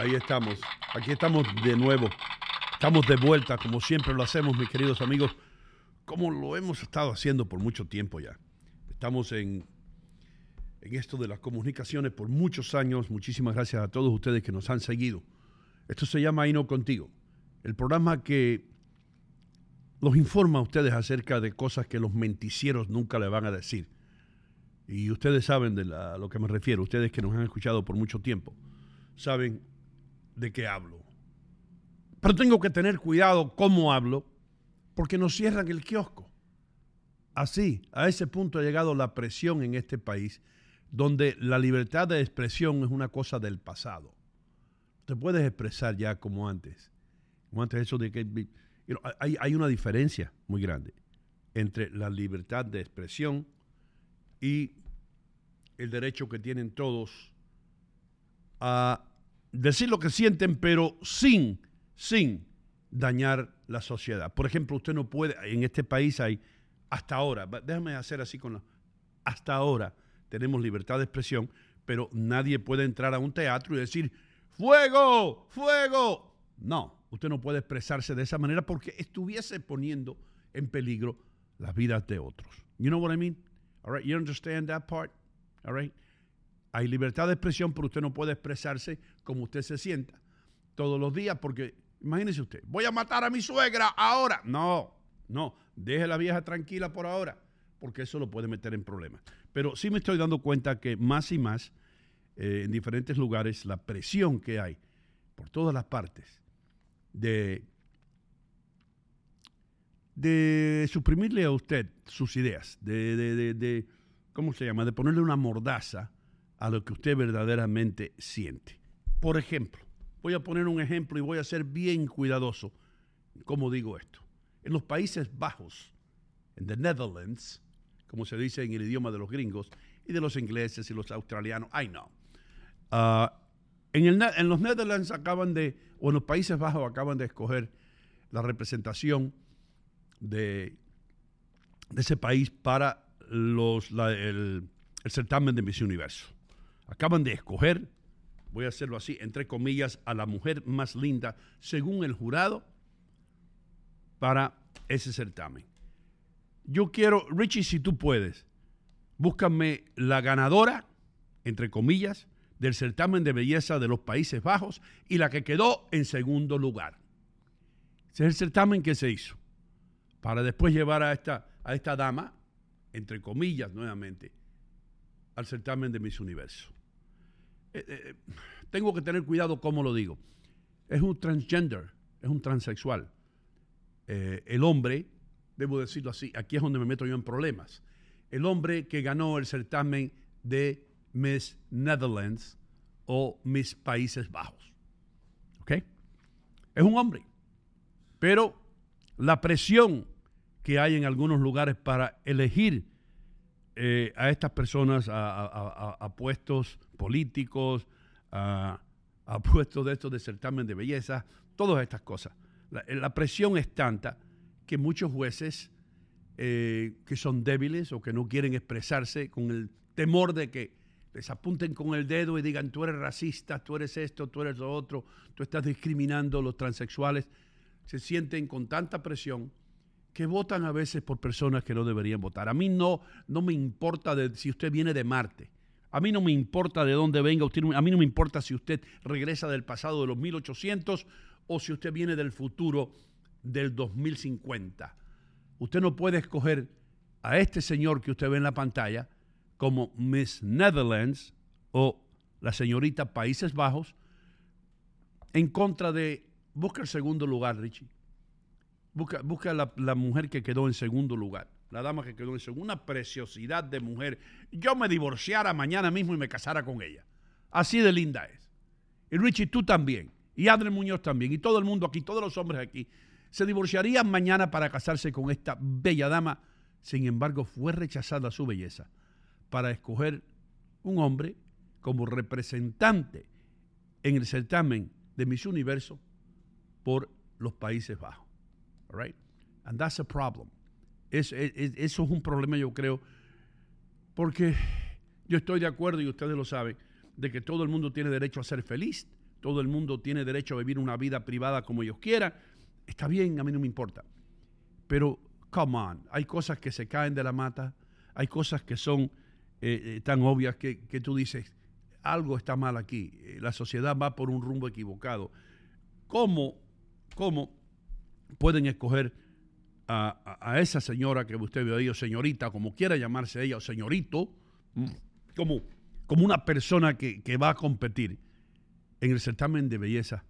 Ahí estamos. Aquí estamos de nuevo. Estamos de vuelta, como siempre lo hacemos, mis queridos amigos, como lo hemos estado haciendo por mucho tiempo ya. Estamos en, en esto de las comunicaciones por muchos años. Muchísimas gracias a todos ustedes que nos han seguido. Esto se llama Ahí no contigo. El programa que los informa a ustedes acerca de cosas que los menticieros nunca le van a decir. Y ustedes saben de a lo que me refiero, ustedes que nos han escuchado por mucho tiempo, saben de qué hablo. Pero tengo que tener cuidado cómo hablo, porque nos cierran el kiosco. Así, a ese punto ha llegado la presión en este país, donde la libertad de expresión es una cosa del pasado. Te puedes expresar ya como antes. Como antes eso de que... hay, hay una diferencia muy grande entre la libertad de expresión y el derecho que tienen todos a decir lo que sienten, pero sin, sin dañar la sociedad. Por ejemplo, usted no puede, en este país hay, hasta ahora, déjame hacer así con la, hasta ahora tenemos libertad de expresión, pero nadie puede entrar a un teatro y decir, fuego, fuego. No, usted no puede expresarse de esa manera porque estuviese poniendo en peligro las vidas de otros. You know what I mean? All right, you understand that part? All right. Hay libertad de expresión, pero usted no puede expresarse como usted se sienta todos los días, porque imagínese usted, voy a matar a mi suegra ahora. No, no, deje a la vieja tranquila por ahora, porque eso lo puede meter en problemas. Pero sí me estoy dando cuenta que más y más eh, en diferentes lugares la presión que hay por todas las partes de, de suprimirle a usted sus ideas, de, de, de- de- ¿cómo se llama? De ponerle una mordaza a lo que usted verdaderamente siente. Por ejemplo, voy a poner un ejemplo y voy a ser bien cuidadoso cómo digo esto. En los Países Bajos, en the Netherlands, como se dice en el idioma de los gringos y de los ingleses y los australianos, I know. Ah, en, el en los Netherlands acaban de, o en los Países Bajos acaban de escoger la representación de, de ese país para los, la- el, el certamen de Miss Universo. Acaban de escoger, voy a hacerlo así, entre comillas, a la mujer más linda según el jurado para ese certamen. Yo quiero, Richie, si tú puedes, búscame la ganadora, entre comillas, del certamen de belleza de los Países Bajos y la que quedó en segundo lugar. Ese es el certamen que se hizo para después llevar a esta, a esta dama, entre comillas nuevamente, al certamen de Miss Universo. Eh, eh, tengo que tener cuidado cómo lo digo. Es un transgender, es un transexual. Eh, el hombre, debo decirlo así, aquí es donde me meto yo en problemas. El hombre que ganó el certamen de Miss Netherlands o Miss Países Bajos. ¿Ok? Es un hombre. Pero la presión que hay en algunos lugares para elegir a estas personas a puestos políticos, a, puestos de estos de certamen de belleza, todas estas cosas. La, la presión es tanta que muchos jueces eh, que son débiles o que no quieren expresarse con el temor de que les apunten con el dedo y digan tú eres racista, tú eres esto, tú eres lo otro, tú estás discriminando a los transexuales, se sienten con tanta presión que votan a veces por personas que no deberían votar. A mí no, no me importa si usted viene de Marte. A mí no me importa de dónde venga usted. A mí no me importa si usted regresa del pasado de los 1800 o si usted viene del futuro del 2050. Usted no puede escoger a este señor que usted ve en la pantalla como Miss Netherlands o la señorita Países Bajos en contra de... Busca el segundo lugar, Richie. Busca, la mujer que quedó en segundo lugar. La dama que quedó en segundo. Una preciosidad de mujer. Yo me divorciara mañana mismo y me casara con ella. Así de linda es. Y Richie, tú también. Y Adrián Muñoz también. Y todo el mundo aquí, todos los hombres aquí. Se divorciarían mañana para casarse con esta bella dama. Sin embargo, fue rechazada su belleza para escoger un hombre como representante en el certamen de Miss Universo por los Países Bajos. All right? And that's a problem. Es- es- es- eso es un problema, yo creo, porque yo estoy de acuerdo, y ustedes lo saben, de que todo el mundo tiene derecho a ser feliz, todo el mundo tiene derecho a vivir una vida privada como ellos quieran. Está bien, a mí no me importa. Pero, come on, hay cosas que se caen de la mata, hay cosas que son eh, eh, tan obvias que, que tú dices, algo está mal aquí, eh, la sociedad va por un rumbo equivocado. ¿Cómo, cómo pueden escoger a, esa señora que usted ve ahí, o señorita, como quiera llamarse ella, o señorito, mm, como, como una persona que, que va a competir en el certamen de belleza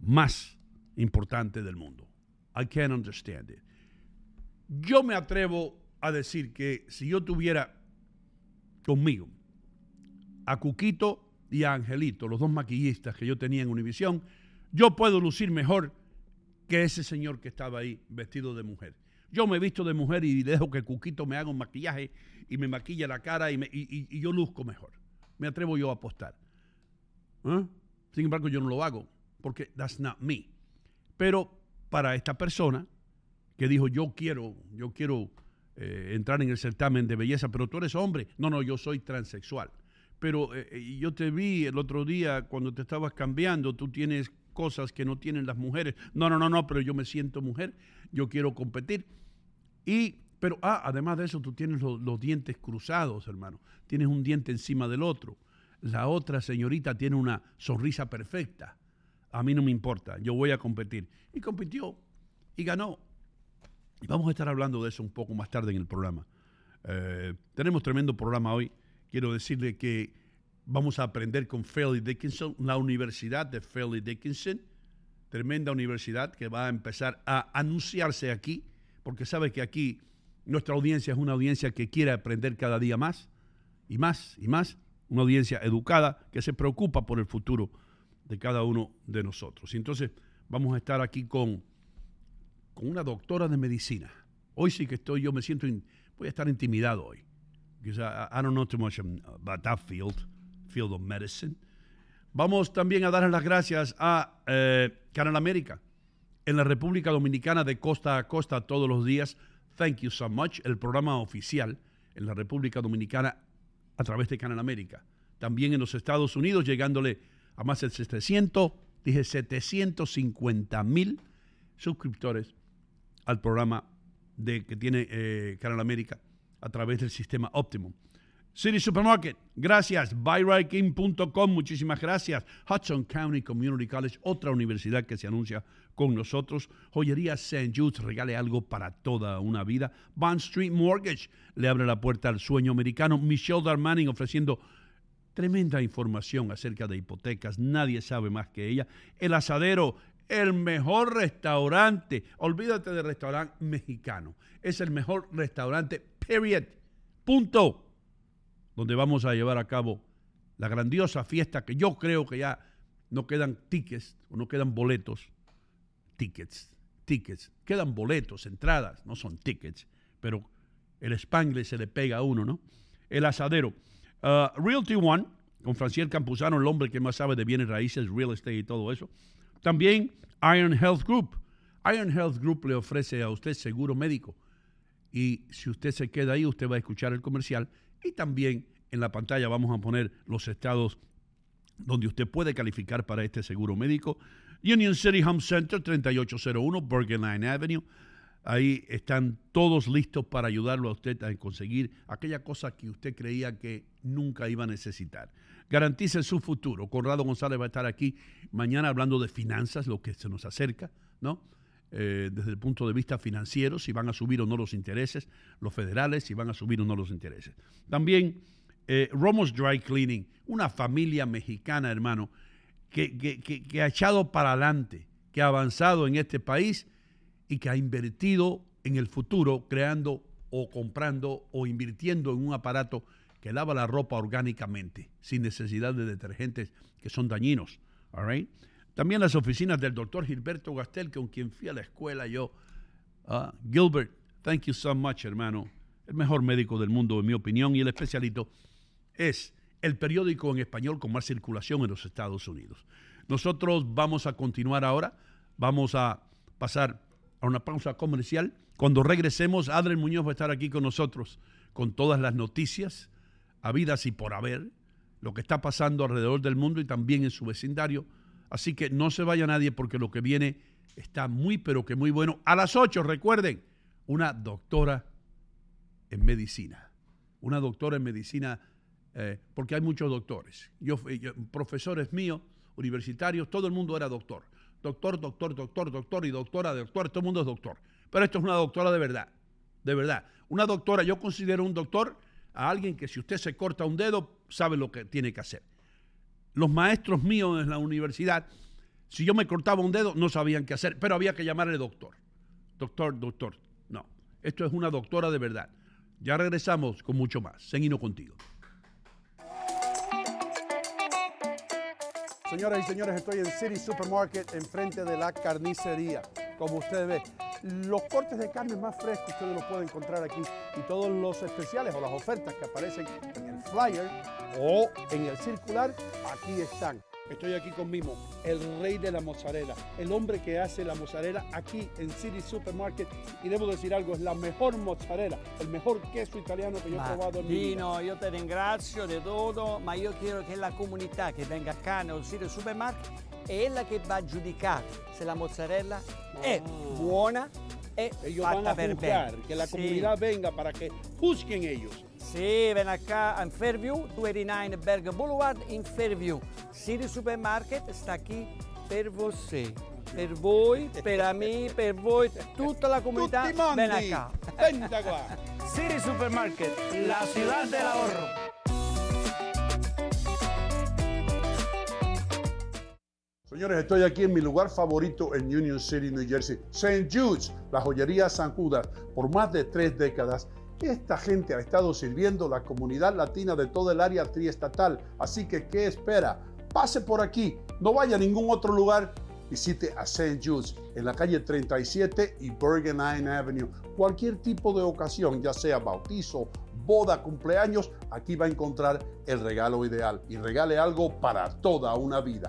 más importante del mundo? I can't understand it. Yo me atrevo a decir que si yo tuviera conmigo a Cuquito y a Angelito, los dos maquillistas que yo tenía en Univisión, yo puedo lucir mejor que ese señor que estaba ahí vestido de mujer. Yo me he visto de mujer y dejo que Cuquito me haga un maquillaje y me maquilla la cara y, me- yo luzco mejor. Me atrevo yo a apostar. ¿Ah? Sin embargo, yo no lo hago porque that's not me. Pero para esta persona que dijo yo quiero, yo quiero eh, entrar en el certamen de belleza, pero tú eres hombre. No, no, yo soy transexual. Pero eh, eh, yo te vi el otro día cuando te estabas cambiando, tú tienes cosas que no tienen las mujeres. No, no, no, no, pero yo me siento mujer, yo quiero competir. Y, pero, ah, además de eso, tú tienes los, dientes cruzados, hermano. Tienes un diente encima del otro. La otra señorita tiene una sonrisa perfecta. A mí no me importa, yo voy a competir. Y compitió y ganó. Vamos a estar hablando de eso un poco más tarde en el programa. Eh, tenemos tremendo programa hoy. Quiero decirle que vamos a aprender con Fairleigh Dickinson, la Universidad de Fairleigh Dickinson, tremenda universidad que va a empezar a anunciarse aquí, porque sabe que aquí nuestra audiencia es una audiencia que quiere aprender cada día más y más y más, una audiencia educada que se preocupa por el futuro de cada uno de nosotros. Y entonces vamos a estar aquí con, con una doctora de medicina. Hoy sí que estoy, yo me siento, in- voy a estar intimidado hoy. Because I, I don't know too much about that field, field of medicine. Vamos también a dar las gracias a eh, Canal América en la República Dominicana de costa a costa todos los días. Thank you so much. El programa oficial en la República Dominicana a través de Canal América. También en los Estados Unidos, llegándole a más de 700, dije 750 mil suscriptores al programa que tiene eh, Canal América a través del sistema Optimum. City Supermarket, gracias. BuyRightKing.com, muchísimas gracias. Hudson County Community College, otra universidad que se anuncia con nosotros. Joyería St. Jude's, regale algo para toda una vida. Bond Street Mortgage, le abre la puerta al sueño americano. Michelle Darmanin ofreciendo tremenda información acerca de hipotecas. Nadie sabe más que ella. El Asadero, el mejor restaurante. Olvídate del restaurante mexicano. Es el mejor restaurante, period. Punto. Donde vamos a llevar a cabo la grandiosa fiesta que yo creo que ya no quedan tickets o no quedan boletos. Tickets, tickets. Quedan boletos, entradas, no son tickets. Pero el spangle se le pega a uno, ¿no? El asadero. Uh, Realty One, con Franciel Campuzano, el hombre que más sabe de bienes raíces, real estate y todo eso. También Iron Health Group. Iron Health Group le ofrece a usted seguro médico. Y si usted se queda ahí, usted va a escuchar el comercial. Y también en la pantalla vamos a poner los estados donde usted puede calificar para este seguro médico. Union City Home Center, 3801 Bergen Line Avenue. Ahí están todos listos para ayudarlo a usted a conseguir aquella cosa que usted creía que nunca iba a necesitar. Garantice su futuro. Conrado González va a estar aquí mañana hablando de finanzas, lo que se nos acerca, ¿no? Eh, desde el punto de vista financiero, si van a subir o no los intereses, los federales, si van a subir o no los intereses. También eh, Romos Dry Cleaning, una familia mexicana, hermano, que, ha echado para adelante, que ha avanzado en este país y que ha invertido en el futuro creando o comprando o invirtiendo en un aparato que lava la ropa orgánicamente, sin necesidad de detergentes que son dañinos. También las oficinas del doctor Gilberto Gastel, con quien fui a la escuela yo. Ah, Gilbert, thank you so much, hermano. El mejor médico del mundo, en mi opinión, y el especialito es el periódico en español con más circulación en los Estados Unidos. Nosotros vamos a continuar ahora. Vamos a pasar a una pausa comercial. Cuando regresemos, Adrián Muñoz va a estar aquí con nosotros con todas las noticias habidas y por haber, lo que está pasando alrededor del mundo y también en su vecindario. Así que no se vaya nadie porque lo que viene está muy, pero que muy bueno. A las 8, recuerden, una doctora en medicina. Una doctora en medicina, eh, porque hay muchos doctores. Yo, profesores míos, universitarios, todo el mundo era doctor. Doctor, doctor, doctor, doctor y doctora, doctor, todo el mundo es doctor. Pero esto es una doctora de verdad, de verdad. Una doctora, yo considero un doctor a alguien que si usted se corta un dedo, sabe lo que tiene que hacer. Los maestros míos en la universidad, si yo me cortaba un dedo, no sabían qué hacer, pero había que llamarle doctor. Doctor, doctor. No, esto es una doctora de verdad. Ya regresamos con mucho más. Seguimos contigo. Señoras y señores, estoy en City Supermarket enfrente de la carnicería. Como ustedes ven, los cortes de carne más frescos ustedes los pueden encontrar aquí y todos los especiales o las ofertas que aparecen en el flyer o en el circular, aquí están. Estoy aquí con Mimo, el rey de la mozzarella, el hombre que hace la mozzarella aquí en City Supermarket. Y debo decir algo, es la mejor mozzarella, el mejor queso italiano que yo he probado en mi vida. Io ti ringrazio di tutto, ma io chiedo che la comunità che venga qua nel sito supermarket è quella che va a giudicare se la mozzarella è buona e fatta a per juzgar, bene. que la Sì. comunidad venga para que juzguen ellos. Sì, ven acá in Fairview, 289 Berg Boulevard in Fairview. City Supermarket sta qui per voi. Per voi, per me, per voi, tutta la comunità. Tutti mondi, Ven acá. venta qua. City Supermarket, la ciudad del ahorro. Señores, estoy aquí en mi lugar favorito en Union City, New Jersey, St. Jude's, la joyería San Judas. Por más de tres décadas, esta gente ha estado sirviendo la comunidad latina de todo el área triestatal. Así que, ¿qué espera? Pase por aquí, no vaya a ningún otro lugar. Visite a St. Jude's en la calle 37 y Bergen Avenue. Cualquier tipo de ocasión, ya sea bautizo, boda, cumpleaños, aquí va a encontrar el regalo ideal y regale algo para toda una vida.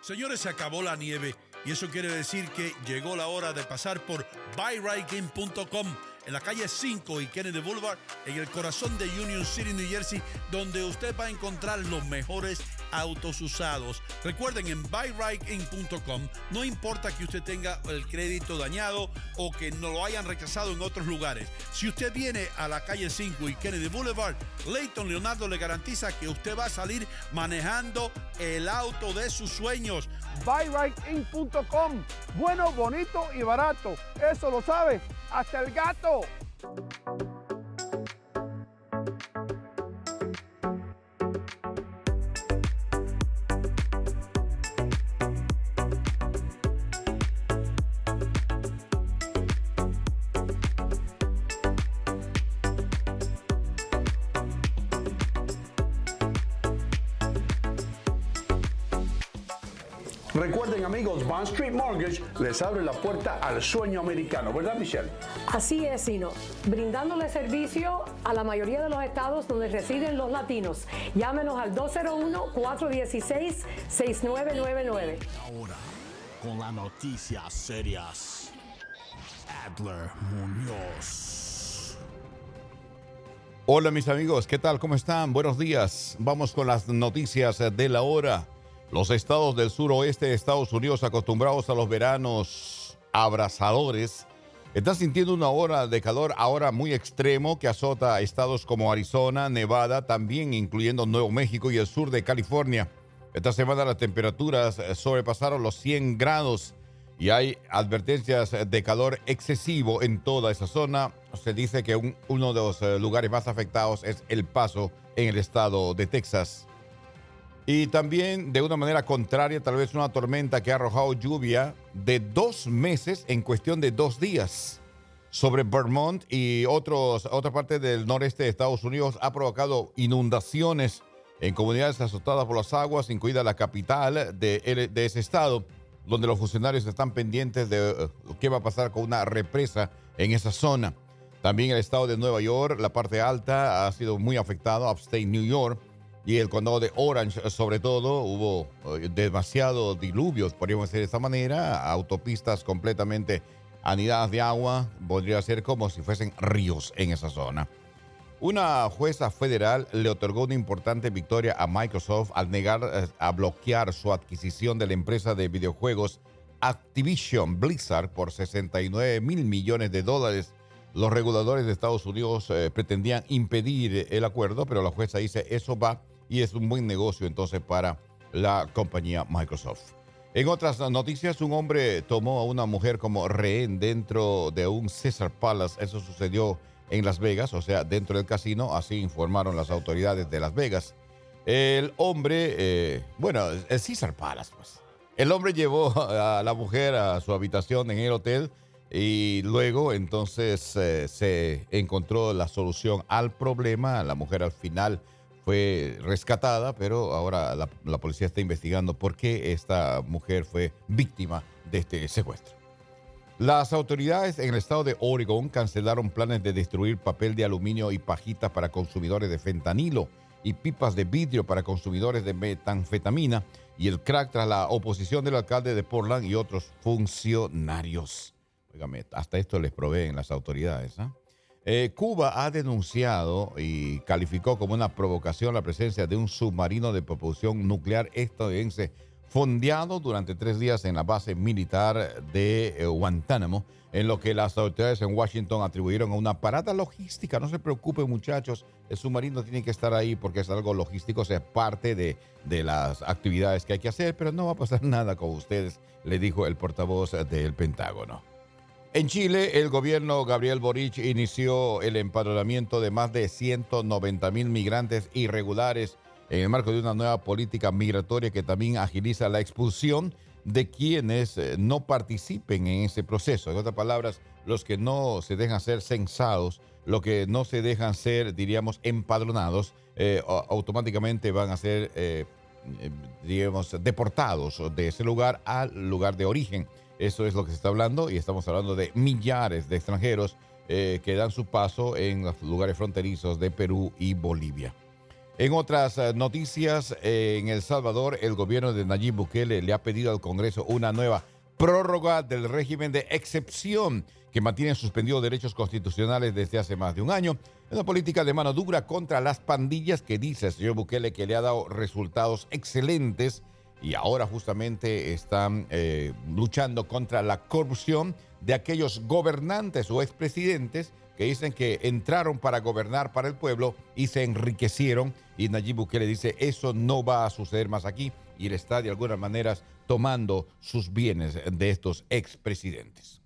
Señores, se acabó la nieve y eso quiere decir que llegó la hora de pasar por buyrightgame.com en la calle 5 y Kennedy Boulevard, en el corazón de Union City, New Jersey, donde usted va a encontrar los mejores autos usados. Recuerden, en buyrightgame.com no importa que usted tenga el crédito dañado o que no lo hayan rechazado en otros lugares. Si usted viene a la calle 5 y Kennedy Boulevard, Leighton Leonardo le garantiza que usted va a salir manejando el auto de sus sueños. buyrightInc.com. Bueno, bonito y barato. Eso lo sabe hasta el gato. Bond Street Mortgage les abre la puerta al sueño americano, ¿verdad Michelle? Así es, Sino, brindándole servicio a la mayoría de los estados donde residen los latinos. Llámenos al 201-416-6999. Ahora, con las noticias serias, Adler Muñoz. Hola mis amigos, ¿qué tal? ¿Cómo están? Buenos días. Vamos con las noticias de la hora. Los estados del suroeste de Estados Unidos acostumbrados a los veranos abrasadores están sintiendo una hora de calor ahora muy extremo que azota a estados como Arizona, Nevada, también incluyendo Nuevo México y el sur de California. Esta semana las temperaturas eh, sobrepasaron los 100 grados y hay advertencias de calor excesivo en toda esa zona. Se dice que un- uno de los eh, lugares más afectados es El Paso en el estado de Texas. Y también, de una manera contraria, tal vez una tormenta que ha arrojado lluvia de dos meses en cuestión de dos días sobre Vermont y otros, otra parte del noreste de Estados Unidos ha provocado inundaciones en comunidades azotadas por las aguas, incluida la capital de, de ese estado, donde los funcionarios están pendientes de eh, qué va a pasar con una represa en esa zona. También el estado de Nueva York, la parte alta, ha sido muy afectado, upstate New York y el condado de Orange, sobre todo, hubo eh, demasiado diluvios, podríamos decir de esta manera, autopistas completamente anidadas de agua, podría ser como si fuesen ríos en esa zona. Una jueza federal le otorgó una importante victoria a Microsoft al negar eh, a bloquear su adquisición de la empresa de videojuegos Activision Blizzard por 69 mil millones de dólares. Los reguladores de Estados Unidos eh, pretendían impedir el acuerdo, pero la jueza dice eso va y es un buen negocio entonces para la compañía Microsoft. En otras noticias, un hombre tomó a una mujer como rehén dentro de un Caesar Palace. Eso sucedió en Las Vegas, o sea, dentro del casino, así informaron las autoridades de Las Vegas. El hombre, eh, bueno, el Caesar Palace, pues. El hombre llevó a la mujer a su habitación en el hotel y luego entonces eh, se encontró la solución al problema. La mujer al final fue rescatada, pero ahora la, policía está investigando por qué esta mujer fue víctima de este secuestro. Las autoridades en el estado de Oregon cancelaron planes de destruir papel de aluminio y pajitas para consumidores de fentanilo y pipas de vidrio para consumidores de metanfetamina y el crack tras la oposición del alcalde de Portland y otros funcionarios. Óigame, hasta esto les proveen las autoridades. ¿ah? Cuba ha denunciado y calificó como una provocación la presencia de un submarino de propulsión nuclear estadounidense fondeado durante tres días en la base militar de eh, Guantánamo, en lo que las autoridades en Washington atribuyeron a una parada logística. No se preocupen muchachos, el submarino tiene que estar ahí porque es algo logístico, sea, parte de las actividades que hay que hacer, pero no va a pasar nada con ustedes, le dijo el portavoz del Pentágono. En Chile, el gobierno Gabriel Boric inició el empadronamiento de más de 190 mil migrantes irregulares en el marco de una nueva política migratoria que también agiliza la expulsión de quienes eh, no participen en ese proceso. En otras palabras, los que no se dejan ser censados, los que no se dejan ser, diríamos, empadronados, eh, automáticamente van a ser, eh, digamos, deportados de ese lugar al lugar de origen. Eso es lo que se está hablando y estamos hablando de millares de extranjeros eh, que dan su paso en los lugares fronterizos de Perú y Bolivia. En otras eh, noticias, eh, en El Salvador, el gobierno de Nayib Bukele le ha pedido al Congreso una nueva prórroga del régimen de excepción que mantiene suspendidos derechos constitucionales desde hace más de un año. Una política de mano dura contra las pandillas que dice el señor Bukele que le ha dado resultados excelentes y ahora justamente están eh, luchando contra la corrupción de aquellos gobernantes o expresidentes que dicen que entraron para gobernar para el pueblo y se enriquecieron. Y Nayib Bukele dice, eso no va a suceder más aquí. Y él está de alguna manera tomando sus bienes de estos expresidentes.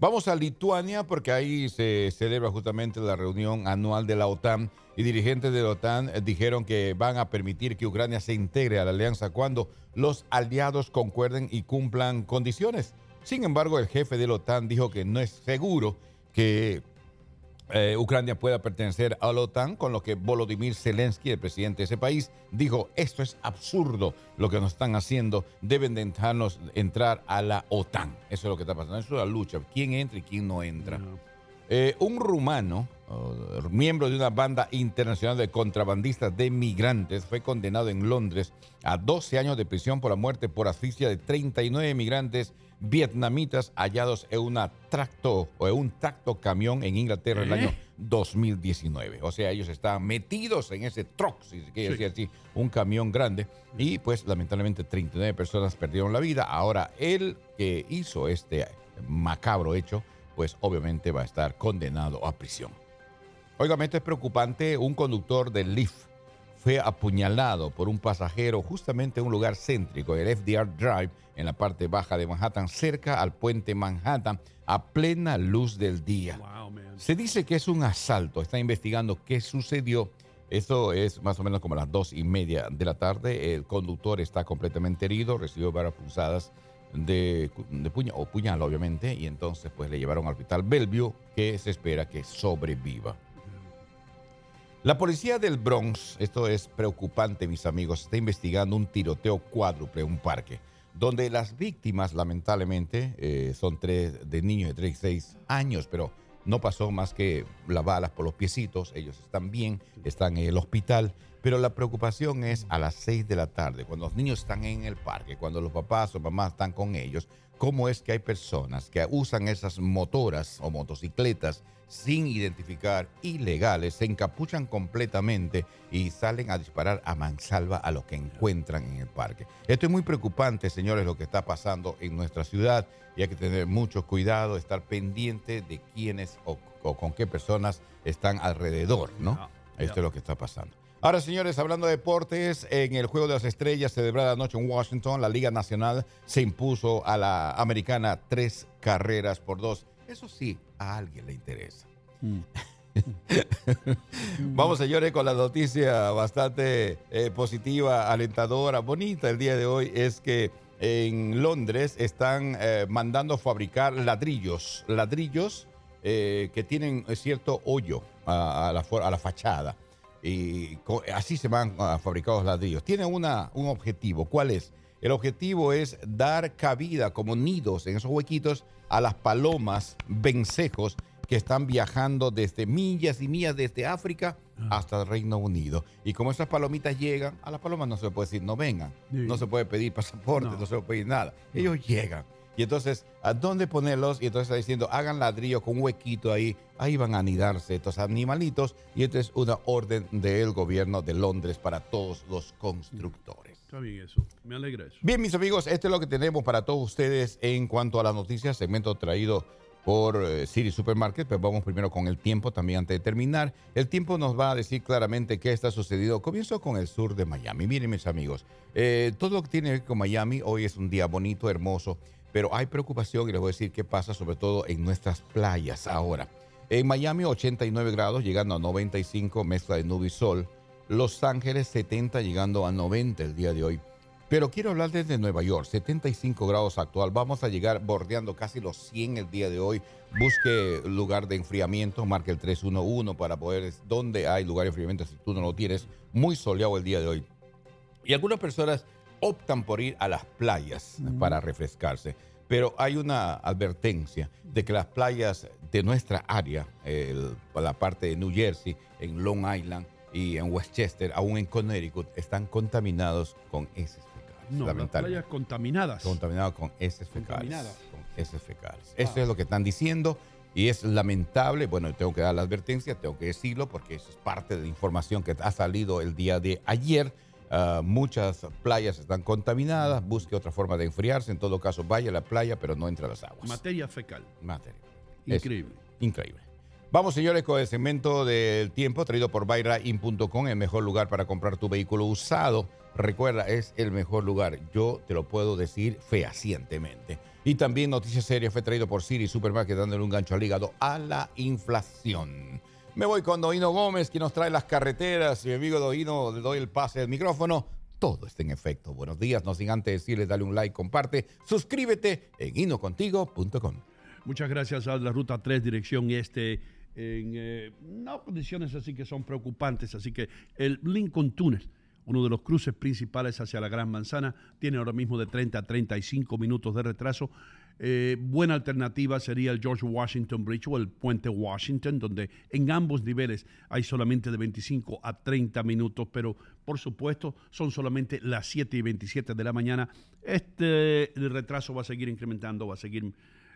Vamos a Lituania porque ahí se celebra justamente la reunión anual de la OTAN y dirigentes de la OTAN dijeron que van a permitir que Ucrania se integre a la alianza cuando los aliados concuerden y cumplan condiciones. Sin embargo, el jefe de la OTAN dijo que no es seguro que eh, Ucrania pueda pertenecer a la OTAN, con lo que Volodymyr Zelensky, el presidente de ese país, dijo, esto es absurdo lo que nos están haciendo, deben de dejarnos entrar a la OTAN. Eso es lo que está pasando, eso es la lucha, quién entra y quién no entra. Eh, un rumano, miembro de una banda internacional de contrabandistas de migrantes, fue condenado en Londres a 12 años de prisión por la muerte por asfixia de 39 migrantes vietnamitas hallados en, una tracto, o en un tracto camión en Inglaterra en el año 2019. O sea, ellos estaban metidos en ese truck, si se quiere decir así, un camión grande. Y pues lamentablemente 39 personas perdieron la vida. Ahora, el que hizo este macabro hecho, pues obviamente va a estar condenado a prisión. Oigan, esto es preocupante. Un conductor del Lyft fue apuñalado por un pasajero justamente en un lugar céntrico, el FDR Drive, en la parte baja de Manhattan, cerca al puente Manhattan, a plena luz del día. Se dice que es un asalto, está investigando qué sucedió Esto es más o menos como las dos y media de la tarde. El conductor está completamente herido, recibió varias punzadas de, de o puñal, obviamente, y entonces pues le llevaron al hospital Bellevue, que se espera que sobreviva. La policía del Bronx, esto es preocupante, mis amigos, está investigando un tiroteo cuádruple en un parque, donde las víctimas, lamentablemente, eh, son tres de niños de 3 y 6 años, pero no pasó más que las balas por los piecitos, ellos están bien, están en el hospital, pero la preocupación es a las 6 de la tarde, cuando los niños están en el parque, cuando los papás o mamás están con ellos, cómo es que hay personas que usan esas motoras o motocicletas sin identificar, ilegales, se encapuchan completamente y salen a disparar a mansalva a lo que encuentran en el parque. Esto es muy preocupante, señores, lo que está pasando en nuestra ciudad y hay que tener mucho cuidado, estar pendiente de quiénes o, o con qué personas están alrededor, ¿no? Esto es lo que está pasando. Ahora, señores, hablando de deportes, en el Juego de las Estrellas celebrada anoche en Washington, la Liga Nacional se impuso a la americana tres carreras por dos. Eso sí, a alguien le interesa. Vamos, señores, con la noticia bastante eh, positiva, alentadora, bonita el día de hoy, es que en Londres están eh, mandando fabricar ladrillos, ladrillos eh, que tienen cierto hoyo a, a la, a la fachada. Y así se van a fabricar los ladrillos. Tiene una, un objetivo. ¿Cuál es? El objetivo es dar cabida como nidos en esos huequitos a las palomas vencejos que están viajando desde millas y millas desde África hasta el Reino Unido. Y como esas palomitas llegan, a las palomas no se le puede decir no vengan, Sí. no se puede pedir pasaporte, no, se puede pedir nada. Ellos llegan. Y entonces, ¿a dónde ponerlos? Y entonces está diciendo, hagan ladrillo con un huequito ahí. Ahí van a anidarse estos animalitos. Y esto es una orden del gobierno de Londres para todos los constructores. Está bien eso. Me alegra eso. Bien, mis amigos, esto es lo que tenemos para todos ustedes en cuanto a las noticias. Segmento traído por eh, City Supermarket. Pero vamos primero con el tiempo también antes de terminar. El tiempo nos va a decir claramente qué está sucediendo. Comienzo con el sur de Miami. Miren, mis amigos, eh, todo lo que tiene que ver con Miami hoy es un día bonito, hermoso. Pero hay preocupación y les voy a decir qué pasa, sobre todo en nuestras playas ahora. En Miami, 89 grados, llegando a 95, mezcla de nube y sol. Los Ángeles, 70, llegando a 90 el día de hoy. Pero quiero hablar desde Nueva York, 75 grados actual. Vamos a llegar bordeando casi los 100 el día de hoy. Busque lugar de enfriamiento, marque el 311 para poder, donde hay lugar de enfriamiento si tú no lo tienes. Muy soleado el día de hoy. Y algunas personas optan por ir a las playas para refrescarse. Pero hay una advertencia de que las playas de nuestra área, el- la parte de New Jersey, en Long Island y en Westchester, aún en Connecticut, están contaminados con heces fecales. No, las playas contaminadas. Contaminados con heces fecales. Contaminadas. Con heces fecales. Eso es lo que están diciendo y es lamentable. Bueno, tengo que dar la advertencia, tengo que decirlo porque eso es parte de la información que ha salido el día de ayer. Ah, muchas playas están contaminadas, busque otra forma de enfriarse. En todo caso, vaya a la playa, pero no entre a las aguas. Materia fecal. Materia. Es Increíble. increíble. Vamos, señores, con el segmento del tiempo traído por BuyRain.com, el mejor lugar para comprar tu vehículo usado. Recuerda, es el mejor lugar. Yo te lo puedo decir fehacientemente. Y también Noticias Serias fue traído por Siri Supermarket, dándole un gancho al hígado a la inflación. Me voy con Doino Gómez, que nos trae las carreteras. Mi amigo Doino, le doy el pase del micrófono. Todo está en efecto. Buenos días. No sin antes decirle, dale un like, comparte, suscríbete en inocontigo.com. Muchas gracias a la ruta 3, dirección este, en eh, no condiciones así que son preocupantes. Así que el Lincoln Tunnel, uno de los cruces principales hacia la Gran Manzana, tiene ahora mismo de 30 a 35 minutos de retraso. Eh, buena alternativa sería el George Washington Bridge o el puente Washington, donde en ambos niveles hay solamente de 25 a 30 minutos, pero por supuesto son solamente las 7 y 27 de la mañana. Este retraso va a seguir incrementando, va a seguir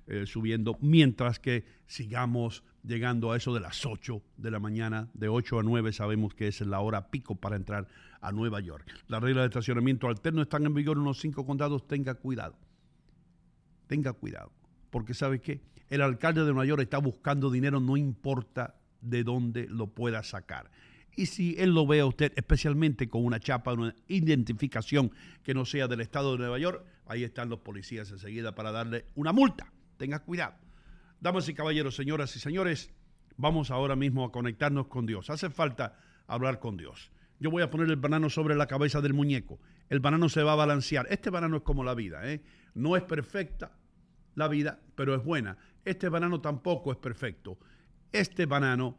eh, subiendo, mientras que sigamos llegando a eso de las 8 de la mañana, de 8 a 9 sabemos que es la hora pico para entrar a Nueva York. Las reglas de estacionamiento alterno están en vigor en los cinco condados, tenga cuidado, tenga cuidado, porque ¿sabe qué? El alcalde de Nueva York está buscando dinero, no importa de dónde lo pueda sacar. Y si él lo ve a usted, especialmente con una chapa, una identificación que no sea del estado de Nueva York, ahí están los policías enseguida para darle una multa. Tenga cuidado. Damas y caballeros, señoras y señores, vamos ahora mismo a conectarnos con Dios. Hace falta hablar con Dios. Yo voy a poner el banano sobre la cabeza del muñeco. El banano se va a balancear. Este banano es como la vida. ¿eh? No es perfecta la vida, pero es buena. Este banano tampoco es perfecto. Este banano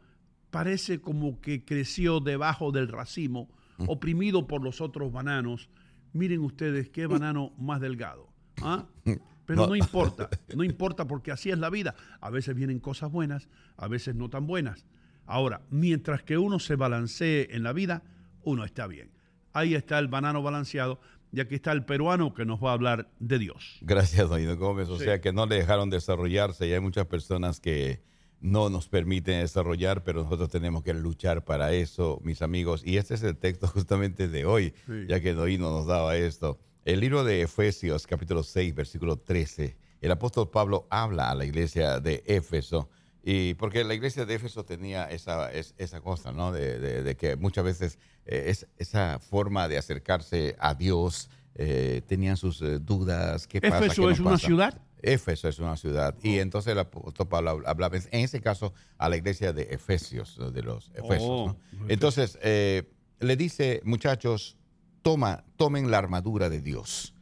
parece como que creció debajo del racimo, oprimido por los otros bananos. Miren ustedes qué banano más delgado. ¿ah? Pero No. no importa, no importa porque así es la vida. A veces vienen cosas buenas, a veces no tan buenas. Ahora, mientras que uno se balancee en la vida, uno está bien. Ahí está el banano balanceado y aquí está el peruano que nos va a hablar de Dios. Gracias, don Hino Gómez. O Sí. sea que no le dejaron desarrollarse y hay muchas personas que no nos permiten desarrollar, pero nosotros tenemos que luchar para eso, mis amigos. Y este es el texto justamente de hoy, Sí. ya que Doino nos daba esto. El libro de Efesios, capítulo 6, versículo 13. El apóstol Pablo habla a la iglesia de Éfeso. Y porque la iglesia de Éfeso tenía esa, es- esa cosa, ¿no? De, de- de que muchas veces eh, es, esa forma de acercarse a Dios eh, tenían sus eh, dudas. ¿Qué pasa? ¿Éfeso ¿Qué no es una ciudad? Éfeso es una ciudad. Y entonces el apóstol Pablo hablaba, en ese caso, a la iglesia de Efesios, de los Efesios. Oh, ¿no? ok. Entonces, eh, le dice, muchachos, toma, tomen la armadura de Dios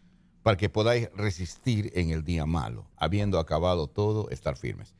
para que podáis resistir en el día malo, habiendo acabado todo, estar firmes.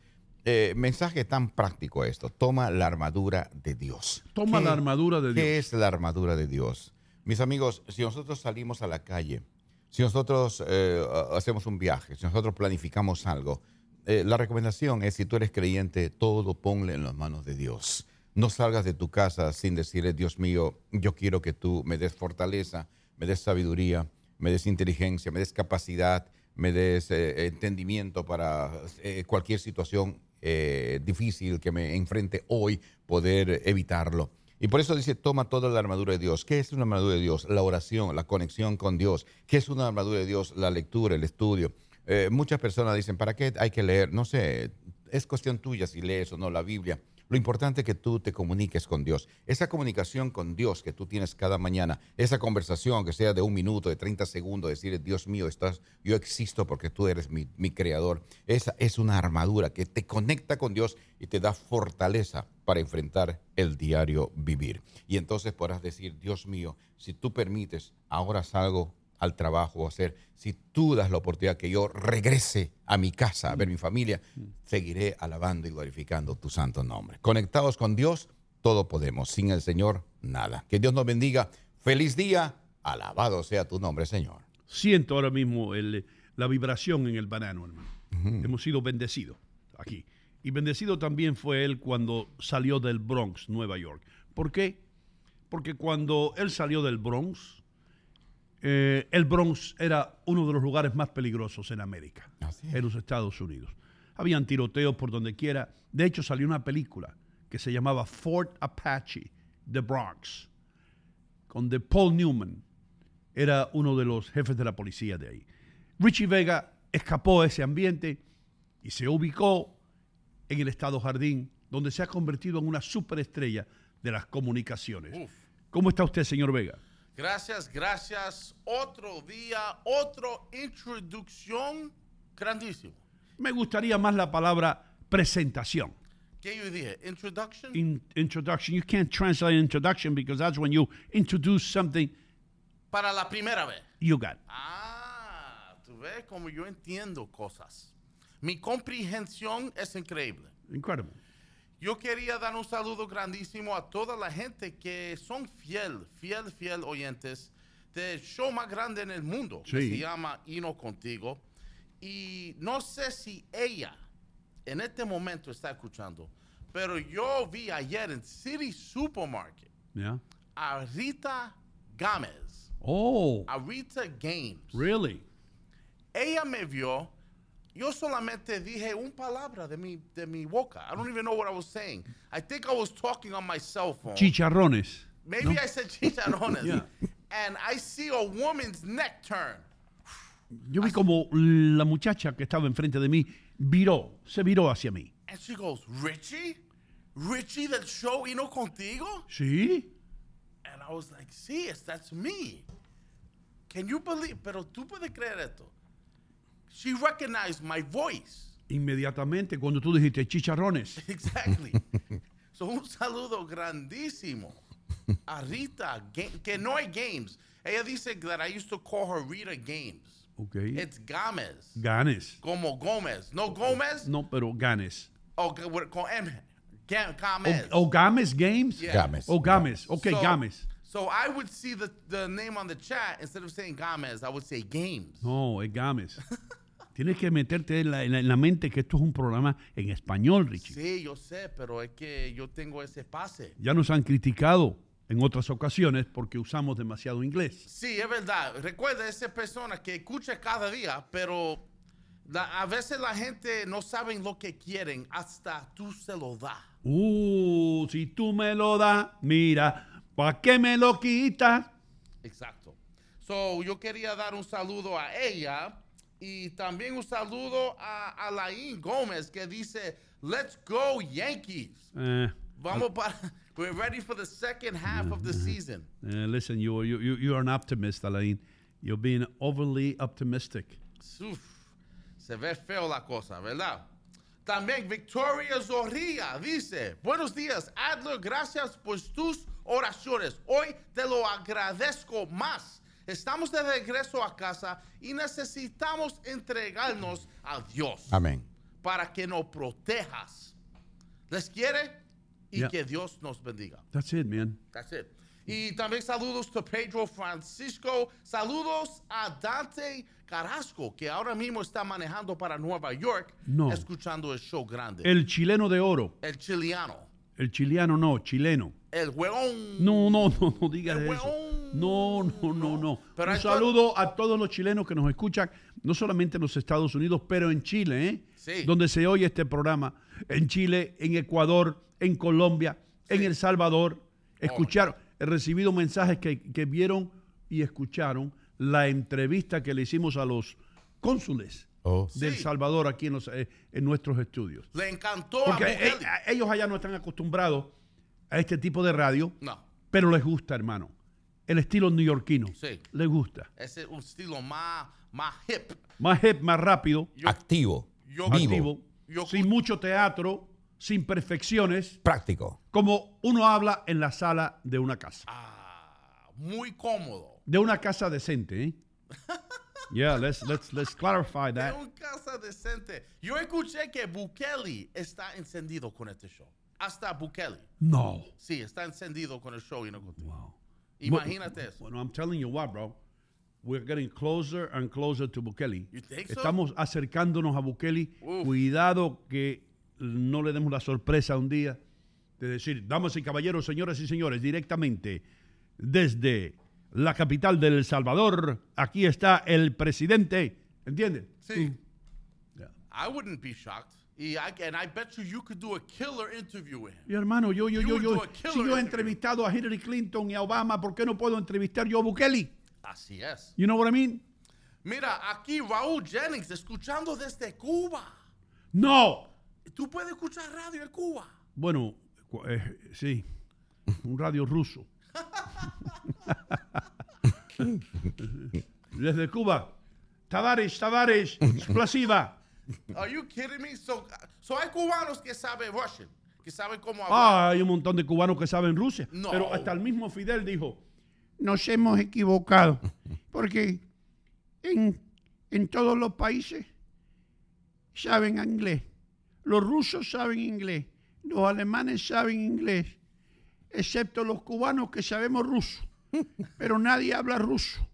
Eh, mensaje tan práctico esto, toma la armadura de Dios. Toma ¿Qué- la armadura de ¿Qué Dios. es la armadura de Dios? Mis amigos, si nosotros salimos a la calle, si nosotros eh, hacemos un viaje, si nosotros planificamos algo, eh, la recomendación es, si tú eres creyente, todo ponle en las manos de Dios. No salgas de tu casa sin decirle, Dios mío, yo quiero que tú me des fortaleza, me des sabiduría, me des inteligencia, me des capacidad, me des eh, entendimiento para eh, cualquier situación eh, difícil que me enfrente hoy, poder evitarlo. Y por eso dice, toma toda la armadura de Dios. ¿Qué es una armadura de Dios? La oración, la conexión con Dios. ¿Qué es una armadura de Dios? La lectura, el estudio. Eh, muchas personas dicen, ¿para qué hay que leer? No sé, es cuestión tuya si lees o no la Biblia. Lo importante es que tú te comuniques con Dios. Esa comunicación con Dios que tú tienes cada mañana, esa conversación que sea de un minuto, de 30 segundos, decirle, Dios mío, estás, yo existo porque tú eres mi, mi creador. Esa es una armadura que te conecta con Dios y te da fortaleza para enfrentar el diario vivir. Y entonces podrás decir, Dios mío, si tú permites, ahora salgo al trabajo a hacer, si tú das la oportunidad que yo regrese a mi casa a ver mi familia, seguiré alabando y glorificando tu santo nombre. Conectados con Dios, todo podemos. Sin el Señor, nada. Que Dios nos bendiga. Feliz día. Alabado sea tu nombre, Señor. Siento ahora mismo el- la vibración en el banano, hermano. Hemos sido bendecidos aquí. Y bendecido también fue él cuando salió del Bronx, Nueva York. ¿Por qué? Porque cuando él salió del Bronx, eh, el Bronx era uno de los lugares más peligrosos en América, en los Estados Unidos. Habían tiroteos por donde quiera. De hecho, salió una película que se llamaba Fort Apache, The Bronx, con de Paul Newman. Era uno de los jefes de la policía de ahí. Richie Vega escapó de ese ambiente y se ubicó en el Estado Jardín, donde se ha convertido en una superestrella de las comunicaciones. ¿Cómo está usted, señor Vega? Gracias, gracias. Otro día, otra introducción grandísimo. Me gustaría más la palabra presentación. ¿Qué yo dije? Introduction. In- introduction. You can't translate introduction because that's when you introduce something Para la primera vez. you got. Ah, tú ves como yo entiendo cosas. Mi comprehensión es increíble. Incredible. Yo quería dar un saludo grandísimo a toda la gente que son fiel, fiel, fiel oyentes del show más grande en el mundo, que Sí. se llama Hino Contigo. Y no sé si ella en este momento está escuchando, pero yo vi ayer en City Supermarket Yeah. a Rita Gámez, Oh, a Rita Games. really? Ella me vio. Yo solamente dije una palabra de mi, de mi boca. I don't even know what I was saying. I think I was talking on my cell phone. Chicharrones. Maybe I said chicharrones. Yeah. And I see a woman's neck turn. Yo vi como la muchacha que estaba enfrente de mí viró, se viró hacia mí. And she goes, Richie? Richie del show Hino Contigo? ¿Sí? And I was like, sí, es- that's me. Can you believe? Pero tú puedes creer esto. She recognized my voice. Inmediatamente cuando tú dijiste chicharrones. Exactly. so un saludo grandísimo a Rita, ga- que no hay games. Ella dice that I used to call her Rita Games. Ok. It's Games. Ganes. Como Gómez. No Gómez. No, pero Ganes. O g- with- con M. Ga- O, Games. o Games Games. Yeah. Gámez. O Games. Ok, So- Games. So I would see the, the name on the chat. Instead of saying Gamez, I would say Games. No, es Games. Tienes que meterte en la, en la- en la mente que esto es un programa en español, Richie. Sí, yo sé, pero es que yo tengo ese pase. Ya nos han criticado en otras ocasiones porque usamos demasiado inglés. Sí, es verdad. Recuerda, esa persona que escucha cada día, pero la- a veces la gente no sabe lo que quieren hasta tú se lo das. Uh, si tú me lo das, mira, ¿para qué me lo quitas? Exacto. So, yo quería dar un saludo a ella y también un saludo a Alain Gómez que dice, let's go Yankees. Eh, Vamos para, we're ready for the second half of the season. eh, listen, you, you, you, you are an optimist, Alain. You're being overly optimistic. Uf, se ve feo la cosa, ¿verdad? También Victoria Zorrilla dice, buenos días, Adler, gracias por tus oraciones. Hoy te lo agradezco más. Estamos de regreso a casa y necesitamos entregarnos a Dios Amén. para que nos protejas. ¿Les quiere? Y Yeah. que Dios nos bendiga. That's it, man. That's it. Y también saludos a Pedro Francisco. Saludos a Dante Carrasco, que ahora mismo está manejando para Nueva York, No. escuchando el show grande. El chileno de oro. El chiliano. El chiliano no, chileno. El hueón. No, no, no, no digas El eso. hueón. No, no, no, no. Pero Un saludo a todos los chilenos que nos escuchan, no solamente en los Estados Unidos, pero en Chile, ¿eh? Sí. Donde se oye este programa. En Chile, en Ecuador, en Colombia, en El Salvador. Escucharon, he recibido mensajes que, que vieron y escucharon la entrevista que le hicimos a los cónsules Oh. de El Sí. Salvador aquí en, los- eh, en nuestros estudios. Le encantó Porque a eh, a- ellos allá no están acostumbrados a este tipo de radio, No, pero les gusta, hermano. El estilo neoyorquino. Sí. Les gusta. es un estilo más, más hip. Más hip, más rápido, Yo- Activo. yo- vivo. activo, Yo- sin mucho teatro, sin perfecciones, Práctico. como uno habla en la sala de una casa. Ah, muy cómodo. De una casa decente, ¿eh? Yeah, let's, let's, let's clarify that. un casa decente. Yo escuché que Bukele está encendido con este show. Hasta Bukele. No. Sí, está encendido con el show y no contigo. Wow. Imagínate eso. Bueno, I'm telling you what, bro. We're getting closer and closer to Bukele. You think so? Estamos acercándonos a Bukele. Uf. Cuidado que no le demos la sorpresa un día de decir, damas y caballeros, señoras y señores, directamente desde la capital de El Salvador, aquí está el presidente. ¿Entiendes? Sí. Yeah. I wouldn't be shocked. Y I, and I bet you you could do a killer interview with him. Hermano, yo, yo, You yo, yo, si yo he entrevistado a Hillary Clinton y a Obama, ¿por qué no puedo entrevistar yo a Bukele? Así es. You know what I mean? Mira, aquí Raúl Jennings escuchando desde Cuba. No. Tú puedes escuchar radio en Cuba. Bueno, eh, sí, un radio ruso. Desde Cuba. Tavares, Tavares, explosiva. Are you kidding me? So, so hay cubanos que saben Russian, que saben cómo hablar. Ah, hay un montón de cubanos que saben Rusia. No. Pero hasta el mismo Fidel dijo, nos hemos equivocado. Porque en, en todos los países saben inglés. Los rusos saben inglés. Los alemanes saben inglés. Excepto los cubanos que sabemos ruso. Pero nadie habla ruso.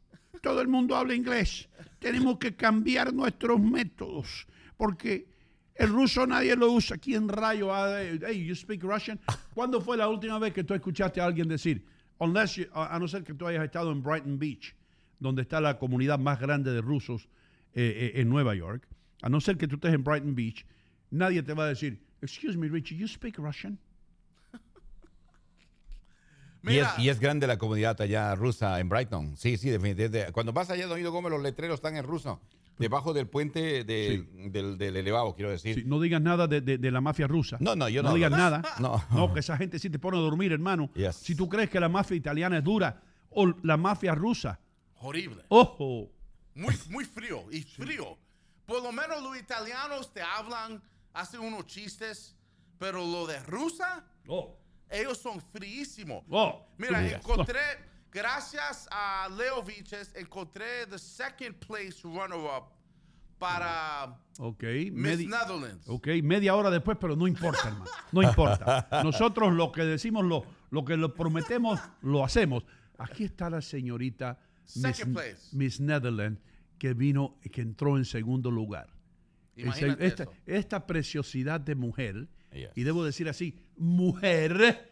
Todo el mundo habla inglés. Tenemos que cambiar nuestros métodos. Porque el ruso nadie lo usa. ¿Quién rayo? Hey, you speak Russian? ¿Cuándo fue la última vez que tú escuchaste a alguien decir, unless you- a a no ser que tú hayas estado en Brighton Beach, donde está la comunidad más grande de rusos eh, eh, en Nueva York, a no ser que tú estés en Brighton Beach, nadie te va a decir, excuse me, Richie, you speak Russian? Y es, y es grande la comunidad allá rusa en Brighton. Sí, sí, definitivamente. Cuando vas allá, Don Ido Gómez, los letreros están en ruso. Debajo del puente del, del, del elevado, quiero decir. Sí, no digas nada de, de- de la mafia rusa. No, no, yo no digas hablo. nada. No. No, que esa gente sí te pone a dormir, hermano. Yes. Si tú crees que la mafia italiana es dura o la mafia rusa, horrible. ojo. Muy, muy frío y frío. Por lo menos los italianos te hablan, hacen unos chistes, pero lo de rusa, Oh. Ellos son fríísimos. Oh, Mira, encontré, gracias a Leo Viches, encontré the second place runner-up para Ok, Miss Netherlands. ok, media hora después, pero no importa, hermano. No importa. Nosotros lo que decimos, lo, lo que lo prometemos, lo hacemos. Aquí está la señorita Miss. Miss Netherlands, que vino, que entró en segundo lugar. Imagínate esta, eso. esta preciosidad de mujer, Yes. y debo decir así, mujer,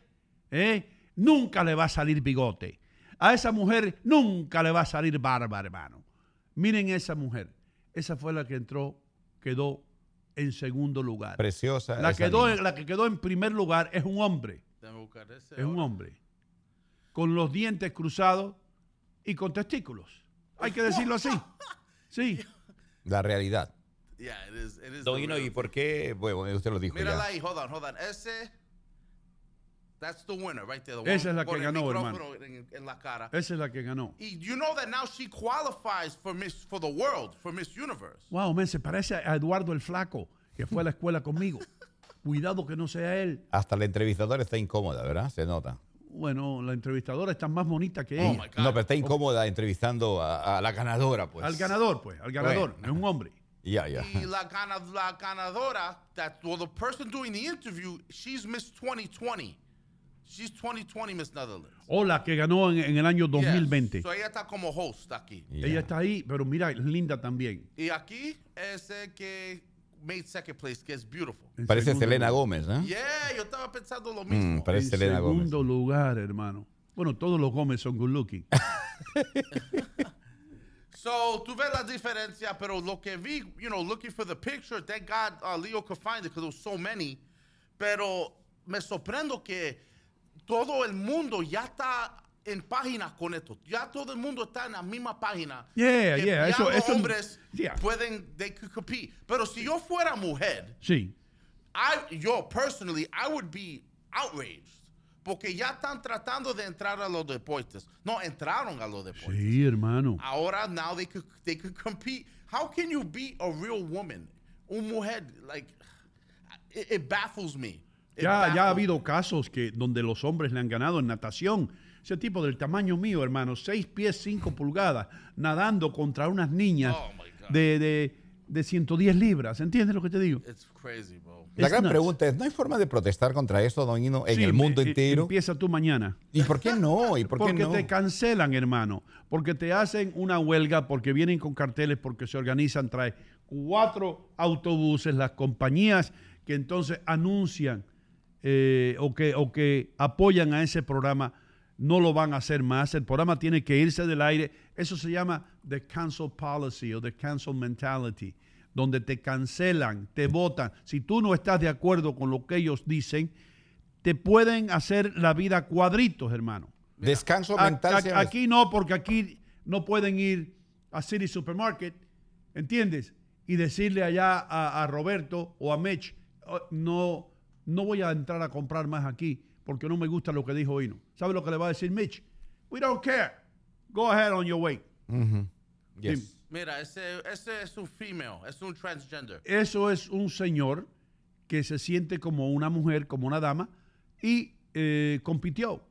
¿eh? nunca le va a salir bigote. A esa mujer nunca le va a salir barba, hermano. Miren esa mujer. Esa fue la que entró, quedó en segundo lugar. Preciosa. La, esa quedó, niña. la que quedó en primer lugar es un hombre. Déjame buscar ese Es un hombre. Con los dientes cruzados y con testículos. Hay que decirlo así. Sí. La realidad. Yeah, it is, it is Don the Hino, ¿y por qué? Bueno, usted lo dijo Mírala ya. ahí, hold on, hold on. Ese, that's the winner right there. the Esa one es la que ganó, micrófono En, en la cara. Esa es la que ganó. Y you know that now she qualifies for Miss for the world, for Miss Universe. Wow, men, se parece a Eduardo el Flaco, que fue a la escuela conmigo. Cuidado que no sea él. Hasta la entrevistadora está incómoda, ¿verdad? Se nota. Bueno, la entrevistadora está más bonita que Oh ella. my God. No, pero está incómoda entrevistando a, a la ganadora, pues. Al ganador, pues, al ganador. Bueno. Es un hombre. Ya, ya. Y la, gana, la ganadora, that well, the person doing the interview, she's Miss 2020. She's 2020 Miss Netherlands. O la que ganó en, en el año 2020. Yes. So ella está como host aquí. Ya. Ella está ahí, pero mira, es linda también. Y aquí es el que made second place, que es beautiful. En Parece Selena lugar. Gómez, ¿eh? Yeah, yo estaba pensando lo Mm, mismo. parece En Selena Gómez. segundo lugar, hermano. Bueno, todos los Gómez son good looking. So, tú ves la diferencia, pero lo que vi, you know, looking for the picture, thank God uh, Leo could find it because there was so many. Pero me sorprendo que todo el mundo ya está en página con esto. Ya todo el mundo está en la misma página. Yeah, yeah, ya eso- los eso- hombres yeah. pueden, they could compete. Pero si yo fuera mujer, Sí. I, yo personally, I would be outraged. Porque ya están tratando de entrar a los deportes. No, entraron a los deportes. Sí, hermano. Ahora, now they could they could compete. How can you beat a real woman? Un mujer, like, it, it baffles me. It Ya, ya ha baffles habido casos que donde los hombres le han ganado en natación. Ese tipo del tamaño mío, hermano, 6 pies 5 pulgadas, nadando contra unas niñas Oh, de, de, de 110 libras. ¿Entiendes lo que te digo? It's crazy, bro. La gran nuts. pregunta es, ¿no hay forma de protestar contra esto, Don Hino, en Sí, el mundo eh, entero? Empieza tú mañana. ¿Y por qué no? ¿Y por qué porque no? te cancelan, hermano. Porque te hacen una huelga, porque vienen con carteles, porque se organizan, trae cuatro autobuses, las compañías que entonces anuncian eh, o, que, o que apoyan a ese programa no lo van a hacer más. El programa tiene que irse del aire. Eso se llama the cancel policy o the cancel mentality, donde te cancelan, te votan. Si tú no estás de acuerdo con lo que ellos dicen, te pueden hacer la vida cuadritos, hermano. Descanso mental. a- aquí no, porque aquí no pueden ir a City Supermarket, ¿entiendes? Y decirle allá a, a Roberto o a Mitch, "Oh, no, no voy a entrar a comprar más aquí porque no me gusta lo que dijo Hino. ¿Sabe lo que le va a decir Mitch? We don't care. Go ahead on your way. Yes. Mira, ese, ese es un female, es un transgender. Eso es un señor que se siente como una mujer, como una dama, y eh, compitió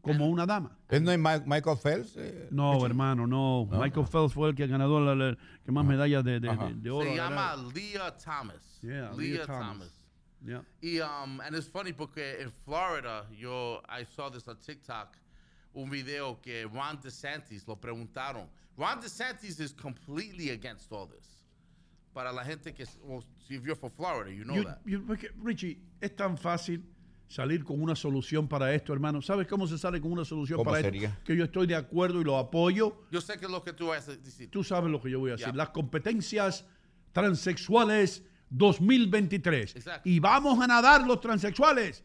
como una dama. ¿Es no es Michael Phelps? eh? No, hermano, no. No. Michael Phelps fue el que ganó la, la- que más medallas de, de- de- de oro. Se llama. Leah Thomas. Yeah, Leah, Leah Thomas. Thomas. Yeah. Y, um, and it's funny porque en Florida, yo, I saw this on TikTok, un video que Ron DeSantis lo preguntaron. Ron DeSantis is completely against all this. Para la gente que, well, if you're from Florida, you know You- that. you- porque, Richie, es tan fácil salir con una solución para esto, hermano. ¿Sabes cómo se sale con una solución ¿Cómo para sería? esto? Que yo estoy de acuerdo y lo apoyo. Yo sé que es lo que tú vas a decir. Tú sabes lo que yo voy a decir. Ya. Las competencias transexuales 2023. Exacto. Y vamos a nadar los transexuales.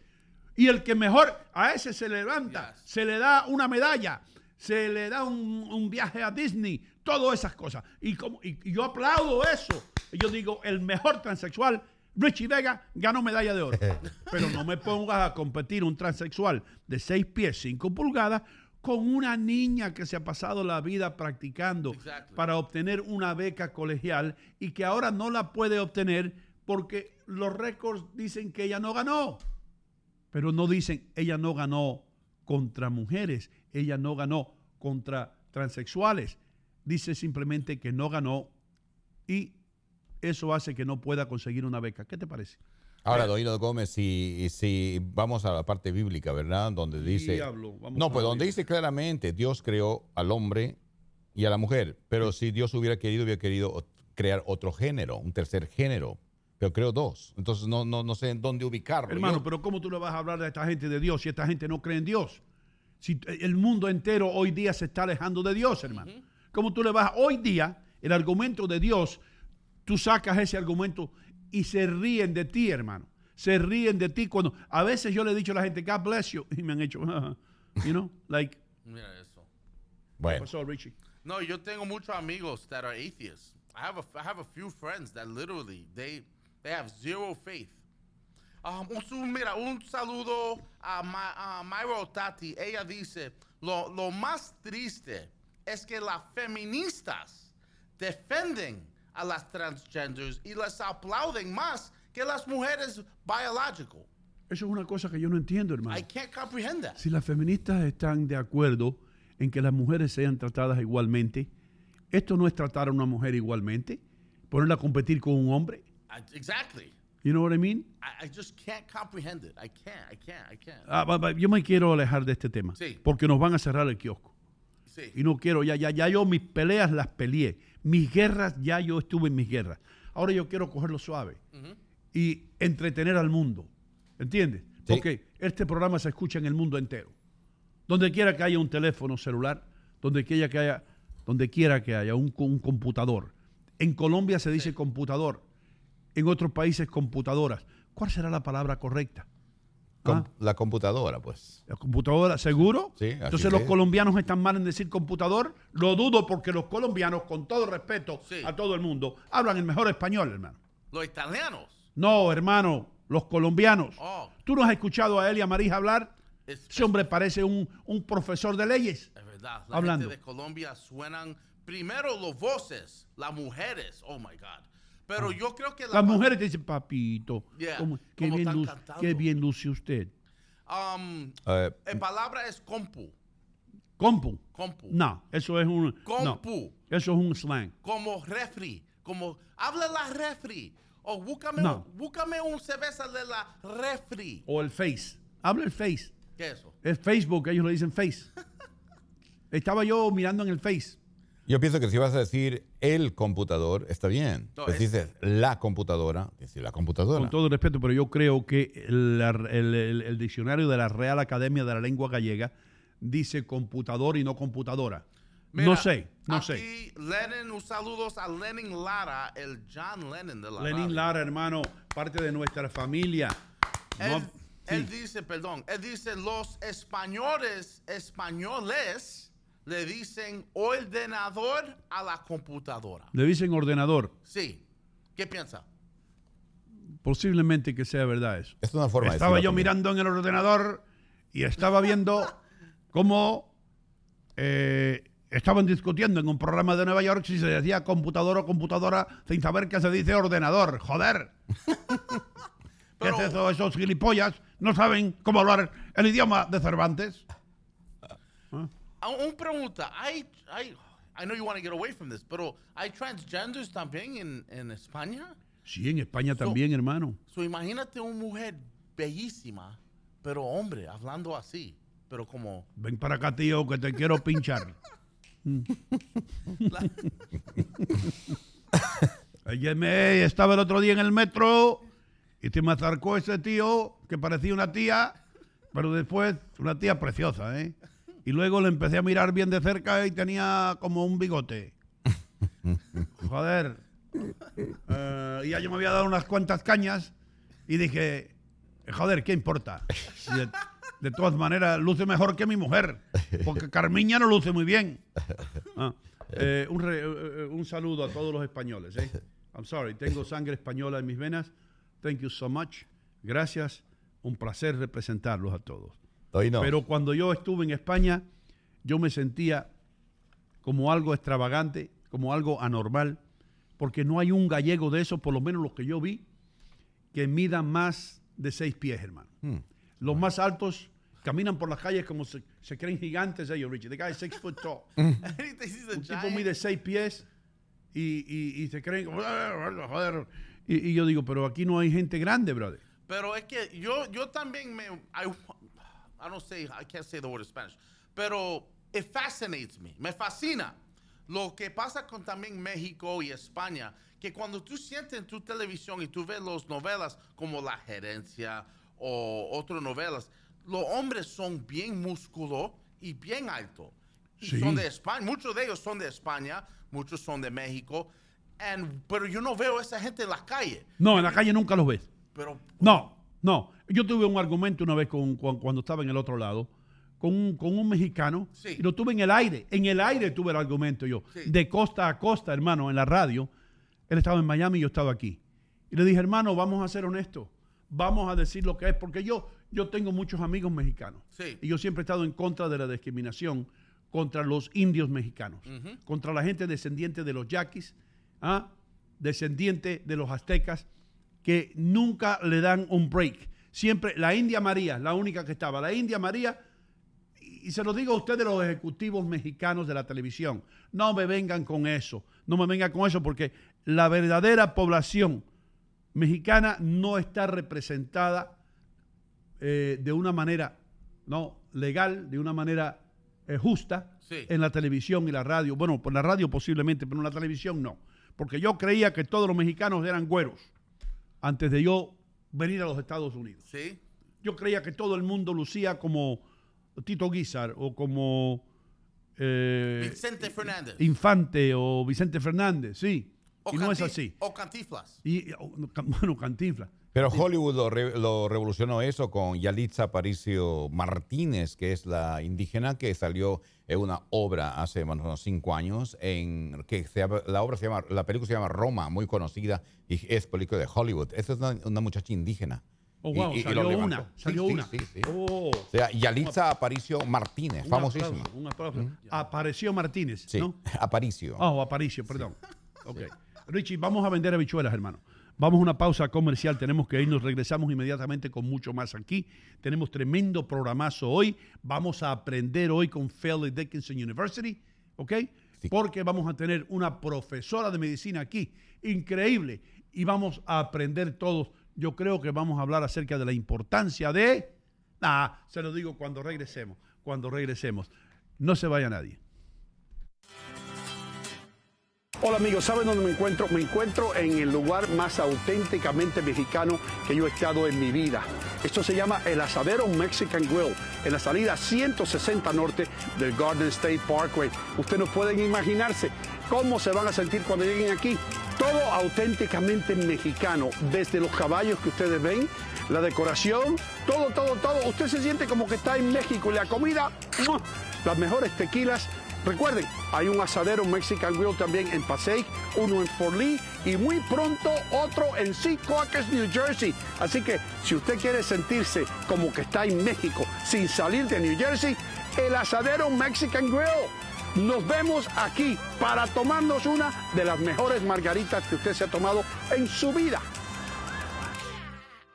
Y el que mejor, a ese se levanta, Yes. se le da una medalla, se le da un, un viaje a Disney, todas esas cosas. Y, como, y, y yo aplaudo eso. Y yo digo, el mejor transexual, Richie Vega, ganó medalla de oro. Pero no me pongas a competir un transexual de 6 pies, 5 pulgadas, con una niña que se ha pasado la vida practicando Exactly. para obtener una beca colegial y que ahora no la puede obtener porque los récords dicen que ella no ganó. Pero no dicen, ella no ganó contra mujeres, ella no ganó contra transexuales. Dice simplemente que no ganó y eso hace que no pueda conseguir una beca. ¿Qué te parece? Ahora, Doino Gómez, si, si vamos a la parte bíblica, ¿verdad? Donde dice... Diablo, no, pues donde dice claramente, Dios creó al hombre y a la mujer, pero si Dios hubiera querido, hubiera querido crear otro género, un tercer género, pero creó dos. Entonces no, no, no sé en dónde ubicarlo. Hermano, Yo- pero ¿cómo tú le vas a hablar a esta gente de Dios si esta gente no cree en Dios? Si el mundo entero hoy día se está alejando de Dios, hermano. ¿Cómo tú le vas. Hoy día, el argumento de Dios, tú sacas ese argumento y se ríen de ti, hermano. Se ríen de ti cuando... A veces yo le he dicho a la gente, God bless you, y me han hecho, you know, like... Mira eso. Bueno, Pasó, Richie. No, yo tengo muchos amigos that are atheists. I have a, I have a few friends that literally they they have zero faith. Um, un, mira, un saludo a, Ma, a Myra Otati. Ella dice, lo, lo más triste es que las feministas defienden a las transgenders y las aplauden más que las mujeres biological. Eso es una cosa que yo no entiendo, hermano. I can't comprehend that. Si las feministas están de acuerdo en que las mujeres sean tratadas igualmente, esto no es tratar a una mujer igualmente, ponerla a competir con un hombre. I- exactly. You know what I mean? I, I just can't comprehend it. I can't, I can't, I can't. Ah, va- va, yo me quiero alejar de este tema, Sí. porque nos van a cerrar el kiosco. Sí. Y no quiero, ya, ya, ya yo mis peleas las peleé, mis guerras, ya yo estuve en mis guerras. Ahora yo quiero cogerlo suave y entretener al mundo. ¿Entiendes? Sí. Porque este programa se escucha en el mundo entero. Donde quiera que haya un teléfono celular, donde quiera que haya, donde quiera que haya un, un computador. En Colombia se dice computador, en otros países computadoras. ¿Cuál será la palabra correcta? com- Ah, la computadora, pues. ¿La computadora, seguro? Sí, Entonces los es. colombianos están mal en decir computador. Lo dudo porque los colombianos, con todo respeto Sí. a todo el mundo, hablan el mejor español, hermano. Los italianos. No, hermano, los colombianos. Oh. ¿Tú no has escuchado a Elia Marija hablar? Es, Ese hombre parece un, un profesor de leyes. es verdad. La Hablando. gente de Colombia suenan primero los voces, las mujeres. Oh my God. Pero yo creo que la Las mujeres te dicen, papito, Yeah, ¿cómo- qué, como bien luce, cantando. qué bien luce usted. Um, la palabra es compu. Compu. Compu. No, eso es un... no, Compu. eso es un slang. Como refri. Como, habla la refri. O búscame, No. un, búscame un cerveza de la refri. O el face. Habla el face. ¿Qué es eso? Es Facebook, ellos le dicen face. Estaba yo mirando en el face. Yo pienso que si vas a decir el computador, está bien. No, si es- dices la computadora, decir la computadora. Con todo el respeto, pero yo creo que la- el, el- el diccionario de la Real Academia de la Lengua Gallega dice computador y no computadora. Mira, no sé, no sé. aquí Lenin, un saludos a Lenin Lara, el John Lennon de la radio. Lara, hermano, parte de nuestra familia. Él, No- él sí. dice, perdón, él dice, los españoles, españoles le dicen ordenador a la computadora. Le dicen ordenador. Sí. ¿Qué piensa? Posiblemente que sea verdad eso. Es una forma Estaba de yo mirando en el ordenador y estaba viendo cómo eh, estaban discutiendo en un programa de Nueva York si se decía computador o computadora sin saber que se dice ordenador. Joder. ¿Qué Pero- es eso? Esos gilipollas no saben cómo hablar el idioma de Cervantes. Un pregunta, hay, hay, I know you want to get away from this, pero ¿hay transgenders también en, en España? Sí, en España también, hermano. So, imagínate una mujer bellísima, pero hombre, hablando así, pero como... Ven para acá, tío, que te quiero pinchar. Mm. Oye, me estaba el otro día en el metro y se me acercó ese tío que parecía una tía, pero después una tía preciosa, ¿eh? Y luego le empecé a mirar bien de cerca y tenía como un bigote. Joder. Eh, y ya yo me había dado unas cuantas cañas y dije, joder, ¿qué importa? De, de todas maneras, luce mejor que mi mujer, porque Carmiña no luce muy bien. Ah, eh, un, re- eh, un saludo a todos los españoles. ¿eh? I'm sorry, tengo sangre española en mis venas. Thank you so much. Gracias. Un placer representarlos a todos. Hoy no. Pero cuando yo estuve en España, yo me sentía como algo extravagante, como algo anormal, porque no hay un gallego de esos, por lo menos los que yo vi, que mida más de seis pies, hermano. Hmm. Los más altos caminan por las calles como se, se creen gigantes ellos, Richie. The guy is six foot tall. He's a Un tipo mide seis pies y, y, y se creen como, joder. Y, y yo digo, pero aquí no hay gente grande, brother. Pero es que yo, yo también me. I, I don't say, I can't say the word in Spanish. Pero it fascinates me. Me fascina. Lo que pasa con también México y España, que cuando tú sientes en tu televisión y tú ves las novelas como La Gerencia o otras novelas, los hombres son bien músculos y bien altos. Sí. son de España. Muchos de ellos son de España, muchos son de México. And, pero yo no veo a esa gente en la calle. No, en la calle nunca los ves. Pero No, no. Yo tuve un argumento una vez con, con- cuando estaba en el otro lado con un, con un mexicano Sí. y lo tuve en el aire. En el aire tuve el argumento yo. Sí. De costa a costa, hermano, en la radio. Él estaba en Miami y yo estaba aquí. Y le dije, hermano, vamos a ser honestos. Vamos a decir lo que es. Porque yo, yo tengo muchos amigos mexicanos. Sí. Y yo siempre he estado en contra de la discriminación contra los indios mexicanos. Contra la gente descendiente de los yaquis, ¿ah? descendiente de los aztecas, que nunca le dan un break. Siempre, la India María, la única que estaba. La India María, y se lo digo a ustedes los ejecutivos mexicanos de la televisión, no me vengan con eso, no me vengan con eso porque la verdadera población mexicana no está representada eh, de una manera no legal, de una manera eh, justa Sí. en la televisión y la radio. Bueno, por la radio posiblemente, pero en la televisión no. Porque yo creía que todos los mexicanos eran güeros antes de yo venir a los Estados Unidos. Sí. Yo creía que todo el mundo lucía como Tito Guizar o como eh, Vicente Fernández. Infante o Vicente Fernández, sí. O y no es así. O Cantiflas. Y, o- bueno, Cantinflas. Pero Hollywood lo, re- lo revolucionó eso con Yalitza Aparicio Martínez, que es la indígena que salió en una obra hace más o menos cinco años, en que se la obra se llama, la película se llama Roma, muy conocida y es película de Hollywood. Esa es una, una muchacha indígena. Oh, wow, y- y lo salió una, salió sí, una. sí, sí. Oh, O sea, Yalitza Aparicio Martínez, un famosísima. aplauso, un aplauso. Apareció Martínez, Sí, ¿no? Aparicio. Oh, Aparicio, perdón. Ok. Richie, vamos a vender habichuelas, hermano. Vamos a una pausa comercial, tenemos que irnos, regresamos inmediatamente con mucho más aquí. Tenemos tremendo programazo hoy. Vamos a aprender hoy con Fairleigh Dickinson University, ¿ok? Sí. Porque vamos a tener una profesora de medicina aquí, increíble, y vamos a aprender todos. Yo creo que vamos a hablar acerca de la importancia de... Ah, se lo digo cuando regresemos, cuando regresemos. No se vaya nadie. Hola amigos, ¿saben dónde me encuentro? Me encuentro en el lugar más auténticamente mexicano que yo he estado en mi vida. Esto se llama el Asadero Mexican Grill, en la salida 160 norte del Garden State Parkway. Ustedes no pueden imaginarse cómo se van a sentir cuando lleguen aquí. Todo auténticamente mexicano, desde los caballos que ustedes ven, la decoración, todo, todo, todo. Usted se siente como que está en México y la comida, las mejores tequilas. Recuerden, hay un asadero Mexican Grill también en Passaic, uno en Fort Lee y muy pronto otro en Secaucus, New Jersey. Así que si usted quiere sentirse como que está en México sin salir de New Jersey, el asadero Mexican Grill. Nos vemos aquí para tomarnos una de las mejores margaritas que usted se ha tomado en su vida.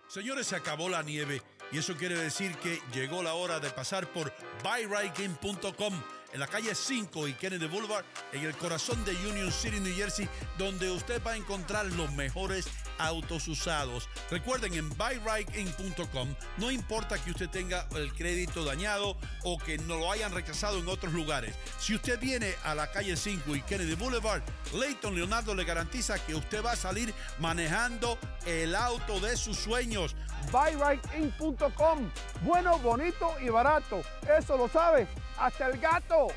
Señores, se acabó la nieve y eso quiere decir que llegó la hora de pasar por buyrightgame.com en la calle 5 y Kennedy Boulevard, en el corazón de Union City, New Jersey, donde usted va a encontrar los mejores autos usados. Recuerden, en buyrightgame.com no importa que usted tenga el crédito dañado o que no lo hayan rechazado en otros lugares. Si usted viene a la calle 5 y Kennedy Boulevard, Leighton Leonardo le garantiza que usted va a salir manejando el auto de sus sueños. buyrightIn.com. Bueno, bonito y barato. Eso lo sabe hasta el gato.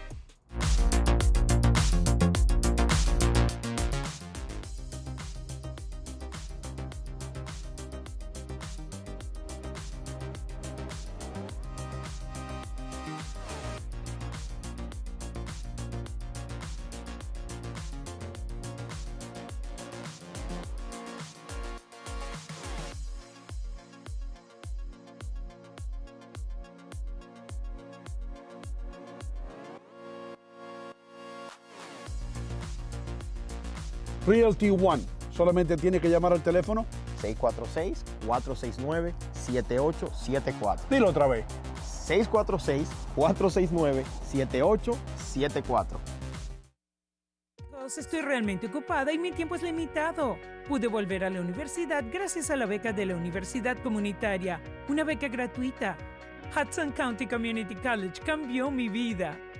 Realty One. Solamente tiene que llamar al teléfono 646-469-5600. 646-469-7874. Dilo otra vez. 646-469-7874. Estoy realmente ocupada y mi tiempo es limitado. Pude volver a la universidad gracias a la beca de la Universidad Comunitaria, una beca gratuita. Hudson County Community College cambió mi vida.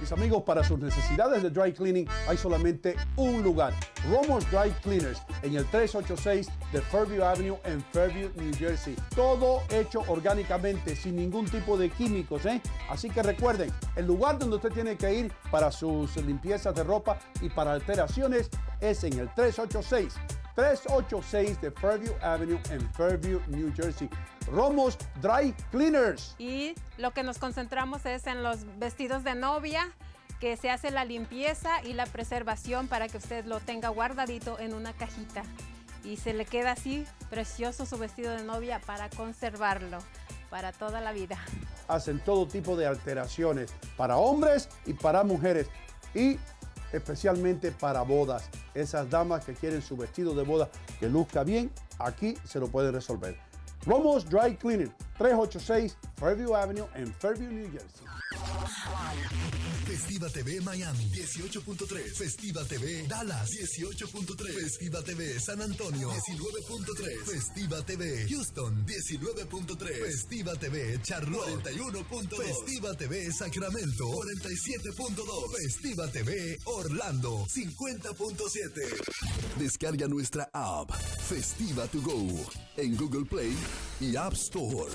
Mis amigos, para sus necesidades de dry cleaning hay solamente un lugar. Romo's Dry Cleaners en el 386 de Fairview Avenue en Fairview, New Jersey. Todo hecho orgánicamente, sin ningún tipo de químicos. ¿eh? Así que recuerden, el lugar donde usted tiene que ir para sus limpiezas de ropa y para alteraciones es en el 386. 386 de Fairview Avenue en Fairview, New Jersey. Romos Dry Cleaners. Y lo que nos concentramos es en los vestidos de novia, que se hace la limpieza y la preservación para que usted lo tenga guardadito en una cajita. Y se le queda así precioso su vestido de novia para conservarlo para toda la vida. Hacen todo tipo de alteraciones para hombres y para mujeres. Y especialmente para bodas. Esas damas que quieren su vestido de boda que luzca bien, aquí se lo pueden resolver. Romos Dry Cleaning, 386 Fairview Avenue en Fairview, New Jersey. Festiva TV Miami 18.3, Festiva TV Dallas 18.3, Festiva TV San Antonio 19.3, Festiva TV Houston 19.3, Festiva TV Charlotte 41.2, Festiva TV Sacramento 47.2, Festiva TV Orlando 50.7. Descarga nuestra app Festiva to Go en Google Play y App Store.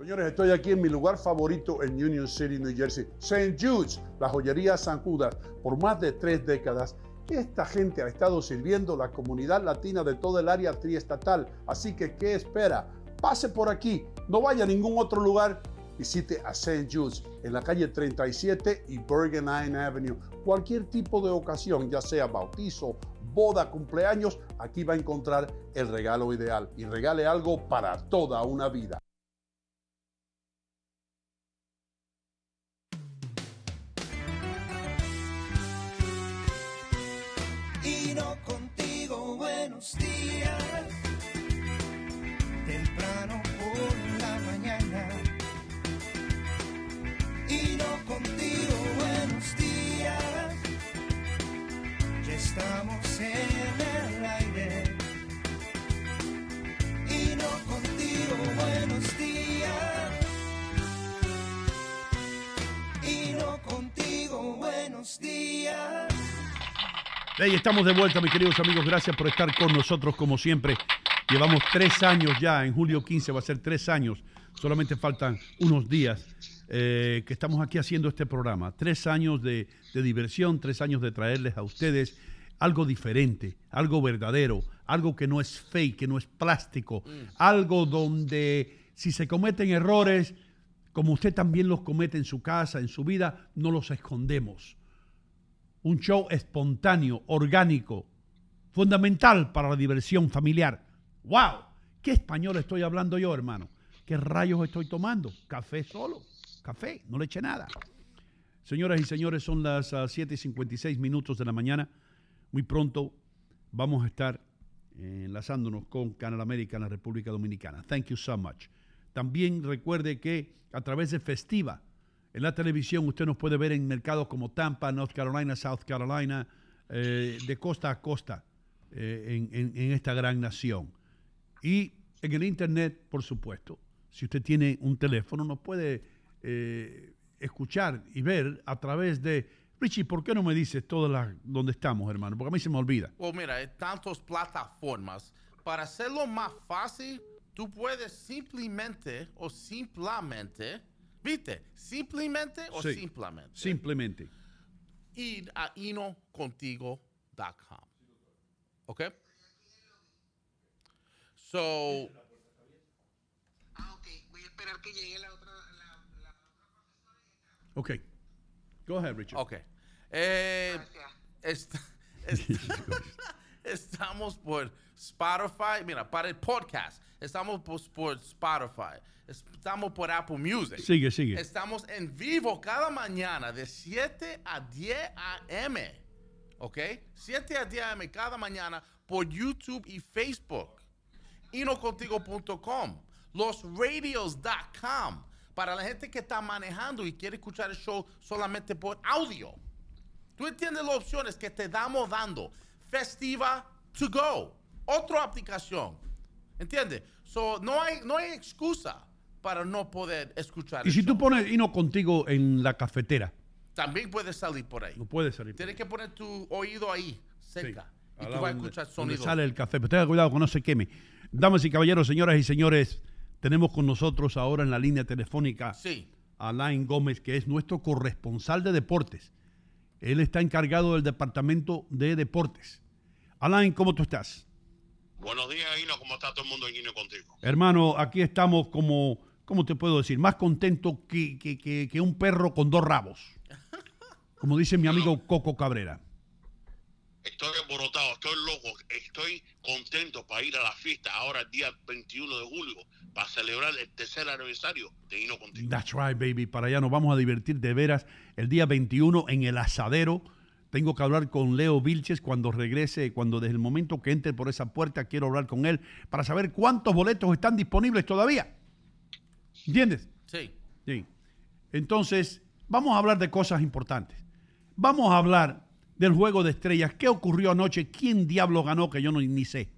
Señores, estoy aquí en mi lugar favorito en Union City, New Jersey, St. Jude's, la joyería San Judas, por más de tres décadas. Esta gente ha estado sirviendo la comunidad latina de todo el área triestatal, así que ¿qué espera? Pase por aquí, no vaya a ningún otro lugar, visite a St. Jude's en la calle 37 y Bergen Line Avenue. Cualquier tipo de ocasión, ya sea bautizo, boda, cumpleaños, aquí va a encontrar el regalo ideal y regale algo para toda una vida. Buenos días. Temprano por la mañana. Y no contigo buenos días. Ya estamos en el aire. Y no contigo buenos días. Y no contigo buenos días. Hey, estamos de vuelta, mis queridos amigos. Gracias por estar con nosotros, como siempre. Llevamos tres años ya, en julio 15 va a ser tres años. Solamente faltan unos días eh, que estamos aquí haciendo este programa. Tres años de, de diversión, tres años de traerles a ustedes algo diferente, algo verdadero, algo que no es fake, que no es plástico, algo donde si se cometen errores, como usted también los comete en su casa, en su vida, no los escondemos un show espontáneo, orgánico, fundamental para la diversión familiar. ¡Wow! ¿Qué español estoy hablando yo, hermano? ¿Qué rayos estoy tomando? Café solo. Café, no le eché nada. Señoras y señores, son las ah, 7 y 56 minutos de la mañana. Muy pronto vamos a estar enlazándonos con Canal América en la República Dominicana. Thank you so much. También recuerde que a través de Festiva, en la televisión usted nos puede ver en mercados como Tampa, North Carolina, South Carolina, eh, de costa a costa eh, en, esta gran nación. Y en el Internet, por supuesto, si usted tiene un teléfono, nos puede eh, escuchar y ver a través de... Richie, ¿por qué no me dices todas las donde estamos, hermano? Porque a mí se me olvida. Well, mira, hay tantas plataformas. Para hacerlo más fácil, tú puedes simplemente o simplemente, ¿viste? Simplemente o Sí, simplemente Simplemente. ir a inocontigo.com. ¿Ok? So. Ok. Go ahead, Richard. Ok. Eh, est- est- Estamos por Spotify. Mira, para el podcast. Estamos por, por Spotify. Estamos por Apple Music. Sigue, sigue. Estamos en vivo cada mañana de 7 a 10 a.m. ¿Ok? 7 a 10 a.m. cada mañana por YouTube y Facebook. Inocontigo.com. Losradios.com. Para la gente que está manejando y quiere escuchar el show solamente por audio. ¿Tú entiendes las opciones que te damos dando? Festiva to go. Otra aplicación. ¿Entiendes? So, no, hay, no hay excusa para no poder escuchar Y si show. tú pones Hino contigo en la cafetera, También puedes salir por ahí. no puede salir. Tienes que poner tu oído ahí, cerca. Y tú vas a escuchar sonido. sale el café. Pero tenga cuidado que no se queme. Damas y caballeros, señoras y señores, tenemos con nosotros ahora en la línea telefónica Sí. a Alain Gómez, que es nuestro corresponsal de deportes. Él está encargado del departamento de deportes. Alain, ¿cómo tú estás? Buenos días, Hino. ¿Cómo está todo el mundo en Hino contigo? Hermano, aquí estamos como, ¿cómo te puedo decir? Más contentos que, que- que- que un perro con dos rabos. Como dice mi amigo Coco Cabrera. Estoy alborotado, estoy loco, estoy contento para ir a la fiesta ahora el día 21 de julio para celebrar el tercer aniversario de Hino contigo. That's right, baby. Para allá nos vamos a divertir de veras el día 21 en el asadero. Tengo que hablar con Leo Vilches cuando regrese, cuando desde el momento que entre por esa puerta quiero hablar con él para saber cuántos boletos están disponibles todavía. ¿Entiendes? Sí. Sí. Entonces, vamos a hablar de cosas importantes. Vamos a hablar del juego de estrellas. ¿Qué ocurrió anoche? ¿Quién diablo ganó? Que yo no, ni sé.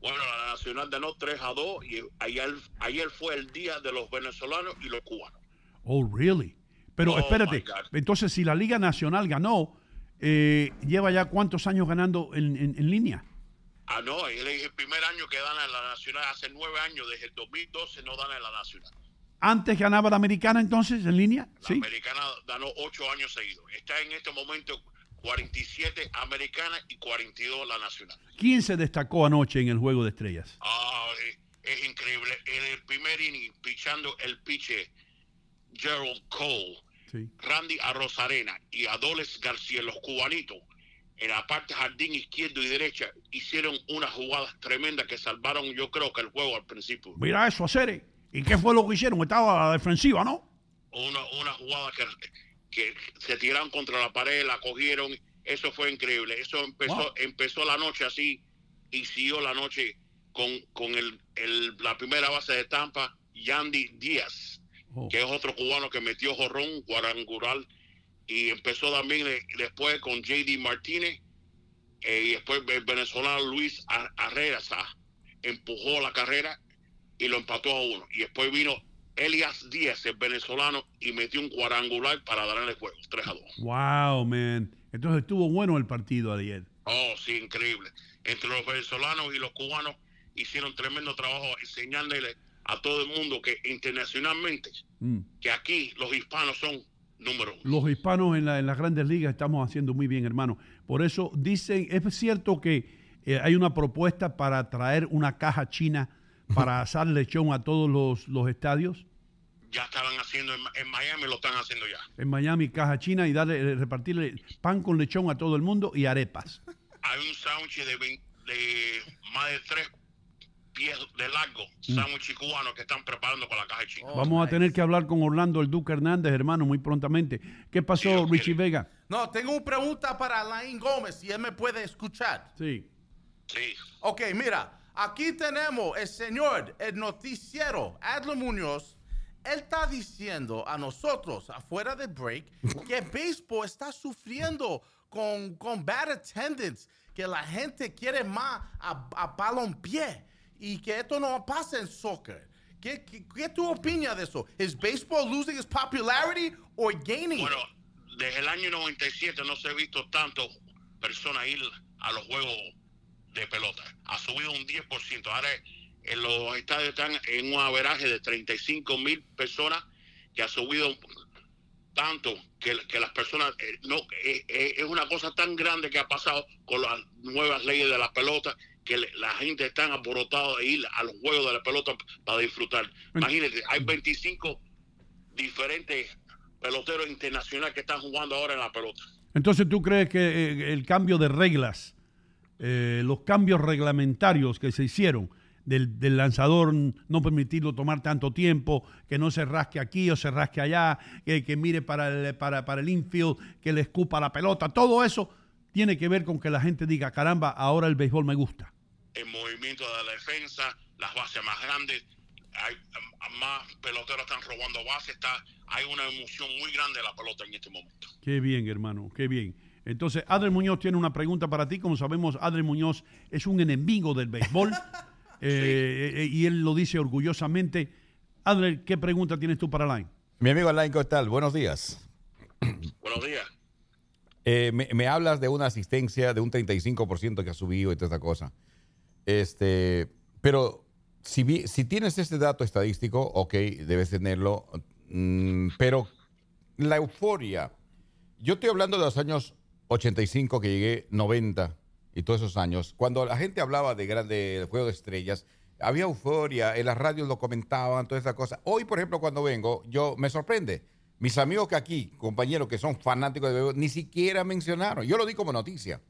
Bueno, la Nacional ganó 3 a 2 y ayer, ayer fue el día de los venezolanos y los cubanos. Oh, really? Pero Oh, espérate, entonces si la Liga Nacional ganó, eh, lleva ya cuántos años ganando en, en- en línea? Ah, no, él es el primer año que gana en la Nacional, hace nueve años, desde el 2012 no gana en la Nacional. Antes ganaba la americana entonces en línea, La sí. americana ganó ocho años seguidos. Está en este momento 47 americana y 42 la nacional. ¿Quién se destacó anoche en el juego de estrellas? Ah, eh, es increíble. En el primer inning, pichando el piche Gerald Cole, Sí. Randy Arrozarena y Adoles García, los cubanitos, en la parte jardín izquierdo y derecha, hicieron unas jugadas tremendas que salvaron, yo creo que el juego al principio. Mira eso, Acere. ¿Y qué fue lo que hicieron? Estaba a la defensiva, ¿no? una, una jugada que, que se tiraron contra la pared, la cogieron, eso fue increíble. Eso empezó, Wow. empezó la noche así y siguió la noche con, con el, el- la primera base de Tampa, Yandy Díaz, Oh. que es otro cubano que metió jorrón, cuadrangular, y empezó también eh, después con JD Martínez, eh, y después el venezolano Luis Ar- Arreza empujó la carrera y lo empató a uno. Y después vino Elias Díaz, el venezolano, y metió un cuadrangular para darle el juego, 3 a 2. Wow, man. Entonces estuvo bueno el partido ayer. Oh, sí, increíble. Entre los venezolanos y los cubanos hicieron tremendo trabajo enseñándole a todo el mundo que internacionalmente, Mm. que aquí los hispanos son número uno. Los hispanos en, la- en las grandes ligas estamos haciendo muy bien, hermano. Por eso dicen, es cierto que eh, hay una propuesta para traer una caja china para asar lechón a todos los, los estadios. Ya estaban haciendo en, en Miami, lo están haciendo ya. En Miami, caja china y darle, eh, repartirle pan con lechón a todo el mundo y arepas. Hay un sándwich de, de más de tres pies de largo, Mm. sándwich cubano que están preparando con la caja china. Vamos a tener que hablar con Orlando el Duque Hernández, hermano, muy prontamente. ¿Qué pasó, Richie Vega? No, tengo una pregunta para Alain Gómez, si él me puede escuchar. Sí. Sí. Ok, mira, aquí tenemos el señor, el noticiero, Adler Muñoz. Él está diciendo a nosotros, afuera del break, que el béisbol está sufriendo con, con bad attendance, que la gente quiere más a, a balompié y que esto no pasa en soccer. ¿Qué, qué, qué tú opinas de eso? ¿Is baseball losing its popularity or gaining? Bueno, desde el año 97 no se ha visto tanto personas ir a los juegos de pelota. Ha subido un 10%. Ahora en los estadios están en un averaje de 35 mil personas que ha subido tanto que, que las personas eh, no eh, eh, es una cosa tan grande que ha pasado con las nuevas leyes de la pelota que la gente está alborotada de ir a los juegos de la pelota para disfrutar. Imagínate, hay 25 diferentes peloteros internacionales que están jugando ahora en la pelota. Entonces, ¿tú crees que eh, el cambio de reglas eh, los cambios reglamentarios que se hicieron del, del lanzador no permitirlo tomar tanto tiempo, que no se rasque aquí o se rasque allá, que, que mire para el, para, para el infield, que le escupa la pelota, todo eso tiene que ver con que la gente diga, caramba, ahora el béisbol me gusta. El movimiento de la defensa, las bases más grandes, hay más peloteros están robando bases, está, hay una emoción muy grande de la pelota en este momento. Qué bien, hermano, qué bien. Entonces, Adriel Muñoz tiene una pregunta para ti. Como sabemos, Adriel Muñoz es un enemigo del béisbol eh, eh, y él lo dice orgullosamente. Adriel, ¿qué pregunta tienes tú para Line? Mi amigo Alain, ¿qué tal? Buenos días. Buenos días. Eh, me, me hablas de una asistencia de un 35% que ha subido y toda esta cosa. Este, pero si, vi- si tienes este dato estadístico, ok, debes tenerlo. mm, pero la euforia, yo estoy hablando de los años 85 que llegué, 90 y todos esos años, cuando la gente hablaba de grande juego de estrellas, había euforia, en las radios lo comentaban, toda esa cosa. Hoy, por ejemplo, cuando vengo, yo me sorprende. Mis amigos que aquí, compañeros que son fanáticos de béisbol, ni siquiera mencionaron. Yo lo di como noticia.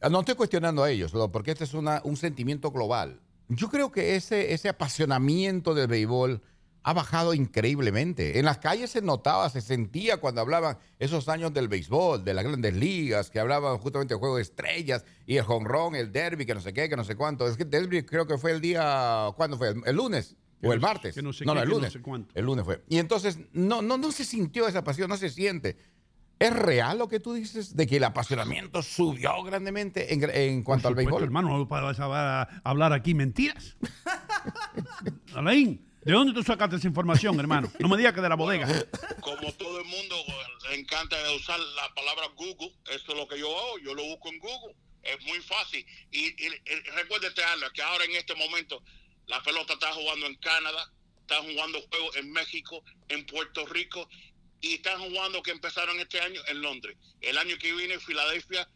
Ah, No estoy cuestionando a ellos, porque este es una- un sentimiento global. Yo creo que ese, ese apasionamiento del béisbol ha bajado increíblemente. En las calles se notaba, se sentía cuando hablaban esos años del béisbol, de las grandes ligas, que hablaban justamente del juego de estrellas y el jonrón, el derby, que no sé qué, que no sé cuánto. Es que el derby creo que fue el día, ¿cuándo fue? ¿El, el lunes? Que ¿O el martes? que no sé no, qué, no, el que no lunes. sé. El lunes fue. Y entonces no, no, no se sintió esa pasión, no se siente. ¿Es real lo que tú dices de que el apasionamiento subió grandemente en, en cuanto Por al béisbol? hermano, no vas a, hablar aquí mentiras. Alain, ¿de dónde tú sacaste esa información, hermano? No me digas que de la bodega. Como todo el mundo le encanta usar la palabra Google, eso es lo que yo hago, yo lo busco en Google. Es muy fácil. Y, y, y recuérdate, que ahora en este momento la pelota está jugando en Canadá, está jugando juegos en México, en Puerto Rico, y están jugando que empezaron este año en Londres. El año que viene Filadelfia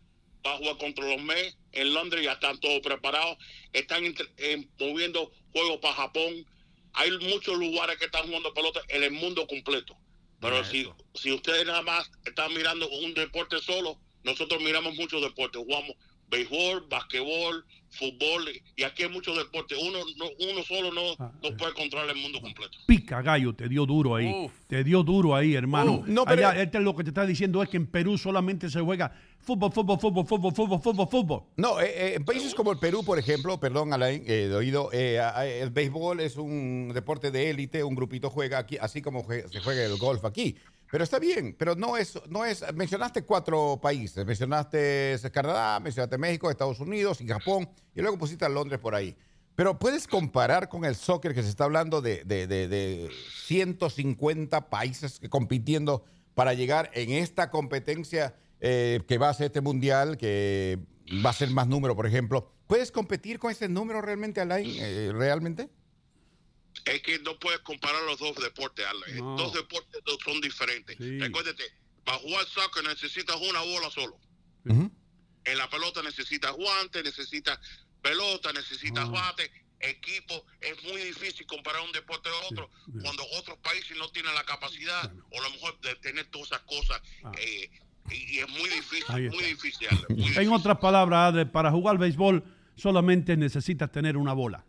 va a jugar contra los Mets en Londres, ya están todos preparados. Están eh, moviendo juegos para Japón. Hay muchos lugares que están jugando pelota en el mundo completo. Pero si, si ustedes nada más están mirando un deporte solo, nosotros miramos muchos deportes. Jugamos béisbol, basquetbol, fútbol, y aquí hay muchos deportes. Uno, no, uno solo no, Ah, no puede controlar el mundo completo. Pica gallo, te dio duro ahí. Te dio duro ahí, hermano. Uh, no, pero- Allá, este lo que te está diciendo es que en Perú solamente se juega fútbol, fútbol, fútbol, fútbol, fútbol, fútbol, fútbol. No, eh, eh, en países como el Perú, por ejemplo, perdón, Alain, eh, de oído, eh, el béisbol es un deporte de élite, un grupito juega aquí, así como se juega el golf aquí. Pero está bien, pero no es, no es, mencionaste cuatro países, mencionaste Canadá, mencionaste México, Estados Unidos y Japón, y luego pusiste a Londres por ahí. Pero puedes comparar con el soccer que se está hablando de, de, de- de 150 países compitiendo para llegar en esta competencia eh, que va a ser este mundial, que va a ser más número, por ejemplo. ¿Puedes competir con ese número realmente, Alain? eh, ¿Realmente? Es que no puedes comparar los dos deportes, Alba. No. Dos deportes son diferentes. Recuérdate, para jugar soccer necesitas una bola solo. En la pelota necesitas guantes, necesitas pelota, necesitas bate, equipo. Es muy difícil comparar un deporte a otro cuando otros países no tienen la capacidad o a lo mejor de tener todas esas cosas. eh, y, y es muy difícil, muy difícil. Muy En otras palabras, para jugar béisbol solamente necesitas tener una bola.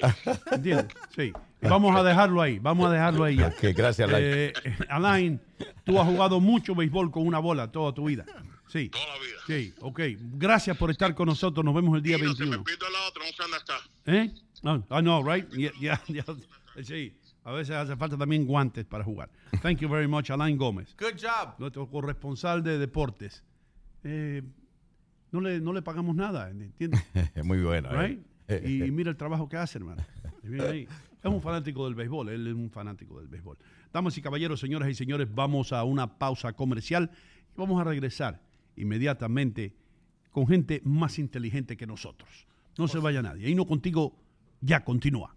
¿Entiendes? Sí. Vamos a dejarlo ahí, vamos a dejarlo ahí ya. Gracias, Alain. Eh, Alain, tú has jugado mucho béisbol con una bola toda tu vida. Sí. Toda la vida. Sí, ok. Gracias por estar con nosotros. Nos vemos el día 21. Pido la otra, no sé dónde está. ¿Eh? No, I know, right? Yeah, yeah, yeah. Sí. A veces hace falta también guantes para jugar. Thank you very much, Alain Gómez. Good job. Nuestro corresponsal de deportes. Eh, no, le, no le pagamos nada, ¿entiendes? Muy bueno. eh. Y, y mira el trabajo que hace, hermano. Y ahí. Es un fanático del béisbol, él es un fanático del béisbol. Damas y caballeros, señoras y señores, vamos a una pausa comercial y vamos a regresar inmediatamente con gente más inteligente que nosotros. No se vaya nadie. Ahí no contigo ya continúa.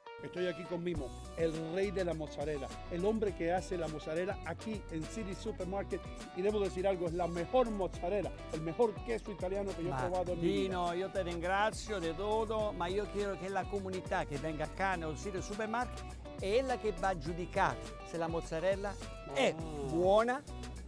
Estoy aquí con Mimo, el rey de la mozzarella, el hombre que hace la mozzarella aquí en City Supermarket. Y debo decir algo, es la mejor mozzarella, el mejor queso italiano que yo he probado en mi vida. Io ti ringrazio di tutto, ma io chiedo che la comunità che venga qua nel sito supermarket è la che va a giudicare se la mozzarella è buona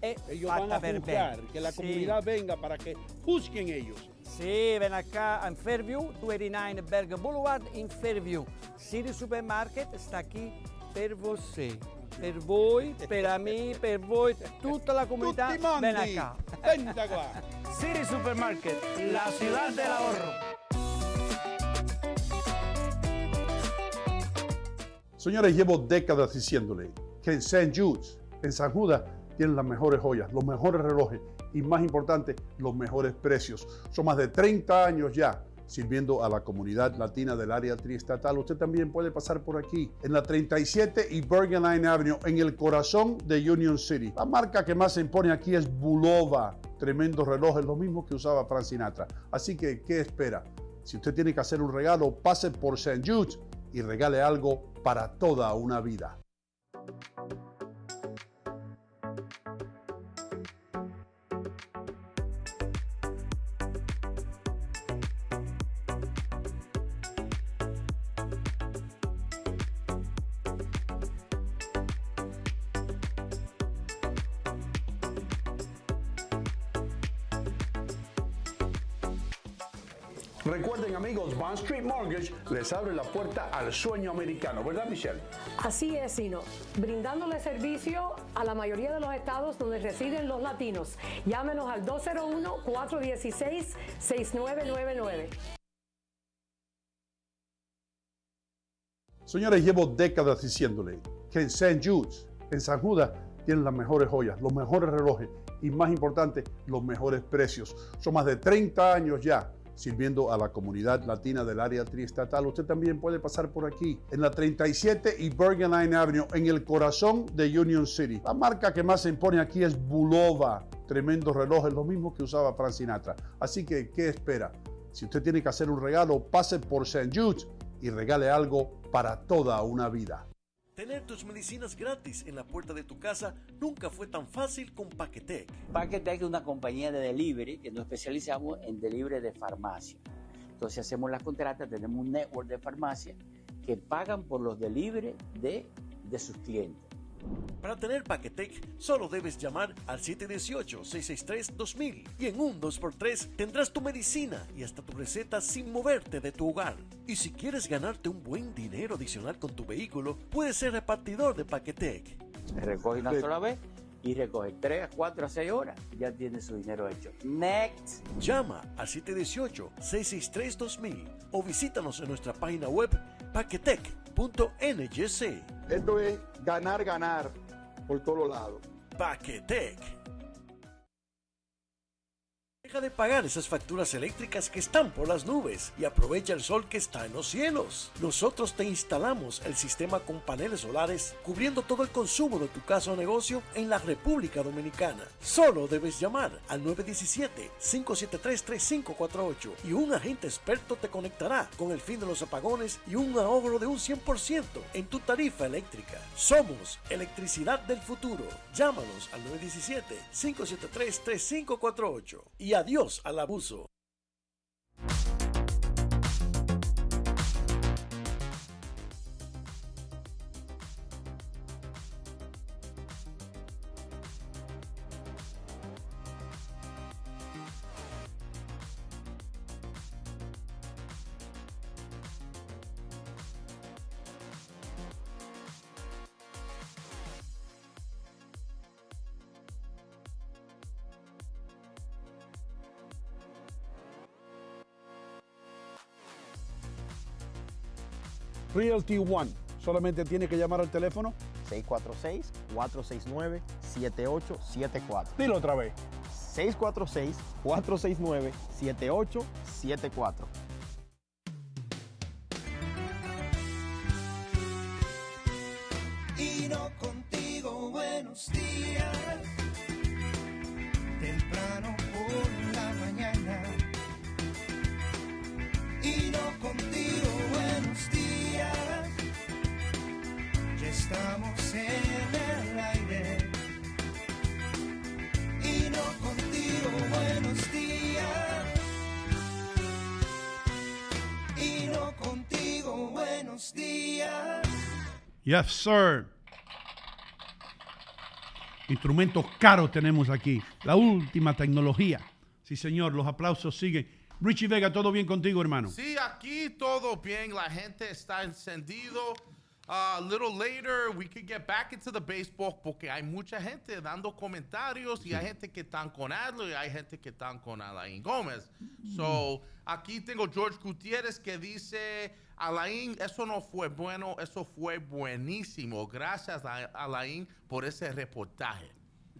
e Ellos van a juzgar, que la Sì. comunidad venga para que juzguen ellos. Sì, ven acá in Fairview, 289 Berg Boulevard in Fairview. City Supermarket sta aquí per você. Per voi, per me, per voi, tutta la mondi. Ven acá. Venta qua. City Supermarket, la ciudad del ahorro. Señores, llevo décadas diciéndole que en St. Jude's, en San Judas, tienen las mejores joyas, los mejores relojes y más importante, los mejores precios. Son más de 30 años ya sirviendo a la comunidad latina del área triestatal. Usted también puede pasar por aquí, en la 37 y Bergen Line Avenue, en el corazón de Union City. La marca que más se impone aquí es Bulova. Tremendos relojes, lo mismo que usaba Frank Sinatra. Así que, ¿qué espera? Si usted tiene que hacer un regalo, pase por St. Jude's y regale algo para toda una vida. Street Mortgage les abre la puerta al sueño americano, ¿verdad Michelle? Así es, Sino, brindándole servicio a la mayoría de los estados donde residen los latinos. Llámenos al 201-416-6999. Señores, llevo décadas diciéndole que en St. Jude's, en San Judas, tienen las mejores joyas, los mejores relojes y más importante, los mejores precios. Son más de 30 años ya sirviendo a la comunidad latina del área triestatal. Usted también puede pasar por aquí, en la 37 y Bergen Line Avenue, en el corazón de Union City. La marca que más se impone aquí es Bulova. Tremendos relojes, lo mismo que usaba Frank Sinatra. Así que, ¿qué espera? Si usted tiene que hacer un regalo, pase por St. Jude's y regale algo para toda una vida. Tener tus medicinas gratis en la puerta de tu casa nunca fue tan fácil con Paquetec. Paquetec es una compañía de delivery que nos especializamos en delivery de farmacia. Entonces hacemos las contratas, tenemos un network de farmacia que pagan por los delivery de, de sus clientes. Para tener Paquetec, solo debes llamar al 718-663-2000 y en un 2x3 tendrás tu medicina y hasta tu receta sin moverte de tu hogar. Y si quieres ganarte un buen dinero adicional con tu vehículo, puedes ser repartidor de Paquetec. Recoge una sola vez y recoge 3, 4 a 6 horas. Ya tiene su dinero hecho. Next. Llama al 718-663-2000 o visítanos en nuestra página web paquetec.nyc. Esto es ganar, ganar por todos lados. Paquetec. Deja de pagar esas facturas eléctricas que están por las nubes y aprovecha el sol que está en los cielos. Nosotros te instalamos el sistema con paneles solares cubriendo todo el consumo de tu casa o negocio en la República Dominicana. Solo debes llamar al 917-573-3548 y un agente experto te conectará con el fin de los apagones y un ahorro de un 100% en tu tarifa eléctrica. Somos Electricidad del Futuro. Llámanos al 917-573-3548 y adiós al abuso. Realty One. Solamente tiene que llamar al teléfono 646-469-7874. Dilo otra vez. 646-469-7874. Yes, sir. Instrumentos caros tenemos aquí. La última tecnología. Sí, señor. Los aplausos siguen. Richie Vega, ¿todo bien contigo, hermano? Sí, aquí todo bien. La gente está encendido. Uh, a little later, we could get back into the baseball porque hay mucha gente dando comentarios y hay gente que están con Adler y hay gente que están con Alain Gómez. So, aquí tengo George Gutiérrez que dice, Alain, eso no fue bueno, eso fue buenísimo. Gracias a Alain por ese reportaje.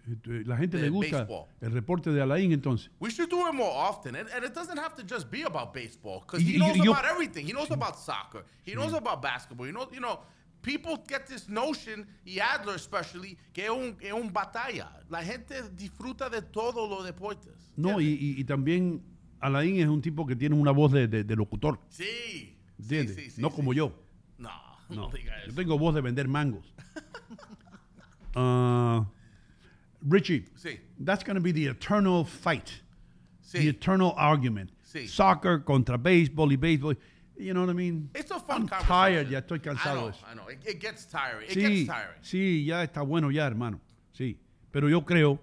Eh, La gente le gusta el reporte de Alain, entonces. We should do it more often. And, and it doesn't have to just be about baseball because he knows yo- about everything. He knows about soccer. He knows about basketball. You know, you know, people get this notion, y Adler especially, que es un, es un batalla. La gente disfruta de todos los deportes. No, y, y- y también Alain es un tipo que tiene una voz de, de- de locutor. Sí. ¿Entiendes? sí, sí, no como yo. No, No. no diga Yo eso. tengo voz de vender mangos. Ah, Richie, that's going to be the eternal fight. The eternal argument. Soccer contra béisbol y béisbol. You know what I mean? It's a fun I'm tired, ya estoy I cansado know, de eso. I know. It, it gets tiring. It Sí, gets tiring. sí, ya está bueno ya, hermano. Sí. Pero yo creo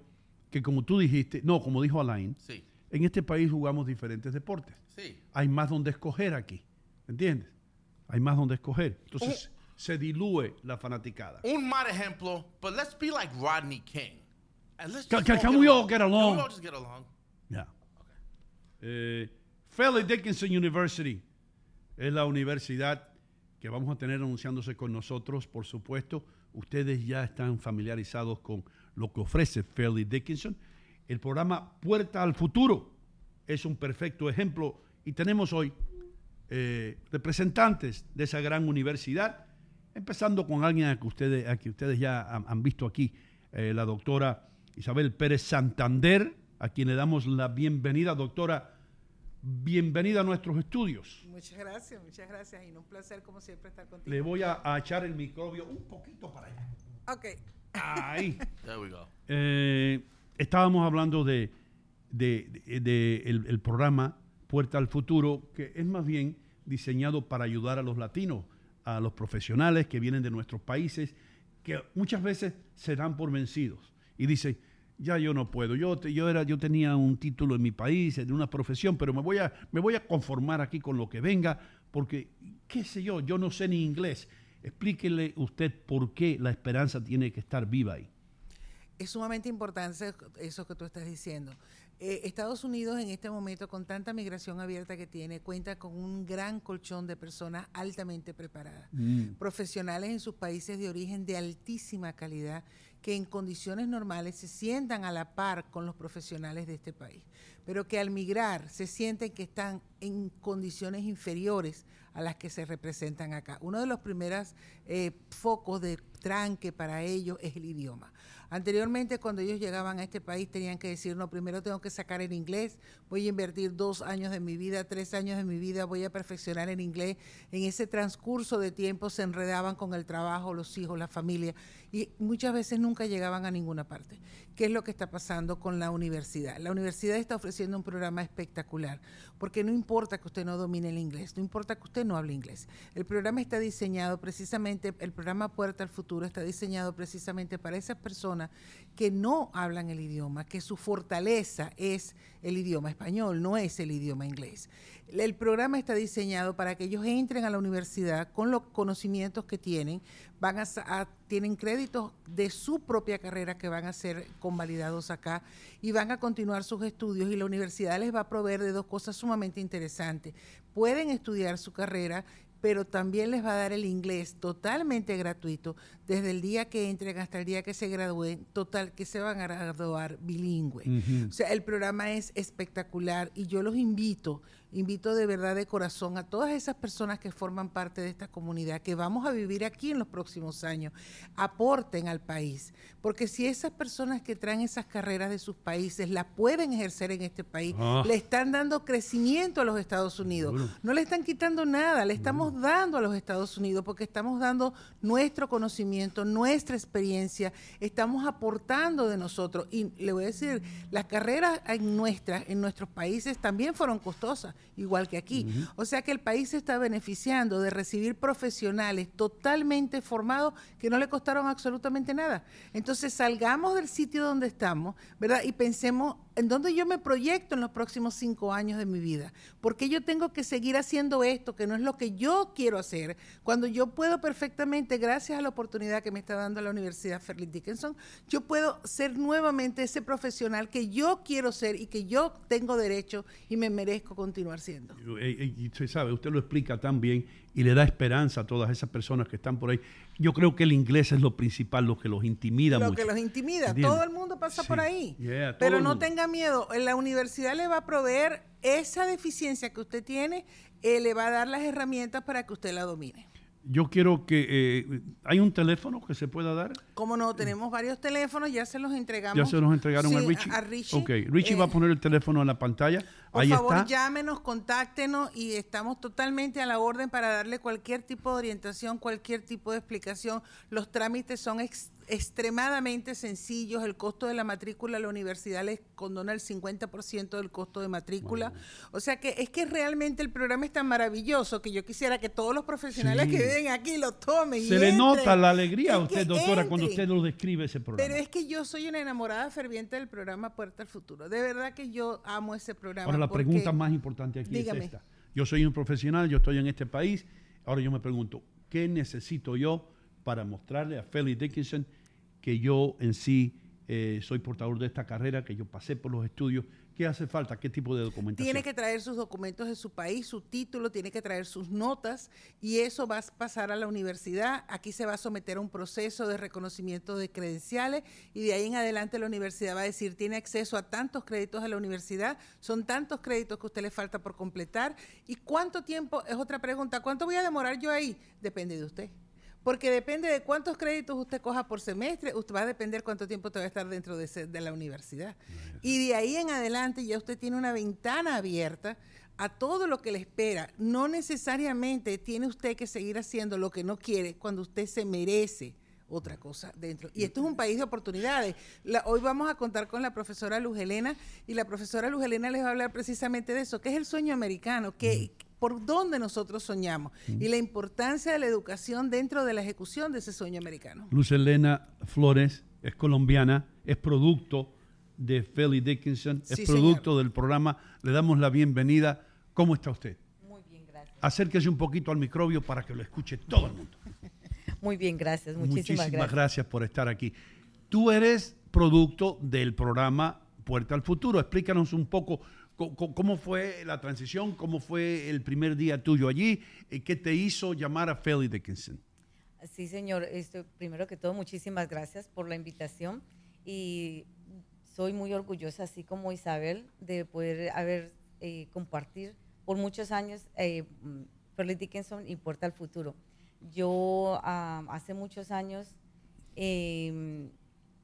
que como tú dijiste, no, como dijo Alain, Sí. en este país jugamos diferentes deportes. Sí. Hay más donde escoger aquí. ¿Entiendes? Hay más donde escoger. Entonces se dilúe la fanaticada. Un mal ejemplo, but let's be like Rodney King. And let's Can- can- all can get we all along. get Can along? we all just get along? Ya. Eh, Fairleigh Dickinson University es la universidad que vamos a tener anunciándose con nosotros, por supuesto. Ustedes ya están familiarizados con lo que ofrece Fairleigh Dickinson. El programa Puerta al Futuro es un perfecto ejemplo y tenemos hoy eh, representantes de esa gran universidad, empezando con alguien a que ustedes, a que ustedes ya han, han visto aquí, eh, la doctora Isabel Pérez Santander, a quien le damos la bienvenida. Doctora, bienvenida a nuestros estudios. Muchas gracias, muchas gracias. Y un placer, como siempre, estar contigo. Le voy a, a echar el microbio un poquito para allá. Ok. Ahí. There we go. Eh, estábamos hablando de, de- de- de el, el programa Puerta al Futuro, que es más bien diseñado para ayudar a los latinos, a los profesionales que vienen de nuestros países, que muchas veces se dan por vencidos y dicen, ya yo no puedo, yo, te- yo, era, yo tenía un título en mi país, de una profesión, pero me voy, a, me voy a conformar aquí con lo que venga, porque, qué sé yo, yo no sé ni inglés. Explíquele usted por qué la esperanza tiene que estar viva ahí. Es sumamente importante eso que tú estás diciendo. Eh, Estados Unidos en este momento, con tanta migración abierta que tiene, cuenta con un gran colchón de personas altamente preparadas, Mm. profesionales en sus países de origen de altísima calidad, que en condiciones normales se sientan a la par con los profesionales de este país, pero que al migrar se sienten que están en condiciones inferiores a las que se representan acá. Uno de los primeros eh, focos de tranque para ellos es el idioma. Anteriormente, cuando ellos llegaban a este país, tenían que decir, no, primero tengo que sacar el inglés, voy a invertir dos años de mi vida, tres años de mi vida, voy a perfeccionar el inglés. En ese transcurso de tiempo se enredaban con el trabajo, los hijos, la familia, y muchas veces nunca llegaban a ninguna parte. ¿Qué es lo que está pasando con la universidad? La universidad está ofreciendo un programa espectacular, porque no importa que usted no domine el inglés, no importa que usted no hable inglés. El programa está diseñado precisamente, el programa Puerta al Futuro está diseñado precisamente para esas personas que no hablan el idioma, que su fortaleza es el idioma español, no es el idioma inglés. El programa está diseñado para que ellos entren a la universidad con los conocimientos que tienen, van a, tienen créditos de su propia carrera que van a ser convalidados acá y van a continuar sus estudios y la universidad les va a proveer de dos cosas sumamente interesantes. Pueden estudiar su carrera pero también les va a dar el inglés totalmente gratuito desde el día que entren hasta el día que se gradúen, total, que se van a graduar bilingüe. O sea, el programa es espectacular y yo los invito invito de verdad de corazón a todas esas personas que forman parte de esta comunidad, que vamos a vivir aquí en los próximos años, aporten al país. Porque si esas personas que traen esas carreras de sus países las pueden ejercer en este país, Ah. le están dando crecimiento a los Estados Unidos. No le están quitando nada, le estamos dando a los Estados Unidos porque estamos dando nuestro conocimiento, nuestra experiencia, estamos aportando de nosotros. Y le voy a decir, las carreras en nuestras, en nuestros países también fueron costosas, igual que aquí. O sea que el país se está beneficiando de recibir profesionales totalmente formados que no le costaron absolutamente nada. Entonces salgamos del sitio donde estamos, ¿verdad? Y pensemos en dónde yo me proyecto en los próximos cinco años de mi vida. Porque yo tengo que seguir haciendo esto, que no es lo que yo quiero hacer, cuando yo puedo perfectamente, gracias a la oportunidad que me está dando la Universidad Fairleigh Dickinson, yo puedo ser nuevamente ese profesional que yo quiero ser y que yo tengo derecho y me merezco continuar siendo. Eh, eh, Y usted sabe, usted lo explica tan bien y le da esperanza a todas esas personas que están por ahí. Yo creo que el inglés es lo principal, lo que los intimida Lo mucho. que los intimida, todo el mundo pasa por ahí. Yeah, Pero no tenga miedo, en la universidad le va a proveer esa deficiencia que usted tiene, eh, le va a dar las herramientas para que usted la domine. Yo quiero que... eh, ¿Hay un teléfono que se pueda dar? Como no, tenemos varios teléfonos, ya se los entregamos. ¿Ya se los entregaron a Sí, Richie? A, Richie. Ok, Richie Eh, va a poner el teléfono en la pantalla. Por Ahí favor, está. llámenos, contáctenos y estamos totalmente a la orden para darle cualquier tipo de orientación, cualquier tipo de explicación. Los trámites son extremadamente sencillos. El costo de la matrícula la universidad les condona el 50% del costo de matrícula. O sea que es que realmente el programa es tan maravilloso que yo quisiera que todos los profesionales Sí. que viven aquí lo tomen. y Se le nota la alegría a usted, doctora, cuando usted lo describe ese programa. Pero es que yo soy una enamorada ferviente del programa Puerta al Futuro. De verdad que yo amo ese programa. Ahora, la porque- pregunta más importante aquí Dígame. es esta. Yo soy un profesional, yo estoy en este país. Ahora yo me pregunto, ¿qué necesito yo para mostrarle a Felix Dickinson que yo en sí eh, soy portador de esta carrera, que yo pasé por los estudios? ¿Qué hace falta? ¿Qué tipo de documentación? Tiene que traer sus documentos de su país, su título, tiene que traer sus notas y eso va a pasar a la universidad. Aquí se va a someter a un proceso de reconocimiento de credenciales y de ahí en adelante la universidad va a decir, tiene acceso a tantos créditos de la universidad, son tantos créditos que a usted le falta por completar. ¿Y cuánto tiempo? Es otra pregunta. ¿Cuánto voy a demorar yo ahí? Depende de usted. Porque depende de cuántos créditos usted coja por semestre, usted va a depender cuánto tiempo te va a estar dentro de, ese- de la universidad. Y de ahí en adelante ya usted tiene una ventana abierta a todo lo que le espera. No necesariamente tiene usted que seguir haciendo lo que no quiere cuando usted se merece otra cosa dentro. Y esto es un país de oportunidades. La- hoy vamos a contar con la profesora Luz Helena y la profesora Luz Helena les va a hablar precisamente de eso, que es el sueño americano, que por dónde nosotros soñamos y la importancia de la educación dentro de la ejecución de ese sueño americano. Luz Elena Flores es colombiana, es producto de Felix Dickinson, es Sí, producto del programa. Le damos la bienvenida. ¿Cómo está usted? Muy bien, gracias. Acérquese un poquito al microbio para que lo escuche todo el mundo. Muy bien, gracias. Muchísimas, gracias. por estar aquí. Tú eres producto del programa Puerta al Futuro. Explícanos un poco co- co- cómo fue la transición, cómo fue el primer día tuyo allí, eh, qué te hizo llamar a Felix Dickinson. Sí, señor. Esto, primero que todo, muchísimas gracias por la invitación y soy muy orgullosa, así como Isabel, de poder haber eh, compartir por muchos años eh, Fairleigh Dickinson Puerta al Futuro. Yo hace muchos años eh,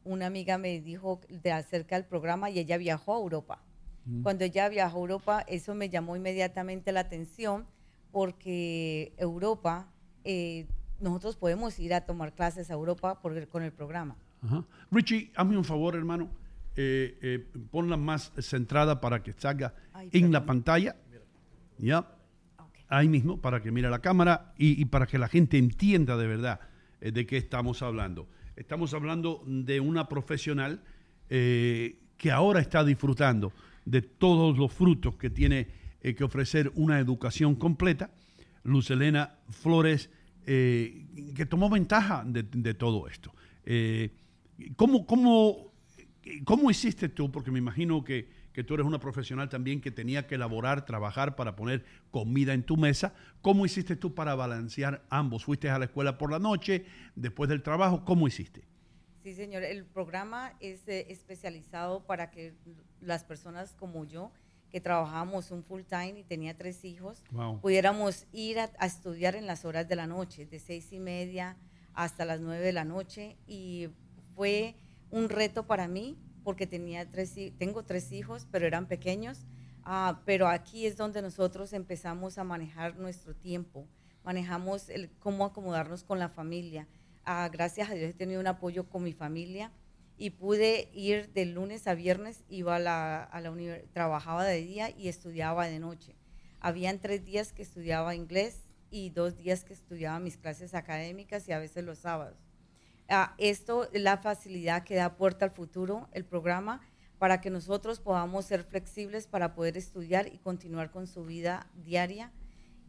una amiga me dijo de acerca del programa y ella viajó a Europa. Mm. Cuando ella viajó a Europa, eso me llamó inmediatamente la atención porque Europa, eh, nosotros podemos ir a tomar clases a Europa por con el programa. Ajá. Richie, hazme un favor, hermano. Eh, eh, ponla más centrada para que salga Ay, en la pantalla. Ya. Ahí mismo, para que mire la cámara y, y para que la gente entienda de verdad eh, de qué estamos hablando. Estamos hablando de una profesional que ahora está disfrutando de todos los frutos que tiene eh, que ofrecer una educación completa. Luz Elena Flores, eh, que tomó ventaja de, de todo esto. Eh, ¿cómo, cómo, ¿Cómo hiciste tú? Porque me imagino que, que tú eres una profesional también que tenía que elaborar, trabajar para poner comida en tu mesa. ¿Cómo hiciste tú para balancear ambos? ¿Fuiste a la escuela por la noche, después del trabajo? ¿Cómo hiciste? Sí, señor. El programa es eh, especializado para que las personas como yo que trabajábamos un full time y tenía tres hijos, Wow. pudiéramos ir a, a estudiar en las horas de la noche, de seis y media hasta las nueve de la noche. Y fue un reto para mí porque tenía tres, tengo tres hijos, pero eran pequeños. Ah, pero aquí es donde nosotros empezamos a manejar nuestro tiempo, manejamos el, cómo acomodarnos con la familia. Ah, gracias a Dios he tenido un apoyo con mi familia y pude ir de lunes a viernes, iba a la, a la trabajaba de día y estudiaba de noche. Habían tres días que estudiaba inglés y dos días que estudiaba mis clases académicas y a veces los sábados. Ah, esto es la facilidad que da Puerta al Futuro, el programa, para que nosotros podamos ser flexibles para poder estudiar y continuar con su vida diaria.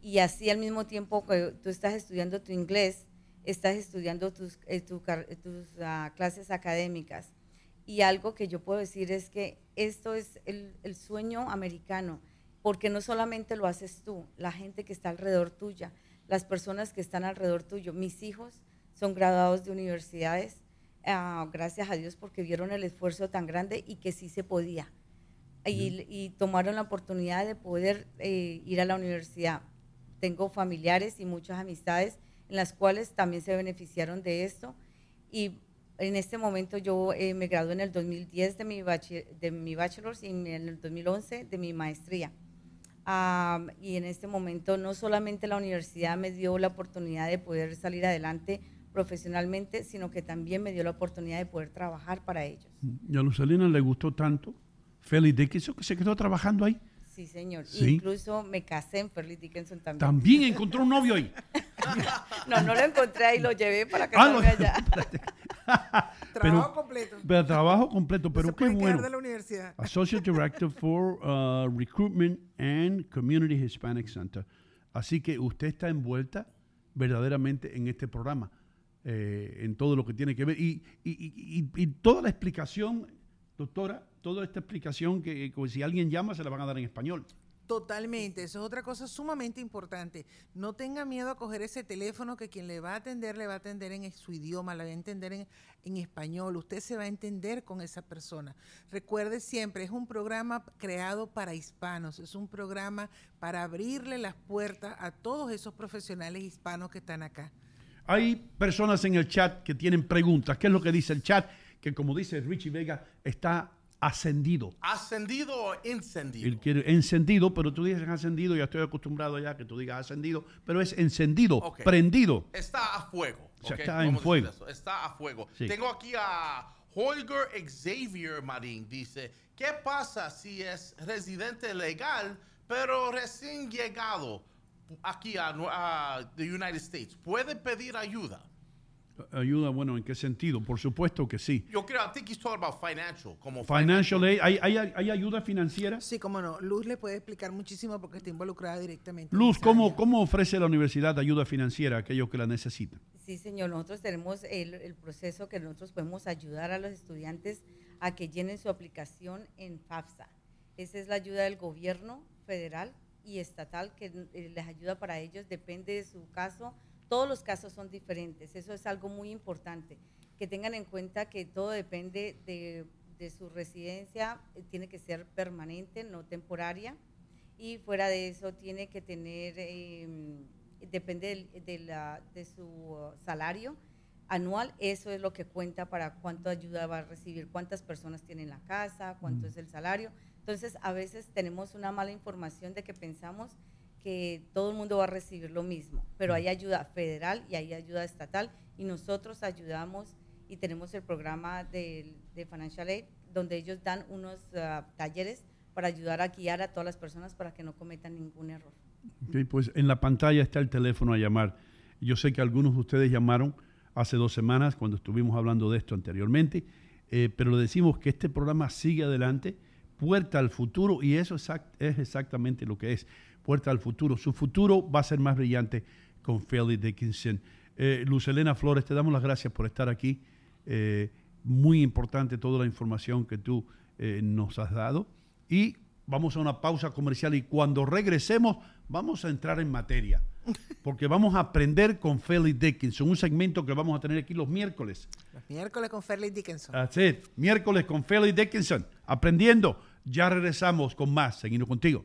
Y así al mismo tiempo que tú estás estudiando tu inglés, estás estudiando tus, eh, tu tus ah, clases académicas. Y algo que yo puedo decir es que esto es el, el sueño americano, porque no solamente lo haces tú, la gente que está alrededor tuya, las personas que están alrededor tuyo. Mis hijos son graduados de universidades, ah, gracias a Dios porque vieron el esfuerzo tan grande y que sí se podía. Y, y tomaron la oportunidad de poder eh, ir a la universidad. Tengo familiares y muchas amistades en las cuales también se beneficiaron de esto. Y en este momento yo eh, me gradué en el 2010 de mi, de mi bachelor's y en el 2011 de mi maestría. Y en este momento no solamente la universidad me dio la oportunidad de poder salir adelante profesionalmente, sino que también me dio la oportunidad de poder trabajar para ellos. Y a Lucelina le gustó tanto Felix Dickinson que se quedó trabajando ahí. Sí, señor. Sí. Incluso me casé en Fairleigh Dickinson también. También encontró un novio ahí. no, no lo encontré ahí, lo llevé para Ah, casarme lo- allá. Trabajo completo. Pero trabajo completo, pero qué bueno. de la universidad. Associate Director for uh, Recruitment and Community Hispanic Center. Así que usted está envuelta verdaderamente en este programa, eh, en todo lo que tiene que ver. Y, y- y- y- y toda la explicación, doctora, toda esta explicación que, que si alguien llama se la van a dar en español. Totalmente, eso es otra cosa sumamente importante. No tenga miedo a coger ese teléfono que quien le va a atender le va a atender en su idioma, le va a entender en, en español. Usted se va a entender con esa persona. Recuerde siempre, es un programa creado para hispanos, es un programa para abrirle las puertas a todos esos profesionales hispanos que están acá. Hay personas en el chat que tienen preguntas. ¿Qué es lo que dice el chat? Que como dice Richie Vega, está ascendido. ¿Ascendido o encendido? Él quiere encendido, pero tú dices ascendido, ya estoy acostumbrado ya que tú digas ascendido, pero es encendido, Ok. prendido. Está a fuego. O sea, ok, está en fuego. Está a fuego. Sí. Tengo aquí a Holger Xavier Marín. Dice, ¿qué pasa si es residente legal, pero recién llegado aquí a, a the United States? ¿Puede pedir ayuda? Ayuda, bueno, ¿en qué sentido? Por supuesto que sí. Yo creo, I think he's talking about financial. Como Financial aid, ¿hay, hay, hay ayuda financiera? Sí, cómo no. Luz le puede explicar muchísimo porque está involucrada directamente. en Luz, ¿cómo. ¿cómo ofrece la universidad ayuda financiera a aquellos que la necesitan? Sí, señor. Nosotros tenemos el, el proceso que nosotros podemos ayudar a los estudiantes a que llenen su aplicación en FAFSA. Esa es la ayuda del gobierno federal y estatal que eh, les ayuda para ellos. Depende de su caso. Todos los casos son diferentes. Eso es algo muy importante. Que tengan en cuenta que todo depende de, de su residencia. eh, Tiene que ser permanente, no temporaria. Y fuera de eso tiene que tener... eh, depende de, la- de su salario anual, eso es lo que cuenta para cuánto ayuda va a recibir, cuántas personas tienen la casa, cuánto Mm. es el salario. Entonces, a veces tenemos una mala información de que pensamos que todo el mundo va a recibir lo mismo, pero Mm. hay ayuda federal y hay ayuda estatal y nosotros ayudamos y tenemos el programa del- de, Financial Aid donde ellos dan unos ah, talleres para ayudar a guiar a todas las personas para que no cometan ningún error. Ok, pues en la pantalla está el teléfono a llamar. Yo sé que algunos de ustedes llamaron hace dos semanas cuando estuvimos hablando de esto anteriormente, eh, pero le decimos que este programa sigue adelante, puerta al futuro, y eso exact- es exactamente lo que es, puerta al futuro. Su futuro va a ser más brillante con Felix Dickinson. Eh, Luz Elena Flores, te damos las gracias por estar aquí. Eh, muy importante toda la información que tú eh, nos has dado. Y vamos a una pausa comercial y cuando regresemos vamos a entrar en materia. Porque vamos a aprender con Felix Dickinson, un segmento que vamos a tener aquí los miércoles. Los miércoles con Fairleigh Dickinson. It. Miércoles con Felix Dickinson, aprendiendo. Ya regresamos con más. Seguimos contigo.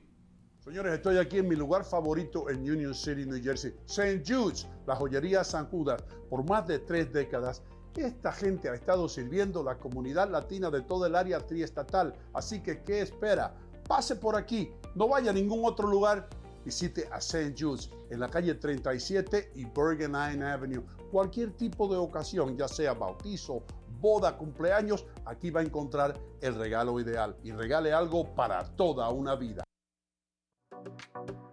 Señores, estoy aquí en mi lugar favorito en Union City, New Jersey, St. Jude's, la joyería San Judas. Por más de tres décadas, esta gente ha estado sirviendo la comunidad latina de todo el área triestatal. Así que, ¿qué espera? Pase por aquí, no vaya a ningún otro lugar. Visite a St. Jude's en la calle 37 y Bergen Avenue. Cualquier tipo de ocasión, ya sea bautizo, boda, cumpleaños, aquí va a encontrar el regalo ideal y regale algo para toda una vida. Recuerden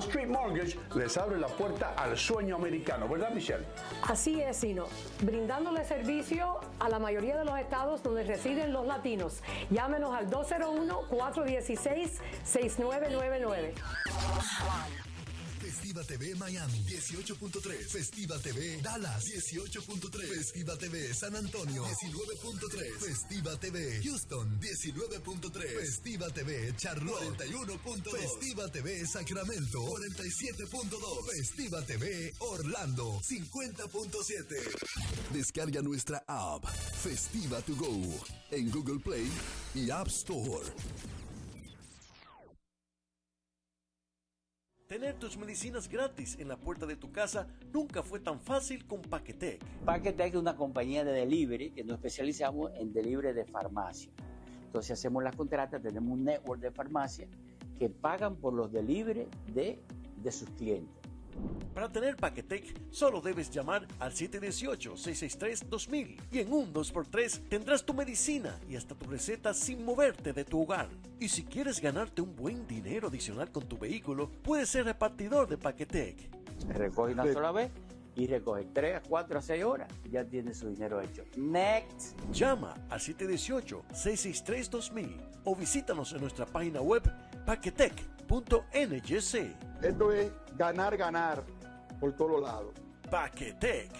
Street Mortgage les abre la puerta al sueño americano, ¿verdad Michelle? Así es, Sino, brindándole servicio a la mayoría de los estados donde residen los latinos. Llámenos al 201-416-6999. Festiva TV Miami 18.3. Festiva TV Dallas 18.3. Festiva TV San Antonio 19.3. Festiva TV Houston 19.3. Festiva TV Charlotte 41.2. Festiva TV Sacramento 47.2. Festiva TV Orlando 50.7. Descarga nuestra app Festiva to Go en Google Play y App Store. Tener tus medicinas gratis en la puerta de tu casa nunca fue tan fácil con Paquetec. Paquetec es una compañía de delivery que nos especializamos en delivery de farmacia. Entonces hacemos las contratas, tenemos un network de farmacia que pagan por los delivery de, de sus clientes. Para tener Paquetec, solo debes llamar al 718-663-2000 y en un 2x3 tendrás tu medicina y hasta tu receta sin moverte de tu hogar. Y si quieres ganarte un buen dinero adicional con tu vehículo, puedes ser repartidor de Paquetec. Recoge una sola vez y recoge 3, 4 a 6 horas. Ya tiene su dinero hecho. Next. Llama al 718-663-2000 o visítanos en nuestra página web Esto es ganar, ganar por todos lados. Paquetec.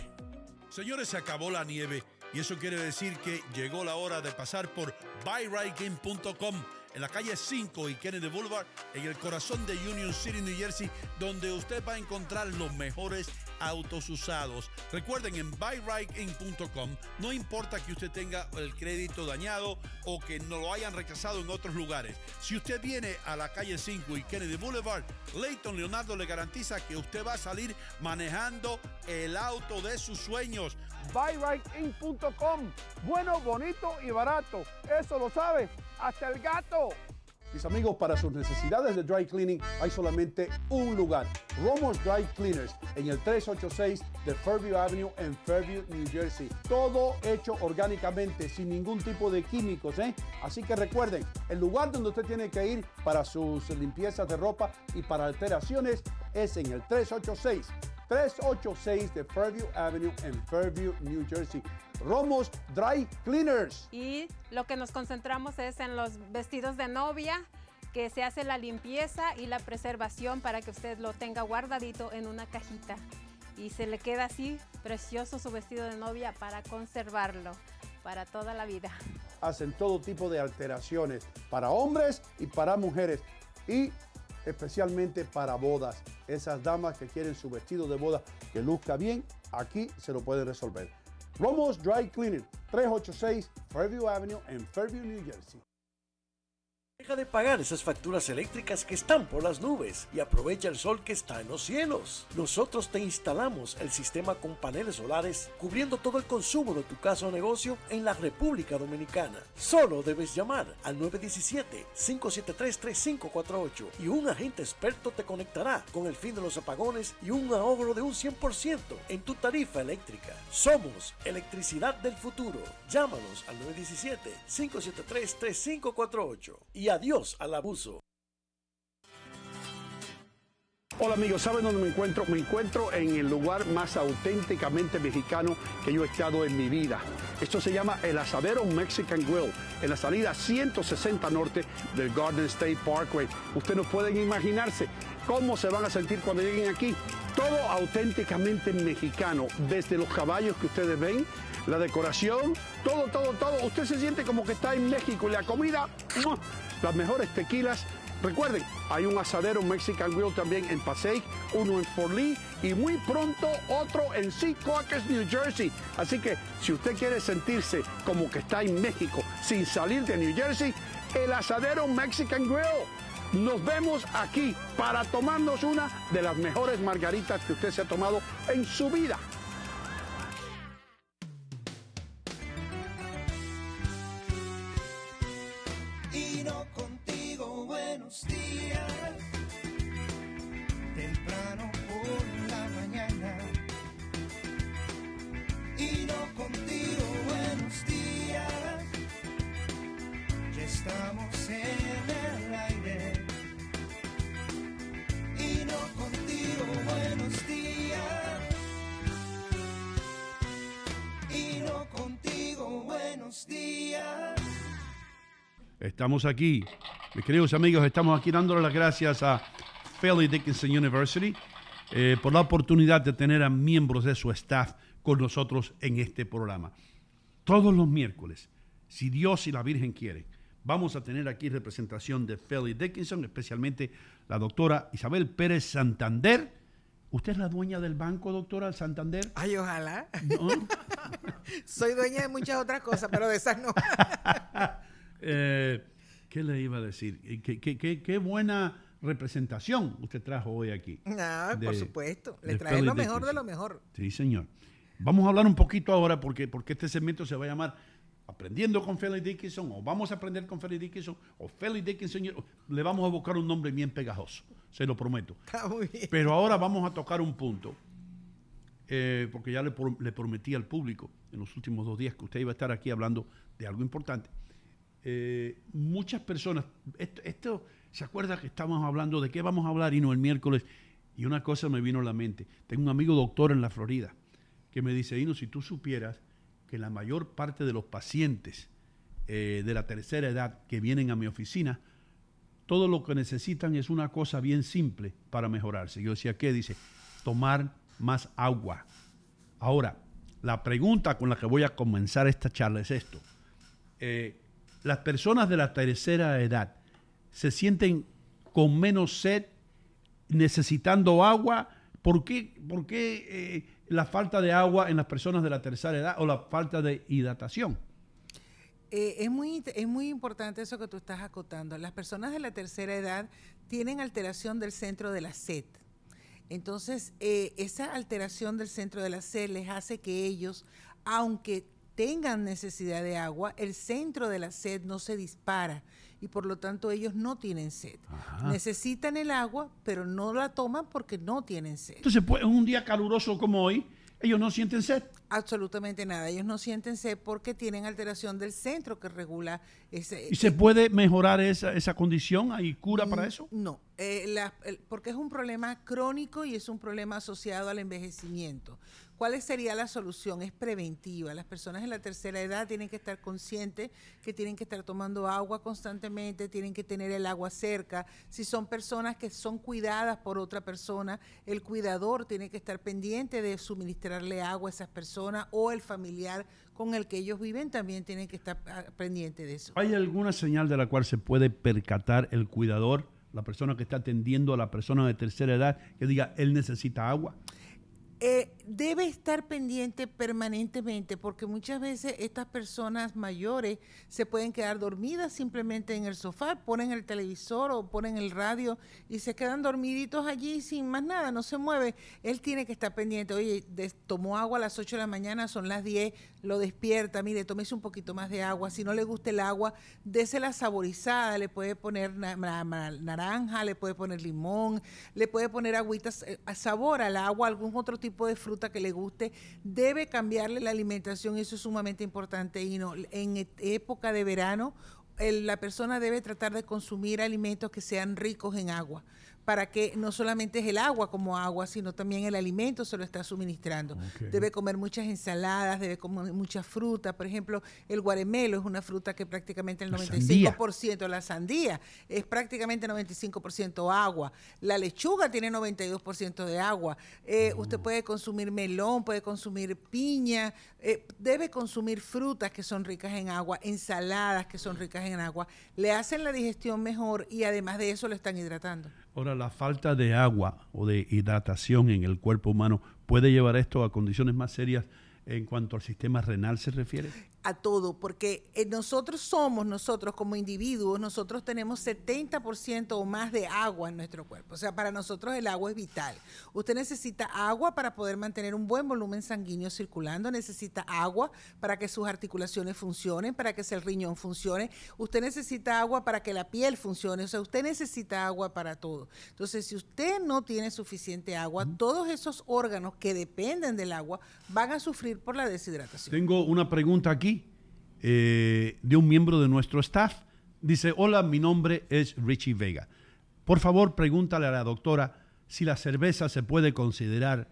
Señores, se acabó la nieve y eso quiere decir que llegó la hora de pasar por buyrightgame.com en la calle 5 y Kennedy Boulevard, en el corazón de Union City, New Jersey, donde usted va a encontrar los mejores autos usados. Recuerden, en buyrightgame.com no importa que usted tenga el crédito dañado o que no lo hayan rechazado en otros lugares. Si usted viene a la calle 5 y Kennedy Boulevard, Leighton Leonardo le garantiza que usted va a salir manejando el auto de sus sueños. buyrightIn.com. Bueno, bonito y barato. Eso lo sabe hasta el gato. Mis amigos, para sus necesidades de dry cleaning hay solamente un lugar. Romos Dry Cleaners en el 386 de Fairview Avenue en Fairview, New Jersey. Todo hecho orgánicamente, sin ningún tipo de químicos. ¿eh? Así que recuerden, el lugar donde usted tiene que ir para sus limpiezas de ropa y para alteraciones es en el 386. 386 de Fairview Avenue en Fairview, New Jersey. Romos Dry Cleaners. Y lo que nos concentramos es en los vestidos de novia, que se hace la limpieza y la preservación para que usted lo tenga guardadito en una cajita. Y se le queda así precioso su vestido de novia para conservarlo para toda la vida. Hacen todo tipo de alteraciones para hombres y para mujeres. Y especialmente para bodas. Esas damas que quieren su vestido de boda que luzca bien, aquí se lo pueden resolver. Romos Dry Cleaning, 386 Fairview Avenue en Fairview, New Jersey. Deja de pagar esas facturas eléctricas que están por las nubes y aprovecha el sol que está en los cielos. Nosotros te instalamos el sistema con paneles solares cubriendo todo el consumo de tu casa o negocio en la República Dominicana. Solo debes llamar al 917-573-3548 y un agente experto te conectará con el fin de los apagones y un ahorro de un 100% en tu tarifa eléctrica. Somos Electricidad del Futuro. Llámanos al 917-573-3548 y adiós al abuso. Hola amigos, ¿saben dónde me encuentro? Me encuentro en el lugar más auténticamente mexicano que yo he estado en mi vida. Esto se llama El Asadero Mexican Grill, en la salida 160 norte del Garden State Parkway. Ustedes no pueden imaginarse cómo se van a sentir cuando lleguen aquí. Todo auténticamente mexicano, desde los caballos que ustedes ven, la decoración, todo, todo, todo. Usted se siente como que está en México y la comida. Las mejores tequilas. Recuerden, hay un asadero Mexican Grill también en Passaic, uno en Fort Lee y muy pronto otro en Secaucus, New Jersey. Así que si usted quiere sentirse como que está en México sin salir de New Jersey, el asadero Mexican Grill. Nos vemos aquí para tomarnos una de las mejores margaritas que usted se ha tomado en su vida. Buenos días. Temprano por la mañana. Y no contigo buenos días. Ya estamos en el aire. Y no contigo buenos días. Y no contigo buenos días. Estamos aquí, mis queridos amigos, estamos aquí dándole las gracias a Fairleigh Dickinson University eh, por la oportunidad de tener a miembros de su staff con nosotros en este programa. Todos los miércoles, si Dios y la Virgen quieren, vamos a tener aquí representación de Fairleigh Dickinson, especialmente la doctora Isabel Pérez Santander. ¿Usted es la dueña del banco, doctora Santander? Ay, ojalá. ¿No? Soy dueña de muchas otras cosas, pero de esas no. Eh, ¿Qué le iba a decir? ¿Qué, qué- qué- qué buena representación usted trajo hoy aquí. Ah, por supuesto. Le trae lo mejor de lo mejor. Sí, señor. Vamos a hablar un poquito ahora porque, porque este segmento se va a llamar Aprendiendo con Felix Dickinson o Vamos a aprender con Felix Dickinson o Felix Dickinson. Le vamos a buscar un nombre bien pegajoso, se lo prometo. Está muy bien. Pero ahora vamos a tocar un punto, eh, porque ya le prometí al público en los últimos dos días que usted iba a estar aquí hablando de algo importante. Eh, muchas personas, esto, ¿se acuerda que estábamos hablando de qué vamos a hablar y no el miércoles? Y una cosa me vino a la mente. Tengo un amigo doctor en la Florida que me dice, Ino, si tú supieras que la mayor parte de los pacientes eh, de la tercera edad que vienen a mi oficina, todo lo que necesitan es una cosa bien simple para mejorarse. Yo decía, ¿qué? Dice, tomar más agua. Ahora, la pregunta con la que voy a comenzar esta charla es esto. Eh, las personas de la tercera edad se sienten con menos sed, necesitando agua. ¿Por qué, por qué, eh, la falta de agua en las personas de la tercera edad o la falta de hidratación? Eh, es, muy, es muy importante eso que tú estás acotando. Las personas de la tercera edad tienen alteración del centro de la sed. Entonces, eh, esa alteración del centro de la sed les hace que ellos, aunque tengan necesidad de agua, el centro de la sed no se dispara y por lo tanto ellos no tienen sed. Necesitan el agua, pero no la toman porque no tienen sed. Entonces, pues, en un día caluroso como hoy, ellos no sienten sed. Absolutamente nada. Ellos no sienten sed porque tienen alteración del centro que regula ese. ¿Y se puede mejorar esa, esa condición? ¿Hay cura para Mm, eso? No, eh, la- el- porque es un problema crónico y es un problema asociado al envejecimiento. ¿Cuál sería la solución? Es preventiva. Las personas en la tercera edad tienen que estar conscientes que tienen que estar tomando agua constantemente, tienen que tener el agua cerca. Si son personas que son cuidadas por otra persona, el cuidador tiene que estar pendiente de suministrarle agua a esas personas o el familiar con el que ellos viven también tiene que estar ah, pendiente de eso. ¿Hay alguna señal de la cual se puede percatar el cuidador, la persona que está atendiendo a la persona de tercera edad, que diga, él necesita agua? Eh, debe estar pendiente permanentemente porque muchas veces estas personas mayores se pueden quedar dormidas simplemente en el sofá, ponen el televisor o ponen el radio y se quedan dormiditos allí sin más nada, no se mueve. Él tiene que estar pendiente. Oye, tomó agua a las 8 de la mañana, son las 10, lo despierta, mire, tómese un poquito más de agua. Si no le gusta el agua, désela saborizada, le puede poner na- na- na- naranja, le puede poner limón, le puede poner agüitas, eh, a sabor al agua, algún otro tipo de fruta que le guste. Debe cambiarle la alimentación, eso es sumamente importante. Y no, en et- época de verano, la persona debe tratar de consumir alimentos que sean ricos en agua, para que no solamente es el agua como agua, sino también el alimento se lo está suministrando. Debe comer muchas ensaladas, debe comer mucha fruta. Por ejemplo, el guaremelo es una fruta que prácticamente el La 95%, la sandía es prácticamente 95% agua. La lechuga tiene 92% de agua. Eh, Oh. Usted puede consumir melón, puede consumir piña, eh, debe consumir frutas que son ricas en agua, ensaladas que son ricas en agua. Le hacen la digestión mejor y además de eso lo están hidratando. Ahora, la falta de agua o de hidratación en el cuerpo humano puede llevar esto a condiciones más serias en cuanto al sistema renal se refiere. A todo, porque eh, nosotros somos, nosotros como individuos, nosotros tenemos 70% o más de agua en nuestro cuerpo. O sea, para nosotros el agua es vital. Usted necesita agua para poder mantener un buen volumen sanguíneo circulando, necesita agua para que sus articulaciones funcionen, para que el riñón funcione. Usted necesita agua para que la piel funcione. O sea, usted necesita agua para todo. Entonces, si usted no tiene suficiente agua, todos esos órganos que dependen del agua van a sufrir por la deshidratación. Tengo una pregunta aquí eh, de un miembro de nuestro staff. Dice, hola, mi nombre es Richie Vega. Por favor, pregúntale a la doctora si la cerveza se puede considerar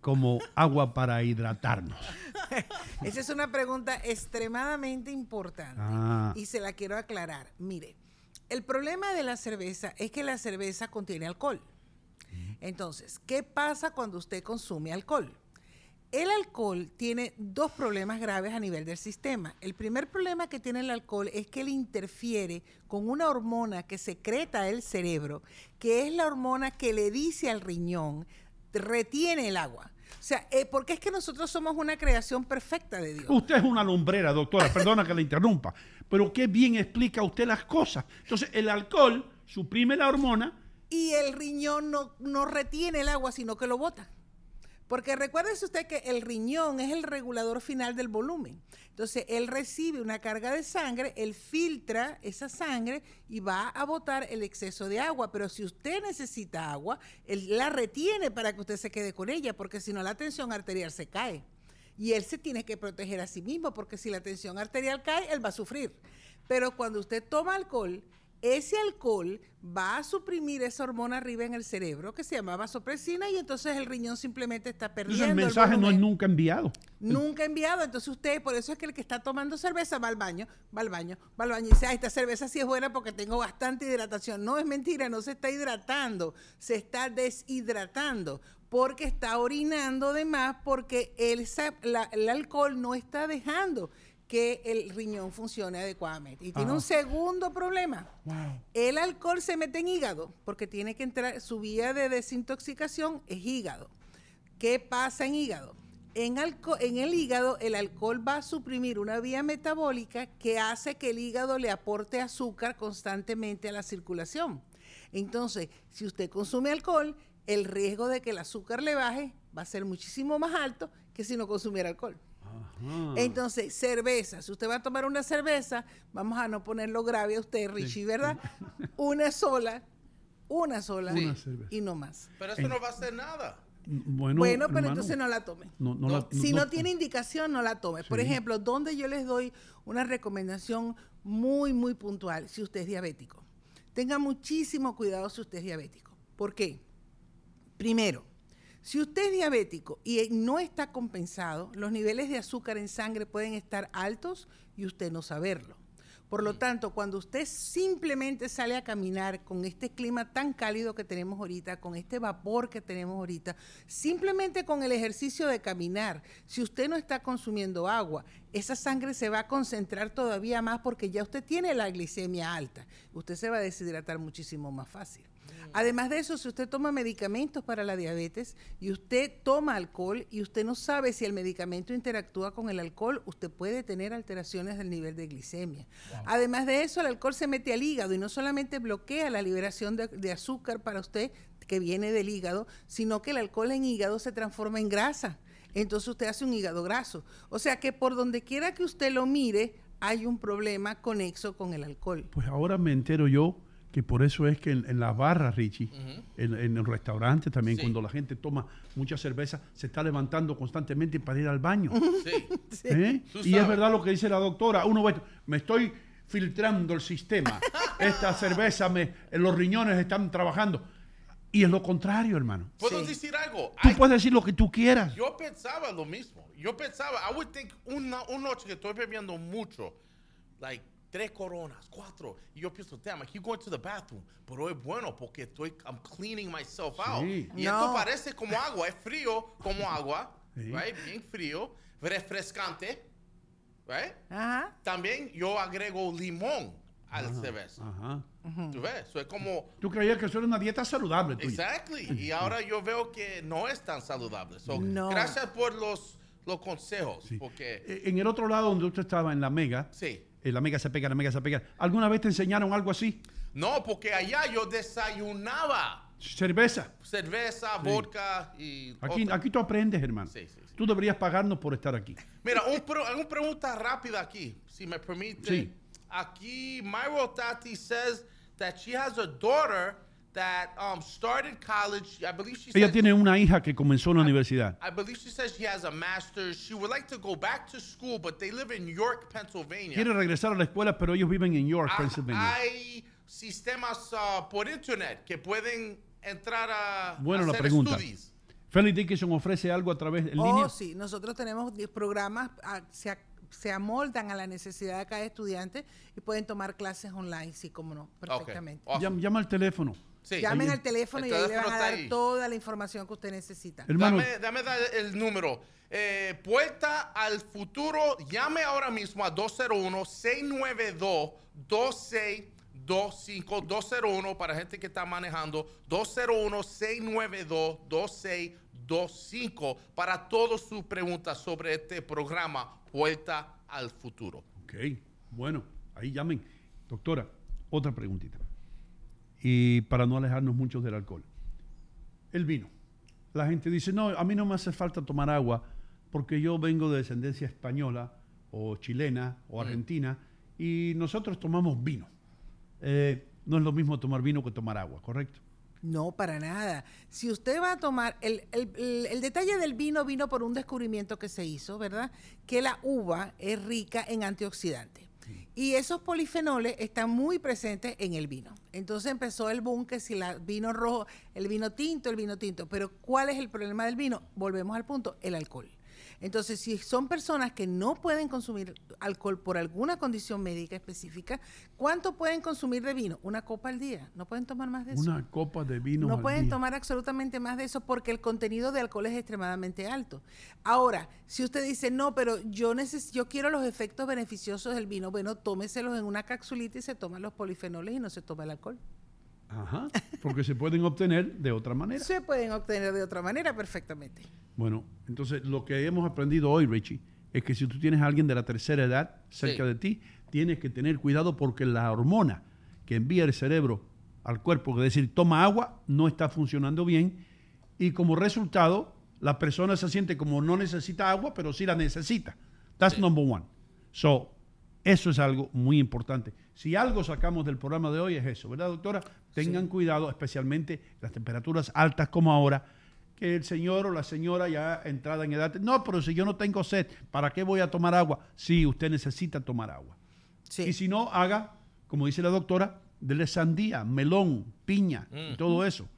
como agua para hidratarnos. Esa es una pregunta extremadamente importante Ah. y se la quiero aclarar. Mire, el problema de la cerveza es que la cerveza contiene alcohol. Entonces, ¿qué pasa cuando usted consume alcohol? El alcohol tiene dos problemas graves a nivel del sistema. El primer problema que tiene el alcohol es que él interfiere con una hormona que secreta el cerebro, que es la hormona que le dice al riñón, retiene el agua. O sea, eh, porque es que nosotros somos una creación perfecta de Dios. Usted es una lumbrera, doctora, perdona que la interrumpa, pero qué bien explica usted las cosas. Entonces, el alcohol suprime la hormona. Y el riñón no, no retiene el agua, sino que lo bota. Porque recuérdese usted que el riñón es el regulador final del volumen. Entonces, él recibe una carga de sangre, él filtra esa sangre y va a botar el exceso de agua. Pero si usted necesita agua, él la retiene para que usted se quede con ella, porque si no la tensión arterial se cae. Y él se tiene que proteger a sí mismo, porque si la tensión arterial cae, él va a sufrir. Pero cuando usted toma alcohol, ese alcohol va a suprimir esa hormona arriba en el cerebro que se llama vasopresina y entonces el riñón simplemente está perdiendo. Entonces, el mensaje no es nunca enviado. Nunca enviado. Entonces usted, por eso es que el que está tomando cerveza va al baño, va al baño, va al baño y dice, ah, esta cerveza sí es buena porque tengo bastante hidratación. No, es mentira, no se está hidratando, se está deshidratando porque está orinando de más porque el, la- el alcohol no está dejando que el riñón funcione adecuadamente. Y tiene Ah. un segundo problema. El alcohol se mete en hígado porque tiene que entrar, su vía de desintoxicación es hígado. ¿Qué pasa en hígado? En, alco- en el hígado el alcohol va a suprimir una vía metabólica que hace que el hígado le aporte azúcar constantemente a la circulación. Entonces, si usted consume alcohol, el riesgo de que el azúcar le baje va a ser muchísimo más alto que si no consumiera alcohol. Entonces, cerveza. Si usted va a tomar una cerveza, vamos a no ponerlo grave a usted, Richie, ¿verdad? Una sola, una sola Una y no más. Pero eso no va a hacer nada. Bueno, Bueno, pero hermano, entonces no la tome. no- no la- si no- no, tiene indicación, no la tome. Por ejemplo, donde yo les doy una recomendación muy, muy puntual, si usted es diabético. Tenga muchísimo cuidado si usted es diabético. ¿Por qué? Primero, si usted es diabético y no está compensado, los niveles de azúcar en sangre pueden estar altos y usted no saberlo. Por lo tanto, cuando usted simplemente sale a caminar con este clima tan cálido que tenemos ahorita, con este vapor que tenemos ahorita, simplemente con el ejercicio de caminar, si usted no está consumiendo agua, esa sangre se va a concentrar todavía más porque ya usted tiene la glicemia alta. Usted se va a deshidratar muchísimo más fácil. Además de eso, si usted toma medicamentos para la diabetes y usted toma alcohol y usted no sabe si el medicamento interactúa con el alcohol, usted puede tener alteraciones del nivel de glicemia. Además de eso, el alcohol se mete al hígado y no solamente bloquea la liberación de, de azúcar para usted que viene del hígado, sino que el alcohol en hígado se transforma en grasa. Entonces usted hace un hígado graso. O sea que por donde quiera que usted lo mire, hay un problema conexo con el alcohol. Pues ahora me entero yo que por eso es que en, en las barras, Richie, en, en el restaurante también, cuando la gente toma mucha cerveza, se está levantando constantemente para ir al baño. ¿Eh? Tú Y es verdad lo que dice la doctora. Uno ve, me estoy filtrando el sistema. Esta cerveza, me, los riñones están trabajando. Y es lo contrario, hermano. ¿Puedo decir algo? Tú puedes decir lo que tú quieras. Yo pensaba lo mismo. Yo pensaba, I would think una, una noche que estoy bebiendo mucho, like tres coronas, cuatro, y yo pienso, damn, I keep going to the bathroom, pero es bueno porque estoy, I'm cleaning myself out. Sí. Y No. esto parece como agua, es frío como agua, right? Bien frío, refrescante, right? También yo agrego limón al Ajá, cerveza. Ajá. ¿Tú ves? Eso es como Tú creías que eso era una dieta saludable tuya. Exactly. Y ahora yo veo que no es tan saludable. So, No. Gracias por los, los consejos. Porque Eh, En el otro lado donde usted estaba, en la Mega, Sí. eh, la Mega se pega, la Mega se pega. ¿Alguna vez te enseñaron algo así? no, porque allá yo desayunaba Cerveza. cerveza, Sí. vodka y Aquí, aquí tú aprendes, hermano. Tú deberías pagarnos por estar aquí. Mira, un pre- una pregunta rápida aquí, si me permite. Sí. Aquí, Myro Tati says that she has a daughter that um, started college. I believe she Ella said tiene una hija que comenzó en la universidad. I believe she says she has a master's. She would like to go back to school, but they live in York, Pennsylvania. Quiere regresar a la escuela, pero ellos viven en York, Ah, Pennsylvania. Hay sistemas ah, por internet que pueden entrar a Bueno, la hacer pregunta. estudios. Felix Dickinson ofrece algo a través de Oh, línea. sí, nosotros tenemos 10 programas, ah, se, se amoldan a la necesidad de cada estudiante y pueden tomar clases online, sí, como no, perfectamente. Llama, llama al teléfono. Llamen Ahí- al teléfono El y ahí le van a dar ahí. toda la información que usted necesita. Hermano. Dame, el número. Eh, puerta al futuro. Llame ahora mismo a 201-692-2625. 201 para gente que está manejando. 201-692-2625 para todas sus preguntas sobre este programa Puerta al futuro. Ok, bueno, ahí llamen. Doctora, otra preguntita. Y para no alejarnos mucho del alcohol. El vino. La gente dice, no, a mí no me hace falta tomar agua porque yo vengo de descendencia española o chilena o Mm. argentina y nosotros tomamos vino. Eh, no es lo mismo tomar vino que tomar agua, ¿correcto? No, para nada. Si usted va a tomar, el, el- el- el detalle del vino vino por un descubrimiento que se hizo, ¿verdad? Que la uva es rica en antioxidantes. Y esos polifenoles están muy presentes en el vino. Entonces empezó el boom que si el vino rojo, el vino tinto, el vino tinto. Pero ¿cuál es el problema del vino? Volvemos al punto, el alcohol. Entonces, si son personas que no pueden consumir alcohol por alguna condición médica específica, ¿cuánto pueden consumir de vino? Una copa al día. No pueden tomar más de eso. Una copa de vino. No al pueden día. tomar absolutamente más de eso porque el contenido de alcohol es extremadamente alto. Ahora, si usted dice, no, pero yo, neces yo quiero los efectos beneficiosos del vino, bueno, tómeselos en una capsulita y se toman los polifenoles y no se toma el alcohol. Ajá, porque se pueden obtener de otra manera. Se pueden obtener de otra manera perfectamente. Bueno, entonces lo que hemos aprendido hoy, Richie, es que si tú tienes a alguien de la tercera edad cerca Sí. de ti, tienes que tener cuidado porque la hormona que envía el cerebro al cuerpo, es decir, toma agua, no está funcionando bien y como resultado la persona se siente como no necesita agua, pero sí la necesita. That's number one. So, eso es algo muy importante. Si algo sacamos del programa de hoy es eso, ¿verdad, doctora? Tengan cuidado, especialmente las temperaturas altas como ahora, que el señor o la señora ya entrada en edad, no, pero si yo no tengo sed, ¿para qué voy a tomar agua? Sí, usted necesita tomar agua. Y si no, haga, como dice la doctora, dele sandía, melón, piña y Mm. todo eso.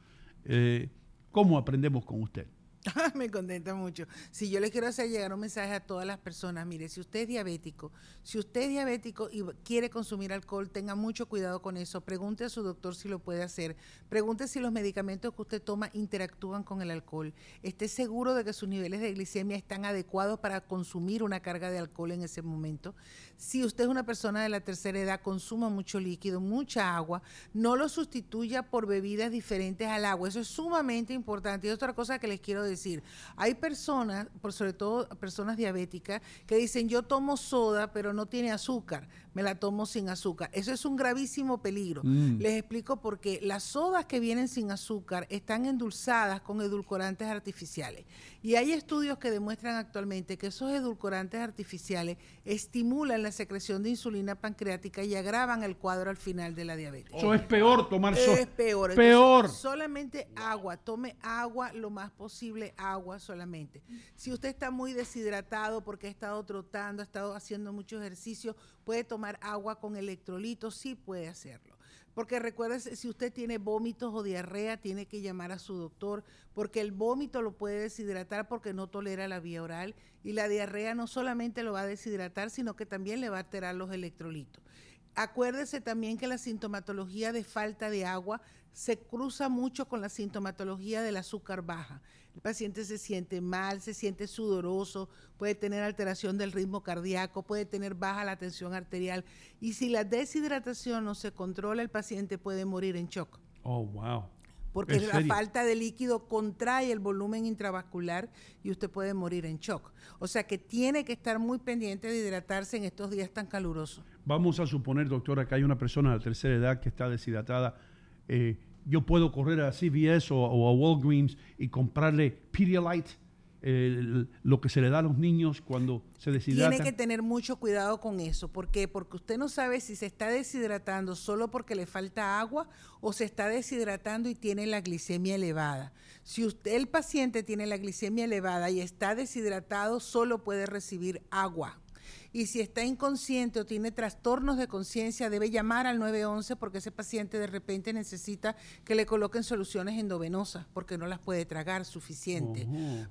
Eh, ¿Cómo aprendemos con usted? Me contenta mucho. Si yo le quiero hacer llegar un mensaje a todas las personas, mire, si usted es diabético, si usted es diabético y quiere consumir alcohol, tenga mucho cuidado con eso. Pregunte a su doctor si lo puede hacer. Pregunte si los medicamentos que usted toma interactúan con el alcohol. Esté seguro de que sus niveles de glicemia están adecuados para consumir una carga de alcohol en ese momento. Si usted es una persona de la tercera edad, consuma mucho líquido, mucha agua. No lo sustituya por bebidas diferentes al agua. Eso es sumamente importante. Y otra cosa que les quiero decir, hay personas, por sobre todo personas diabéticas, que dicen yo tomo soda pero no tiene azúcar, me la tomo sin azúcar. Eso es un gravísimo peligro. Mm. Les explico por qué. Las sodas que vienen sin azúcar están endulzadas con edulcorantes artificiales. Y hay estudios que demuestran actualmente que esos edulcorantes artificiales estimulan la secreción de insulina pancreática y agravan el cuadro al final de la diabetes. Eso es peor tomar soda. Es peor. Entonces, Peor. solamente agua. Tome agua lo más posible, agua solamente. Si usted está muy deshidratado porque ha estado trotando, ha estado haciendo mucho ejercicio, puede tomar agua con electrolitos, sí puede hacerlo. Porque recuérdese, si usted tiene vómitos o diarrea, tiene que llamar a su doctor, porque el vómito lo puede deshidratar porque no tolera la vía oral y la diarrea no solamente lo va a deshidratar, sino que también le va a alterar los electrolitos. Acuérdese también que la sintomatología de falta de agua se cruza mucho con la sintomatología del azúcar baja. El paciente se siente mal, se siente sudoroso, puede tener alteración del ritmo cardíaco, puede tener baja la tensión arterial y si la deshidratación no se controla, el paciente puede morir en shock. Oh, wow. Porque ¿En la falta de líquido contrae el volumen intravascular y usted puede morir en shock. O sea que tiene que estar muy pendiente de hidratarse en estos días tan calurosos. Vamos a suponer, doctora, que hay una persona de la tercera edad que está deshidratada. Eh, yo puedo correr a CVS o, a Walgreens y comprarle Pedialyte, lo que se le da a los niños cuando se deshidratan. Tiene que tener mucho cuidado con eso. ¿Por qué? Porque usted no sabe si se está deshidratando solo porque le falta agua o se está deshidratando y tiene la glicemia elevada. Si usted, el paciente tiene la glicemia elevada y está deshidratado, solo puede recibir agua. Y si está inconsciente o tiene trastornos de conciencia, debe llamar al 911 porque ese paciente de repente necesita que le coloquen soluciones endovenosas porque no las puede tragar suficiente.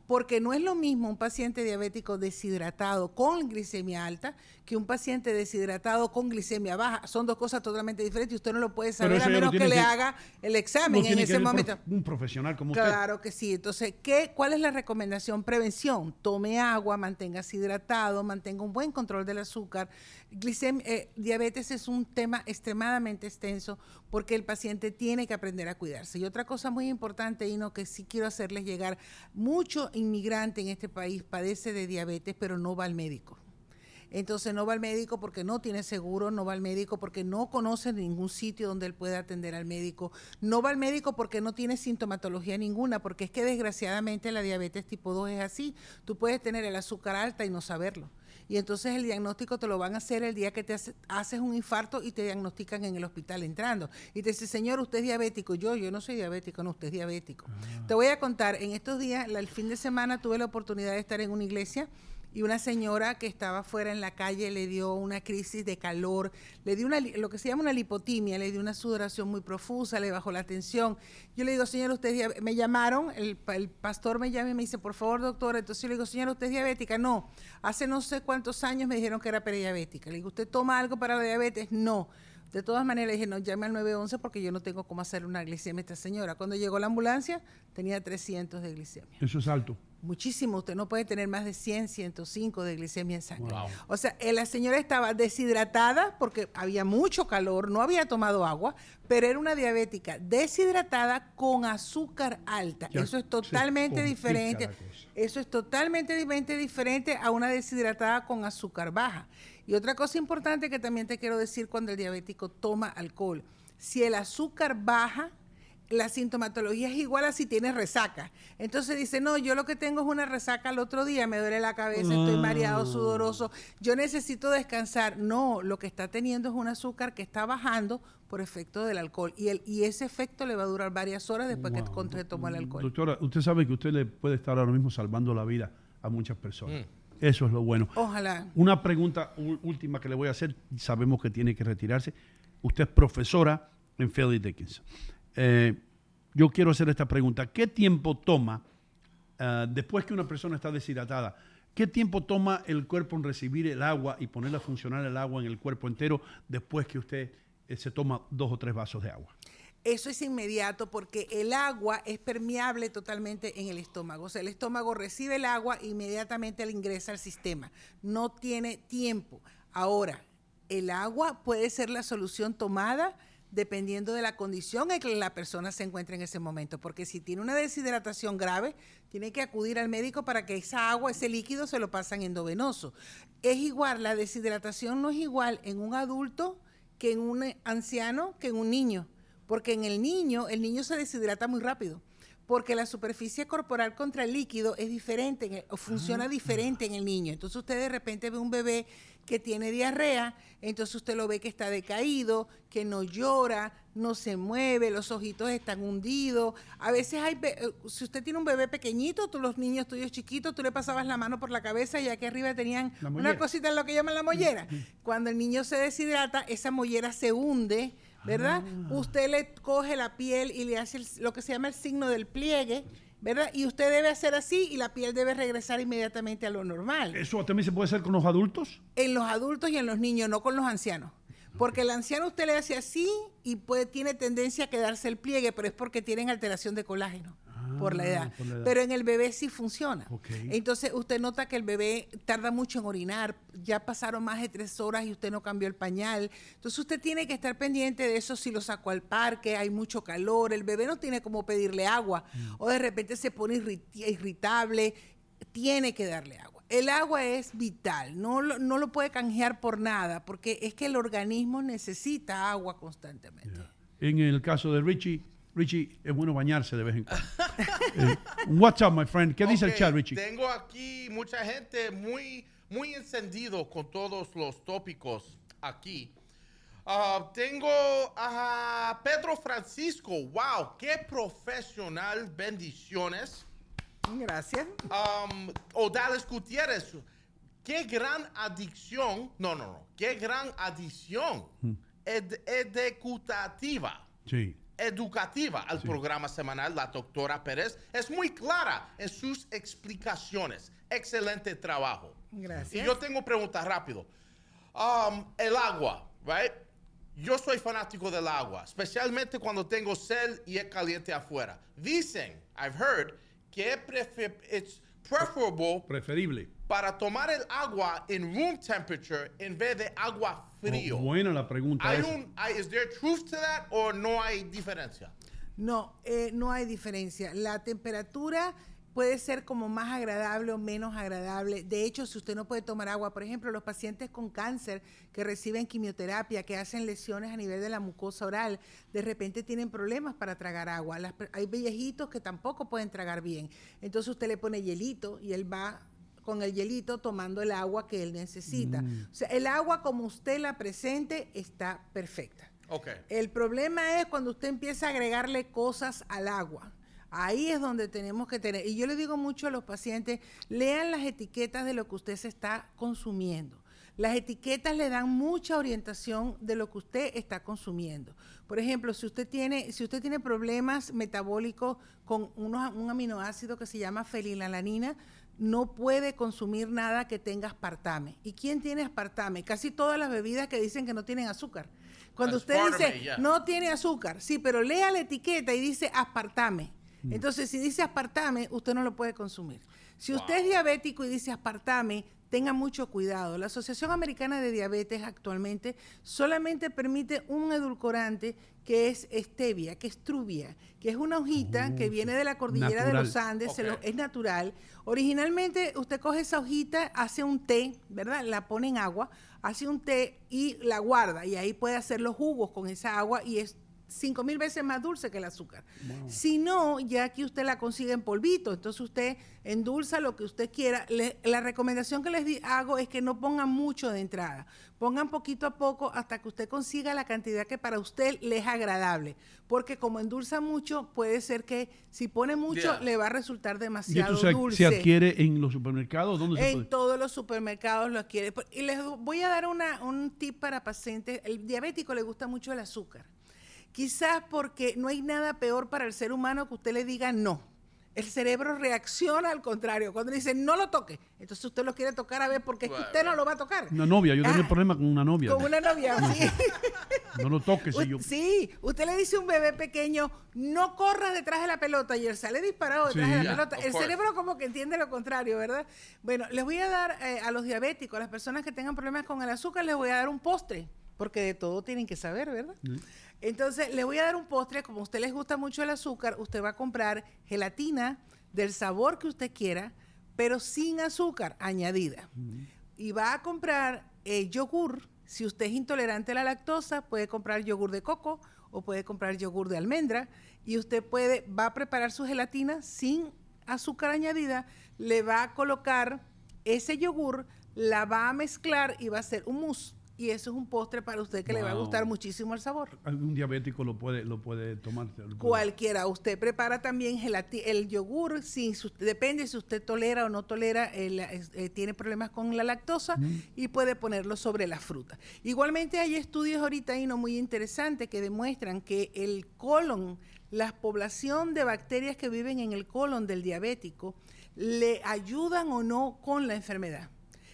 Porque no es lo mismo un paciente diabético deshidratado con glicemia alta que un paciente deshidratado con glicemia baja. Son dos cosas totalmente diferentes y usted no lo puede saber a menos que le que- haga el examen en ese momento. prof- un profesional como usted. Claro que sí. Entonces, ¿qué, ¿cuál es la recomendación? Prevención. Tome agua, manténgase hidratado, mantenga un buen control del azúcar. Glicem- eh, diabetes es un tema extremadamente extenso porque el paciente tiene que aprender a cuidarse. Y otra cosa muy importante, Ino, que sí quiero hacerles llegar, mucho inmigrante en este país padece de diabetes, pero no va al médico. Entonces no va al médico porque no tiene seguro, no va al médico porque no conoce ningún sitio donde él pueda atender al médico, no va al médico porque no tiene sintomatología ninguna, porque es que desgraciadamente la diabetes tipo 2 es así. Tú puedes tener el azúcar alta y no saberlo. Y entonces el diagnóstico te lo van a hacer el día que te hace- haces un infarto y te diagnostican en el hospital entrando. Y te dice, señor, usted es diabético. Yo, yo no soy diabético, no, usted es diabético. Te voy a contar, en estos días, la- el fin de semana tuve la oportunidad de estar en una iglesia y una señora que estaba fuera en la calle le dio una crisis de calor, le dio una, lo que se llama una lipotimia, le dio una sudoración muy profusa, le bajó la tensión. Yo le digo, señora, usted es diabé-". me llamaron, el, el pastor me llama y me dice, por favor, doctora, entonces yo le digo, señora, ¿usted es diabética? No, hace no sé cuántos años me dijeron que era prediabética. Le digo, ¿usted toma algo para la diabetes? No. De todas maneras, le dije, no, llame al 911 porque yo no tengo cómo hacer una glicemia a esta señora. Cuando llegó la ambulancia, tenía 300 de glicemia. Eso es alto. Muchísimo, usted no puede tener más de 100, 105 de glicemia en sangre. Wow. O sea, eh, la señora estaba deshidratada porque había mucho calor, no había tomado agua, pero era una diabética deshidratada con azúcar alta. Ya Eso es totalmente diferente. Eso es totalmente diferente a una deshidratada con azúcar baja. Y otra cosa importante que también te quiero decir cuando el diabético toma alcohol, si el azúcar baja, la sintomatología es igual a si tienes resaca. Entonces dice, no, yo lo que tengo es una resaca al otro día, me duele la cabeza, estoy mareado, sudoroso, yo necesito descansar. No, lo que está teniendo es un azúcar que está bajando por efecto del alcohol y, el, y ese efecto le va a durar varias horas después que con- que tomó el alcohol. Doctora, usted sabe que usted le puede estar ahora mismo salvando la vida a muchas personas. Eso es lo bueno. Ojalá. Una pregunta última que le voy a hacer, sabemos que tiene que retirarse. Usted es profesora en Philly Dickinson. Eh, yo quiero hacer esta pregunta. ¿Qué tiempo toma, ah, después que una persona está deshidratada, qué tiempo toma el cuerpo en recibir el agua y ponerle a funcionar el agua en el cuerpo entero después que usted eh, se toma dos o tres vasos de agua? Eso es inmediato porque el agua es permeable totalmente en el estómago. O sea, el estómago recibe el agua e inmediatamente le ingresa al sistema. No tiene tiempo. Ahora, el agua puede ser la solución tomada dependiendo de la condición en que la persona se encuentre en ese momento. Porque si tiene una deshidratación grave, tiene que acudir al médico para que esa agua, ese líquido, se lo pasan endovenoso. Es igual, la deshidratación no es igual en un adulto que en un anciano, que en un niño. Porque en el niño, el niño se deshidrata muy rápido. Porque la superficie corporal contra el líquido es diferente, en el- o funciona diferente en el niño. Entonces usted de repente ve un bebé que tiene diarrea, entonces usted lo ve que está decaído, que no llora, no se mueve, los ojitos están hundidos. A veces hay, eh, si usted tiene un bebé pequeñito, tú, los niños tuyos chiquitos, tú le pasabas la mano por la cabeza y aquí arriba tenían una cosita, lo que llaman la mollera. Cuando el niño se deshidrata, esa mollera se hunde ¿verdad? Ah. Usted le coge la piel y le hace el- lo que se llama el signo del pliegue, ¿verdad? Y usted debe hacer así y la piel debe regresar inmediatamente a lo normal. ¿Eso también se puede hacer con los adultos? En los adultos y en los niños, no con los ancianos. Porque el anciano usted le hace así y puede, tiene tendencia a quedarse el pliegue, pero es porque tienen alteración de colágeno por, la edad. Ah, por la edad. Pero en el bebé sí funciona. Entonces usted nota que el bebé tarda mucho en orinar, ya pasaron más de tres horas y usted no cambió el pañal. Entonces usted tiene que estar pendiente de eso si lo sacó al parque, hay mucho calor, el bebé no tiene como pedirle agua Mm. o de repente se pone irritable, tiene que darle agua. El agua es vital, no lo, no lo puede canjear por nada, porque es que el organismo necesita agua constantemente. En el caso de Richie, Richie, es bueno bañarse de vez en cuando. Eh, what's up, my friend? ¿Qué dice el chat, Richie? Tengo aquí mucha gente muy, muy encendido con todos los tópicos aquí. Ah, tengo a Pedro Francisco. Wow, qué profesional. Bendiciones. Gracias. Um, Odales Gutiérrez. Qué gran adicción. No, no, no. Qué gran adición ed- educativa Sí. Educativa al programa semanal, la doctora Pérez es muy clara en sus explicaciones. Excelente trabajo. Gracias. Y yo tengo preguntas rápido. Um, el agua, right? Yo soy fanático del agua, especialmente cuando tengo sed y es caliente afuera. Dicen, I've heard, que es prefe- it's preferable Preferible. Para tomar el agua en room temperature en vez de agua frío. Oh, buena la pregunta. ¿Hay esa. un, ¿Is there truth to that o no hay diferencia? No, eh, no hay diferencia. La temperatura puede ser como más agradable o menos agradable. De hecho, si usted no puede tomar agua, por ejemplo, los pacientes con cáncer que reciben quimioterapia, que hacen lesiones a nivel de la mucosa oral, de repente tienen problemas para tragar agua. Las hay viejitos que tampoco pueden tragar bien. Entonces usted le pone hielito y él va con el hielito tomando el agua que él necesita. Mm. O sea, el agua como usted la presente está perfecta. Ok. El problema es cuando usted empieza a agregarle cosas al agua. Ahí es donde tenemos que tener. Y yo le digo mucho a los pacientes, lean las etiquetas de lo que usted se está consumiendo. Las etiquetas le dan mucha orientación de lo que usted está consumiendo. Por ejemplo, si usted tiene, si usted tiene problemas metabólicos con unos- un aminoácido que se llama fenilalanina, no puede consumir nada que tenga aspartame. ¿Y quién tiene aspartame? Casi todas las bebidas que dicen que no tienen azúcar. Cuando usted dice no tiene azúcar, sí, pero lea la etiqueta y dice aspartame. Mm. Entonces, si dice aspartame, usted no lo puede consumir. Si usted es diabético y dice aspartame, tenga mucho cuidado. La Asociación Americana de Diabetes actualmente solamente permite un edulcorante que es stevia, que es truvia, que es una hojita que viene de la cordillera de los Andes, se lo- Ok. es natural. Originalmente usted coge esa hojita, hace un té, ¿verdad? La pone en agua, hace un té y la guarda y ahí puede hacer los jugos con esa agua y es cinco mil veces más dulce que el azúcar. Si no, ya aquí usted la consigue en polvito, entonces usted endulza lo que usted quiera. Le- la recomendación que les di- hago es que no pongan mucho de entrada, pongan poquito a poco hasta que usted consiga la cantidad que para usted le es agradable, porque como endulza mucho, puede ser que si pone mucho Yeah. le va a resultar ¿Y demasiado esto se, dulce. se adquiere en los supermercados? ¿Dónde se En puede? todos los supermercados lo adquiere. Y les voy a dar una, un tip para pacientes. El diabético le gusta mucho el azúcar. Quizás porque no hay nada peor para el ser humano que usted le diga no. El cerebro reacciona al contrario. Cuando le dicen no lo toque, entonces usted lo quiere tocar a ver porque es que usted no lo va a tocar. Una novia, yo tenía Ah, problema con una novia. Con una novia, sí. No lo toques. si yo... Sí, usted le dice a un bebé pequeño, no corras detrás de la pelota y él sale disparado detrás Sí. de la Yeah, pelota. El course. cerebro como que entiende lo contrario, ¿verdad? Bueno, les voy a dar eh, a los diabéticos, a las personas que tengan problemas con el azúcar, les voy a dar un postre, porque de todo tienen que saber, ¿verdad? Entonces, le voy a dar un postre, como a usted les gusta mucho el azúcar, usted va a comprar gelatina del sabor que usted quiera, pero sin azúcar añadida. Y va a comprar eh, yogur. Si usted es intolerante a la lactosa, puede comprar yogur de coco o puede comprar yogur de almendra. Y usted puede, va a preparar su gelatina sin azúcar añadida, le va a colocar ese yogur, la va a mezclar y va a hacer un mousse. Y eso es un postre para usted que le va a gustar muchísimo el sabor. Algún diabético lo puede, lo puede tomar. Cualquiera. Usted prepara también el yogur, si su- depende si usted tolera o no tolera, eh, tiene problemas con la lactosa y puede ponerlo sobre la fruta. Igualmente hay estudios ahorita ahí no muy interesantes que demuestran que el colon, la población de bacterias que viven en el colon del diabético, le ayudan o no con la enfermedad.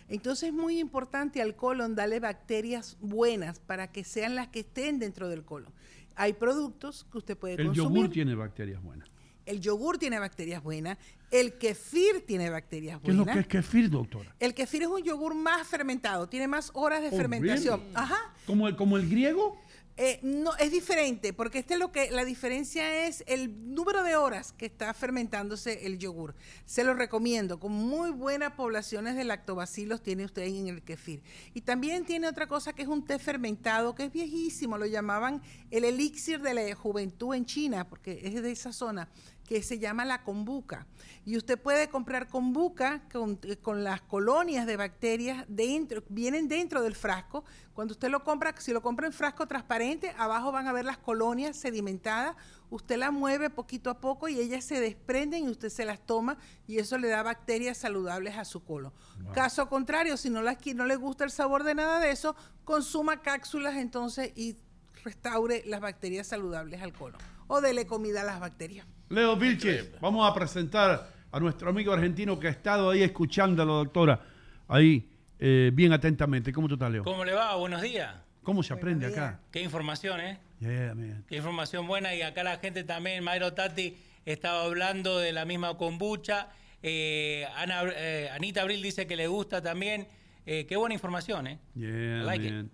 Entonces es muy importante al colon darle bacterias buenas para que sean las que estén dentro del colon. Hay productos que usted puede El consumir. yogur tiene bacterias buenas. El yogur tiene bacterias buenas. El kefir tiene bacterias ¿Qué es lo buenas. que es kefir, doctora? El kefir es un yogur más fermentado, tiene más horas de Oh, fermentación. really? Ajá. ¿Como el, como el griego? Eh, no, es diferente, porque este es lo que la diferencia es el número de horas que está fermentándose el yogur. Se lo recomiendo, con muy buenas poblaciones de lactobacilos tiene usted en el kefir. Y también tiene otra cosa que es un té fermentado, que es viejísimo, lo llamaban el elixir de la juventud en China, porque es de esa zona que se llama la kombucha. Y usted puede comprar kombucha con, eh, con las colonias de bacterias dentro, vienen dentro del frasco. Cuando usted lo compra, si lo compra en frasco transparente, abajo van a ver las colonias sedimentadas. Usted la mueve poquito a poco y ellas se desprenden y usted se las toma y eso le da bacterias saludables a su colon. Caso contrario, si no, las, no le gusta el sabor de nada de eso, consuma cápsulas entonces y restaure las bacterias saludables al colon. O dele comida a las bacterias. Leo Vilches, vamos a presentar a nuestro amigo argentino que ha estado ahí escuchándolo, doctora, ahí eh, bien atentamente. ¿Cómo tú estás, Leo? ¿Cómo le va? Buenos días. ¿Cómo se aprende acá? Qué información, ¿eh? Yeah, man. Qué información buena. Y acá la gente también, Mayro Tati, estaba hablando de la misma kombucha. Eh, Ana, eh, Anita Abril dice que le gusta también. Eh, qué buena información, ¿eh? Yeah, I like it.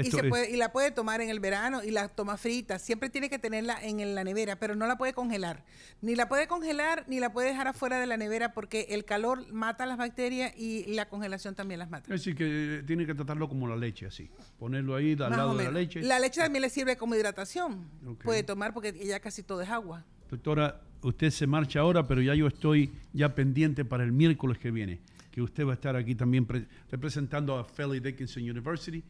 Y, se puede- y la puede tomar en el verano y la toma frita. Siempre tiene que tenerla en la nevera, pero no la puede congelar. Ni la puede congelar ni la puede dejar afuera de la nevera porque el calor mata las bacterias y la congelación también las mata. Es decir, que eh, tiene que tratarlo como la leche, así. Ponerlo ahí al lado de la leche. La leche también le sirve como hidratación. Puede tomar porque ya casi todo es agua. Doctora, usted se marcha ahora, pero ya yo estoy ya pendiente para el miércoles que viene, que usted va a estar aquí también pre- representando a Felly Dickinson University.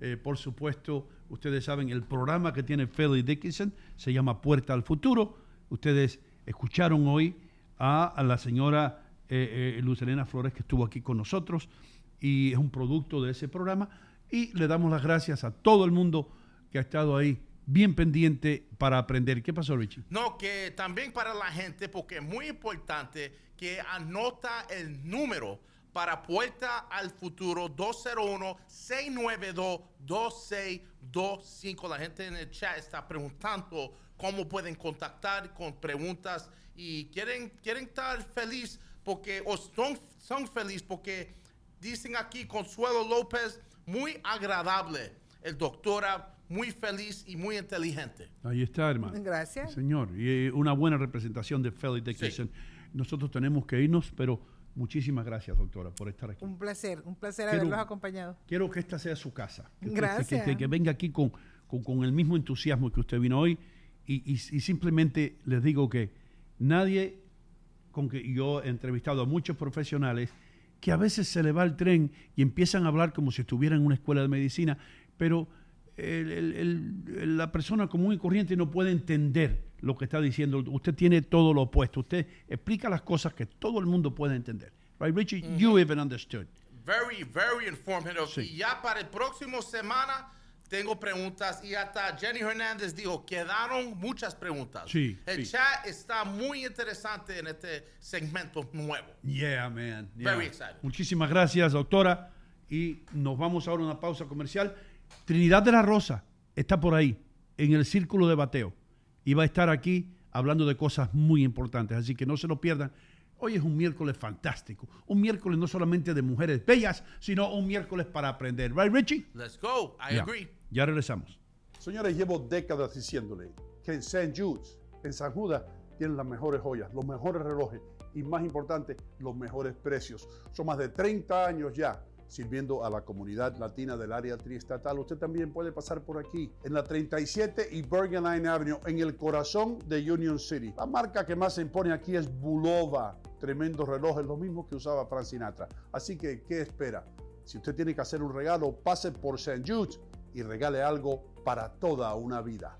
Eh, por supuesto, ustedes saben, el programa que tiene Felly Dickinson se llama Puerta al Futuro. Ustedes escucharon hoy a, la señora eh, eh, Luz Elena Flores que estuvo aquí con nosotros y es un producto de ese programa. Y le damos las gracias a todo el mundo que ha estado ahí bien pendiente para aprender. ¿Qué pasó, Richie? No, que también para la gente, porque es muy importante que anota el número para Puerta al Futuro 201-692-2625. La gente en el chat está preguntando cómo pueden contactar con preguntas y quieren, quieren estar feliz porque, o son, son felices porque dicen aquí Consuelo López, muy agradable, el doctora, muy feliz y muy inteligente. Ahí está, hermano. Gracias. Señor, y eh, una buena representación de Felix Dickinson. Nosotros tenemos que irnos, pero muchísimas gracias, doctora, por estar aquí. Un placer, un placer Quiero- haberlos acompañado. Quiero que esta sea su casa. Que, Gracias. que- que- que venga aquí con, con- con el mismo entusiasmo que usted vino hoy. Y, y- y simplemente les digo que nadie, con que yo he entrevistado a muchos profesionales, que a veces se le va el tren y empiezan a hablar como si estuvieran en una escuela de medicina, pero el- el- el- la persona común y corriente no puede entender lo que está diciendo. Usted tiene todo lo opuesto. Usted explica las cosas que todo el mundo puede entender. Right, Richie? You even understood. Very, very informative. Y ya para el próximo semana tengo preguntas y hasta Jenny Hernández dijo, quedaron muchas preguntas. Sí, El sí. chat está muy interesante en este segmento nuevo. Yeah, man. yeah. Very excited. Muchísimas gracias, doctora. Y nos vamos ahora a una pausa comercial. Trinidad de la Rosa está por ahí, en el círculo de bateo. Y va a estar aquí hablando de cosas muy importantes. Así que no se lo pierdan. Hoy es un miércoles fantástico. Un miércoles no solamente de mujeres bellas, sino un miércoles para aprender. ¿Right, Richie? Let's go. I Ya. agree. Ya regresamos. Señores, llevo décadas diciéndole que en St. Jude's, en San Judas, tienen las mejores joyas, los mejores relojes y, más importante, los mejores precios. Son más de 30 años ya sirviendo a la comunidad latina del área triestatal. Usted también puede pasar por aquí, en la 37 y Bergen Line Avenue, en el corazón de Union City. La marca que más se impone aquí es Bulova. Tremendos relojes, lo mismo que usaba Frank Sinatra. Así que, ¿qué espera? Si usted tiene que hacer un regalo, pase por St. Jude's y regale algo para toda una vida.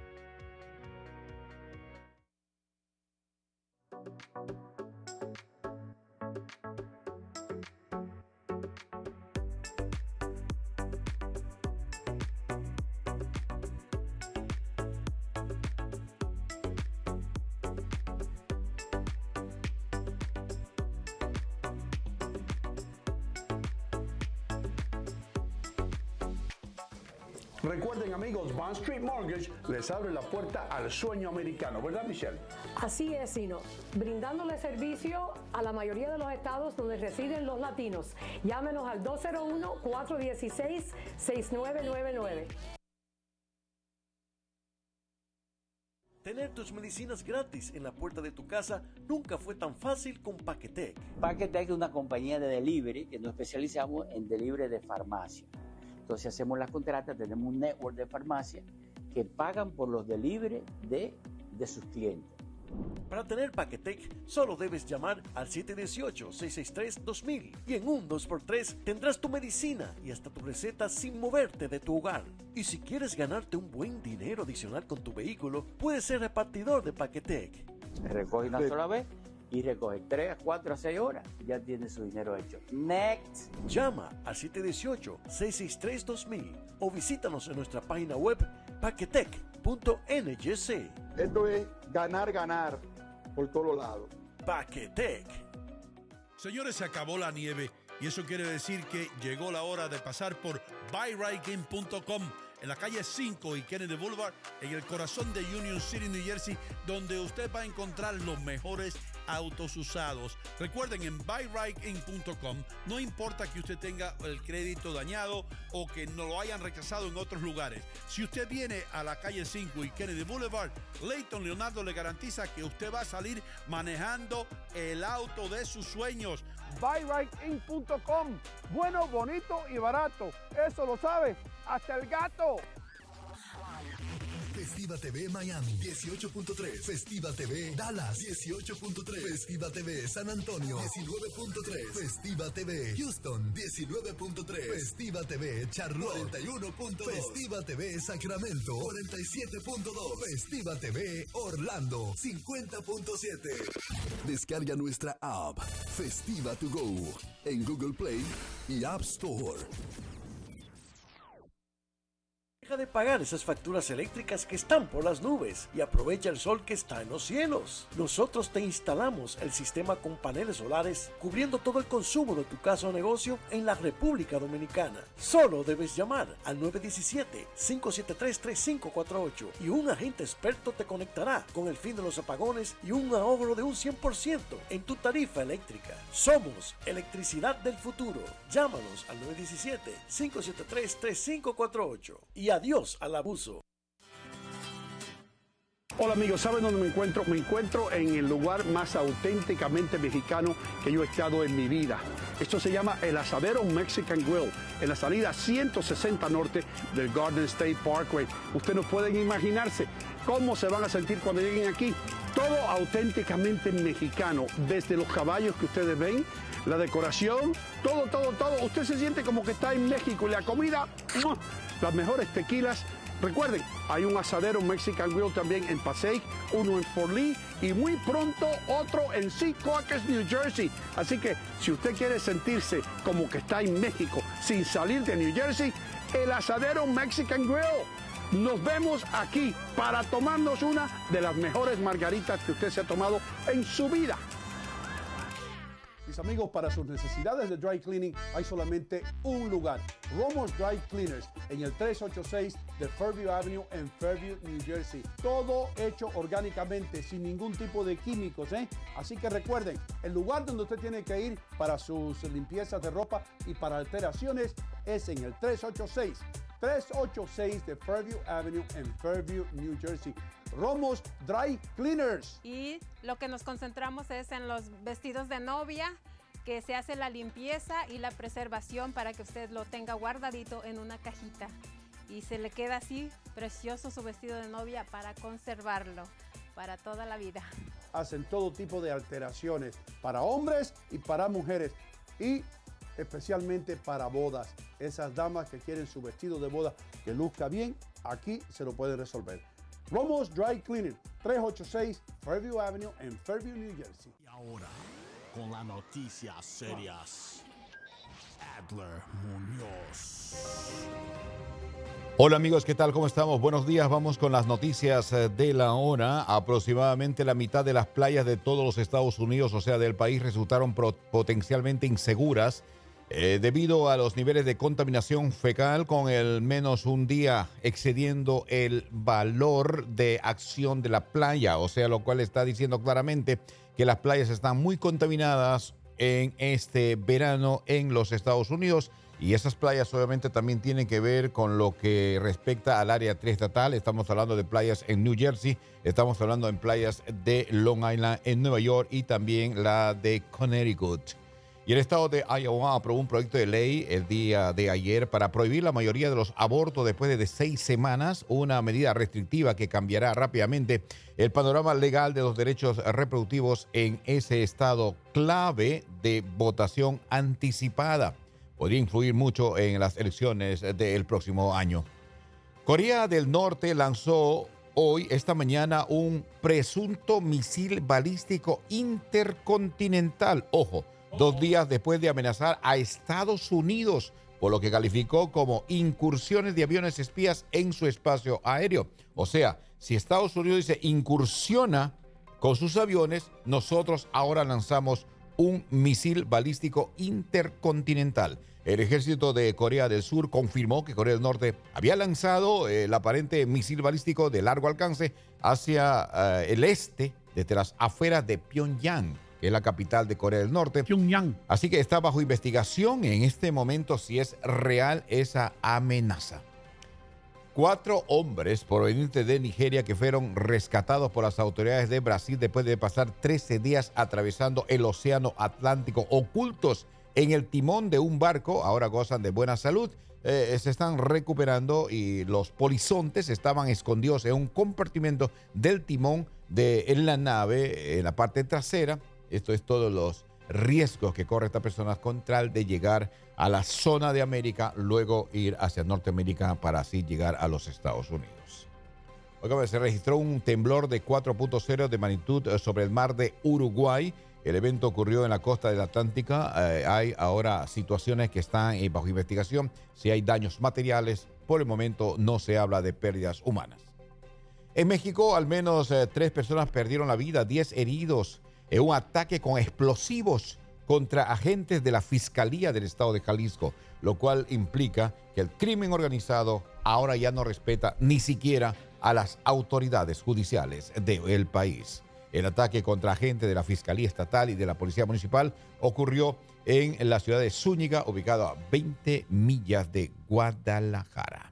Recuerden amigos, Bond Street Mortgage les abre la puerta al sueño americano, ¿verdad Michelle? Así es, Sino, brindándole servicio a la mayoría de los estados donde residen los latinos. Llámenos al 201-416-6999. Tener tus medicinas gratis en la puerta de tu casa nunca fue tan fácil con Paquetec. Paquetec es una compañía de delivery que nos especializamos en delivery de farmacia. Entonces hacemos las contratas, tenemos un network de farmacia que pagan por los delivery de, de sus clientes. Para tener Paquetec, solo debes llamar al 718-663-2000 y en un 2x3 tendrás tu medicina y hasta tu receta sin moverte de tu hogar. Y si quieres ganarte un buen dinero adicional con tu vehículo, puedes ser repartidor de Paquetec. Recoge una sola vez y recoge 3, 4 a 6 horas. Ya tiene su dinero hecho. Next. Llama al 718-663-2000 o visítanos en nuestra página web Esto es ganar, ganar por todos lados. Paquetec. Señores, se acabó la nieve y eso quiere decir que llegó la hora de pasar por buyrightgame.com en la calle 5 y Kennedy Boulevard, en el corazón de Union City, New Jersey, donde usted va a encontrar los mejores autos usados. Recuerden, en buyrightgame.com no importa que usted tenga el crédito dañado o que no lo hayan rechazado en otros lugares. Si usted viene a la calle 5 y Kennedy Boulevard, Leighton Leonardo le garantiza que usted va a salir manejando el auto de sus sueños. buyrightgame.com Bueno, bonito y barato. Eso lo sabe hasta el gato. Festiva TV Miami 18.3. Festiva TV Dallas 18.3. Festiva TV San Antonio 19.3. Festiva TV Houston 19.3. Festiva TV Charlotte 41.2. Festiva TV Sacramento 47.2. Festiva TV Orlando 50.7. Descarga nuestra app Festiva to Go en Google Play y App Store. De pagar esas facturas eléctricas que están por las nubes y aprovecha el sol que está en los cielos. Nosotros te instalamos el sistema con paneles solares cubriendo todo el consumo de tu casa o negocio en la República Dominicana. Solo debes llamar al 917-573-3548 y un agente experto te conectará con el fin de los apagones y un ahorro de un 100% en tu tarifa eléctrica. Somos Electricidad del Futuro. Llámanos al 917-573-3548 y adiós al abuso. Hola amigos, ¿saben dónde me encuentro? Me encuentro en el lugar más auténticamente mexicano que yo he estado en mi vida. Esto se llama El Asadero Mexican Grill, en la salida 160 norte del Garden State Parkway. Ustedes no pueden imaginarse cómo se van a sentir cuando lleguen aquí. Todo auténticamente mexicano, desde los caballos que ustedes ven, la decoración, todo, todo, todo. Usted se siente como que está en México y la comida. Las mejores tequilas. Recuerden, hay un asadero Mexican Grill también en Passaic, uno en Fort Lee y muy pronto otro en Secaucus, New Jersey. Así que si usted quiere sentirse como que está en México sin salir de New Jersey, el asadero Mexican Grill. Nos vemos aquí para tomarnos una de las mejores margaritas que usted se ha tomado en su vida. Mis amigos, para sus necesidades de dry cleaning hay solamente un lugar, Romo's Dry Cleaners, en el 386 de Fairview Avenue en Fairview, New Jersey. Todo hecho orgánicamente, sin ningún tipo de químicos, ¿eh? Así que recuerden, el lugar donde usted tiene que ir para sus limpiezas de ropa y para alteraciones es en el 386 386 de Fairview Avenue en Fairview, New Jersey. Romos Dry Cleaners. Y lo que nos concentramos es en los vestidos de novia, que se hace la limpieza y la preservación para que usted lo tenga guardadito en una cajita. Y se le queda así precioso su vestido de novia para conservarlo para toda la vida. Hacen todo tipo de alteraciones para hombres y para mujeres. Y especialmente para bodas. Esas damas que quieren su vestido de boda que luzca bien, aquí se lo pueden resolver. Romos Dry Cleaning, 386 Fairview Avenue en Fairview, New Jersey. Y ahora, con las noticias serias, Adler Muñoz. Hola amigos, ¿qué tal? ¿Cómo estamos? Buenos días, vamos con las noticias eh, de la hora. Aproximadamente la mitad de las playas de todos los Estados Unidos, o sea, del país, resultaron pro- potencialmente inseguras eh, debido a los niveles de contaminación fecal con el menos un día excediendo el valor de acción de la playa, o sea, lo cual está diciendo claramente que las playas están muy contaminadas en este verano en los Estados Unidos. Y esas playas obviamente también tienen que ver con lo que respecta al área triestatal. Estamos hablando de playas en New Jersey, estamos hablando en playas de Long Island en Nueva York y también la de Connecticut. Y el estado de Iowa aprobó un proyecto de ley el día de ayer para prohibir la mayoría de los abortos después de seis semanas, una medida restrictiva que cambiará rápidamente el panorama legal de los derechos reproductivos en ese estado clave de votación anticipada. Podría influir mucho en las elecciones del próximo año. Corea del Norte lanzó hoy, esta mañana, un presunto misil balístico intercontinental. Ojo, dos días después de amenazar a Estados Unidos por lo que calificó como incursiones de aviones espías en su espacio aéreo. O sea, si Estados Unidos dice incursiona con sus aviones, nosotros ahora lanzamos un misil balístico intercontinental. El ejército de Corea del Sur confirmó que Corea del Norte había lanzado eh, el aparente misil balístico de largo alcance hacia eh, el este, desde las afueras de Pyongyang, es la capital de Corea del Norte. Pyongyang. Así que está bajo investigación en este momento si es real esa amenaza. Cuatro hombres provenientes de Nigeria que fueron rescatados por las autoridades de Brasil después de pasar 13 días atravesando el Océano Atlántico ocultos en el timón de un barco, ahora gozan de buena salud, eh, se están recuperando y los polizontes estaban escondidos en un compartimento del timón de en la nave, en la parte trasera. Esto es todos los riesgos que corre esta persona con tal de llegar a la zona de América, luego ir hacia Norteamérica para así llegar a los Estados Unidos. Oiga, se registró un temblor de 4.0 de magnitud eh, sobre el mar de Uruguay. El evento ocurrió en la costa del Atlántica. Eh, hay ahora situaciones que están eh, bajo investigación. Si hay daños materiales, por el momento no se habla de pérdidas humanas. En México, al menos eh, tres personas perdieron la vida, 10 heridos en un ataque con explosivos contra agentes de la Fiscalía del Estado de Jalisco, lo cual implica que el crimen organizado ahora ya no respeta ni siquiera a las autoridades judiciales del país. El ataque contra agentes de la Fiscalía Estatal y de la Policía Municipal ocurrió en la ciudad de Zúñiga, ubicado a 20 millas de Guadalajara.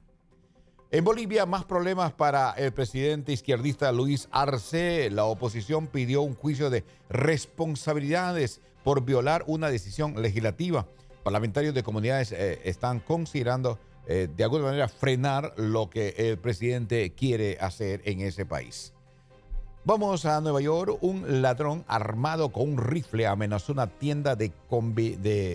En Bolivia, más problemas para el presidente izquierdista Luis Arce. La oposición pidió un juicio de responsabilidades por violar una decisión legislativa. Parlamentarios de comunidades eh, están considerando eh, de alguna manera frenar lo que el presidente quiere hacer en ese país. Vamos a Nueva York. Un ladrón armado con un rifle amenazó una tienda de,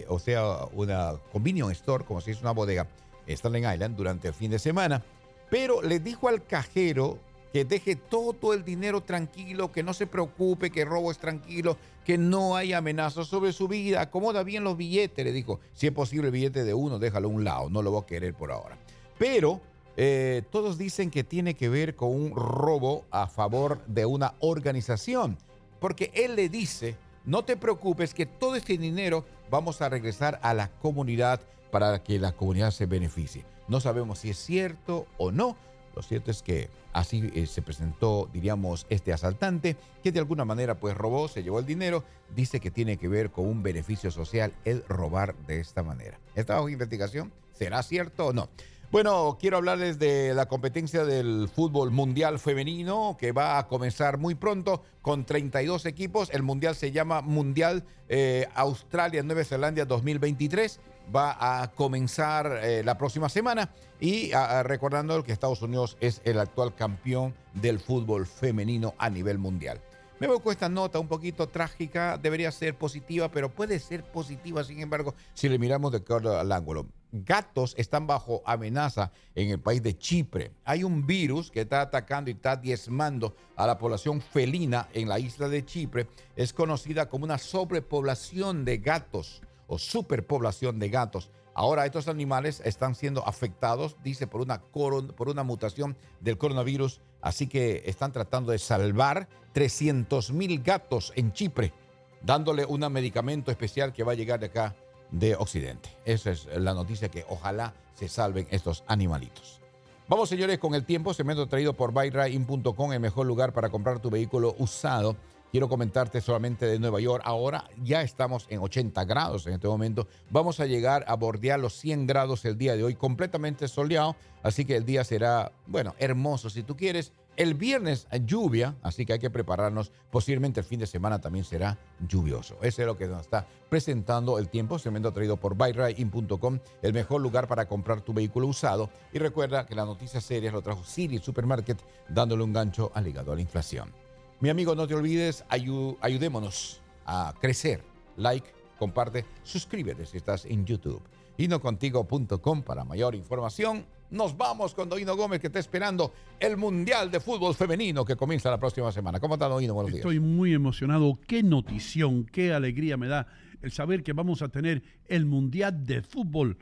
o sea, una convenience store, como si es una bodega, Staten Island durante el fin de semana. Pero le dijo al cajero que deje todo el dinero tranquilo, que no se preocupe, que robo es tranquilo, que no hay amenazas sobre su vida. Acomoda bien los billetes, le dijo. Si es posible el billete de uno, déjalo a un lado, no lo voy a querer por ahora. Pero eh, todos dicen que tiene que ver con un robo a favor de una organización, porque él le dice, no te preocupes que todo este dinero vamos a regresar a la comunidad para que la comunidad se beneficie. No sabemos si es cierto o no. Lo cierto es que así eh, se presentó, diríamos, este asaltante que de alguna manera pues robó, se llevó el dinero, dice que tiene que ver con un beneficio social el robar de esta manera. ¿Está bajo investigación? ¿Será cierto o no? Bueno, quiero hablarles de la competencia del fútbol mundial femenino que va a comenzar muy pronto con 32 equipos. El mundial se llama Mundial eh, Australia-Nueva Zelanda 2023. Va a comenzar eh, la próxima semana y ah, ah, recordando que Estados Unidos es el actual campeón del fútbol femenino a nivel mundial. Me voy esta nota un poquito trágica, debería ser positiva, pero puede ser positiva, sin embargo, si le miramos de acuerdo al ángulo. Gatos están bajo amenaza en el país de Chipre. Hay un virus que está atacando y está diezmando a la población felina en la isla de Chipre. Es conocida como una sobrepoblación de gatos o superpoblación de gatos. Ahora estos animales están siendo afectados, dice, por una, por una mutación del coronavirus. Así que están tratando de salvar 300 mil gatos en Chipre, dándole un medicamento especial que va a llegar de acá de Occidente. Esa es la noticia que ojalá se salven estos animalitos. Vamos, señores, con el tiempo. Cemento traído por buyrain.com, el mejor lugar para comprar tu vehículo usado. Quiero comentarte solamente de Nueva York. Ahora ya estamos en 80 grados en este momento. Vamos a llegar a bordear los 100 grados el día de hoy, completamente soleado. Así que el día será, bueno, hermoso si tú quieres. El viernes lluvia, así que hay que prepararnos. Posiblemente el fin de semana también será lluvioso. Eso es lo que nos está presentando el tiempo. Cemento traído por buyrain.com, el mejor lugar para comprar tu vehículo usado. Y recuerda que la noticia seria lo trajo City Supermarket, dándole un gancho al hígado a la inflación. Mi amigo, no te olvides, ayu- ayudémonos a crecer. Like, comparte, suscríbete si estás en YouTube. Hinocontigo.com para mayor información. Nos vamos con Doino Gómez que está esperando el Mundial de Fútbol Femenino que comienza la próxima semana. ¿Cómo está Doino? Buenos días. Estoy muy emocionado. Qué notición, qué alegría me da el saber que vamos a tener el Mundial de Fútbol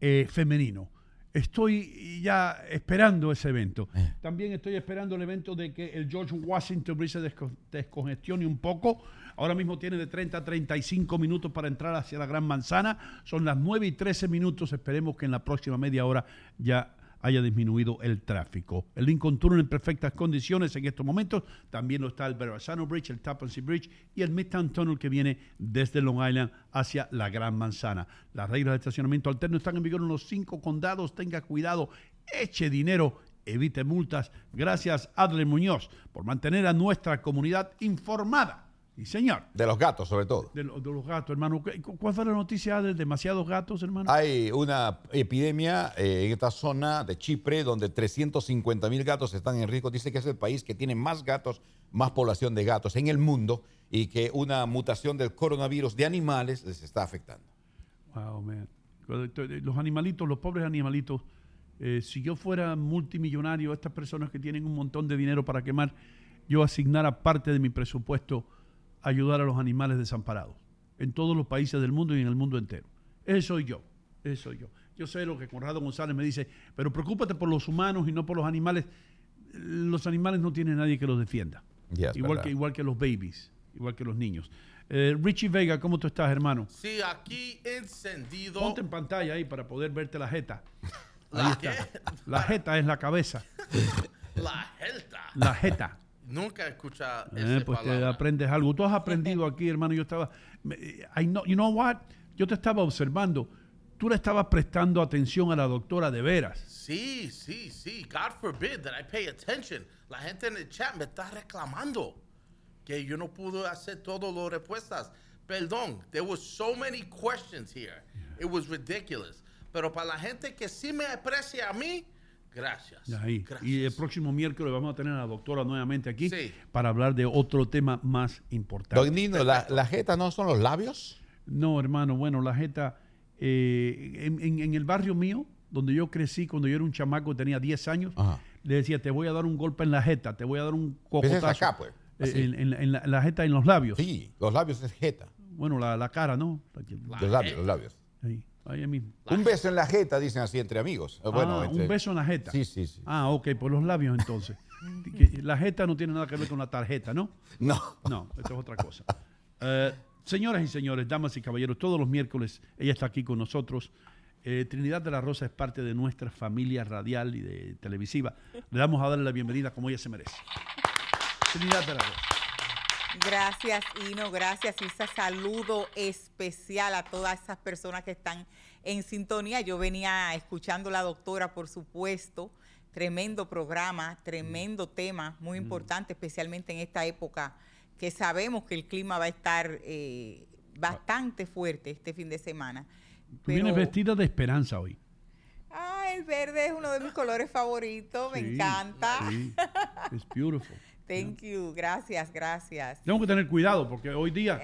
eh, Femenino. Estoy ya esperando ese evento. También estoy esperando el evento de que el George Washington Bridge se desco- descongestione un poco. Ahora mismo tiene de 30 a 35 minutos para entrar hacia la Gran Manzana. Son las 9 y 13 minutos. Esperemos que en la próxima media hora ya haya disminuido el tráfico. El Lincoln Tunnel en perfectas condiciones en estos momentos. También lo está el Verrazano Bridge, el Tappan Zee Bridge y el Midtown Tunnel que viene desde Long Island hacia la Gran Manzana. Las reglas de estacionamiento alterno están en vigor en los cinco condados. Tenga cuidado, eche dinero, evite multas. Gracias, Adler Muñoz, por mantener a nuestra comunidad informada. Y señor. De los gatos, sobre todo. De, lo- de los gatos, hermano. ¿Cu- ¿Cuál fue la noticia de demasiados gatos, hermano? Hay una epidemia eh, en esta zona de Chipre donde 350 mil gatos están en riesgo. Dice que es el país que tiene más gatos, más población de gatos en el mundo y que una mutación del coronavirus de animales les está afectando. Wow, man. Los animalitos, los pobres animalitos, eh, si yo fuera multimillonario, estas personas que tienen un montón de dinero para quemar, yo asignara parte de mi presupuesto ayudar a los animales desamparados en todos los países del mundo y en el mundo entero. Ese soy yo, ese soy yo. Yo sé lo que Conrado González me dice, pero preocúpate por los humanos y no por los animales. Los animales no tienen nadie que los defienda. Igual, verdad. que, igual que los babies, igual que los niños. Eh, Richie Vega, ¿cómo tú estás, hermano? Sí, aquí encendido. Ponte en pantalla ahí para poder verte la jeta. ¿La Ahí está. La jeta es la cabeza. La Helta. La jeta. Nunca he escuchado Eh, pues te palabra. aprendes algo. Tú has aprendido aquí, hermano. Yo estaba. I know, you know what? Yo te estaba observando. Tú le estabas prestando atención a la doctora de veras. Sí, sí, sí. God forbid that I pay attention. La gente en el chat me está reclamando que yo no pude hacer todas las respuestas. Perdón, there were so many questions here. It was ridiculous. Pero para la gente que sí me aprecia a mí, gracias. Ahí. Y el próximo miércoles vamos a tener a la doctora nuevamente aquí Sí. para hablar de otro tema más importante. Don Nino, ¿la, la jeta no son los labios? No, hermano, bueno, la jeta, eh, en, en- en el barrio mío, donde yo crecí cuando yo era un chamaco, tenía 10 años, le decía, te voy a dar un golpe en la jeta, te voy a dar un cocotazo. acá, pues. Eh. En, en- en la, la jeta, en los labios. Sí, los labios es jeta. Bueno, la, la cara, ¿no? Los labios, los labios. Ahí, ahí mismo. Un beso en la jeta, dicen así entre amigos. Bueno, Ah, entre- un beso en la jeta. Sí, sí, sí. Ah, ok, por los labios entonces. La jeta no tiene nada que ver con la tarjeta, ¿no? No. No, esto es otra cosa. Eh, señoras y señores, damas y caballeros, todos los miércoles ella está aquí con nosotros. Eh, Trinidad de la Rosa es parte de nuestra familia radial y de televisiva. Le damos a darle la bienvenida como ella se merece. Trinidad de la Rosa. Gracias, Ino, gracias. Ese saludo especial a todas esas personas que están en sintonía. Yo venía escuchando a la doctora, por supuesto. Tremendo programa, tremendo tema, muy Mm. importante, especialmente en esta época que sabemos que el clima va a estar eh, bastante fuerte este fin de semana. Tú vienes Pero- vestida de esperanza hoy. Ah, el verde es uno de mis colores favoritos, me encanta. Sí, es beautiful. Thank you, gracias, gracias. Tengo que tener cuidado porque hoy día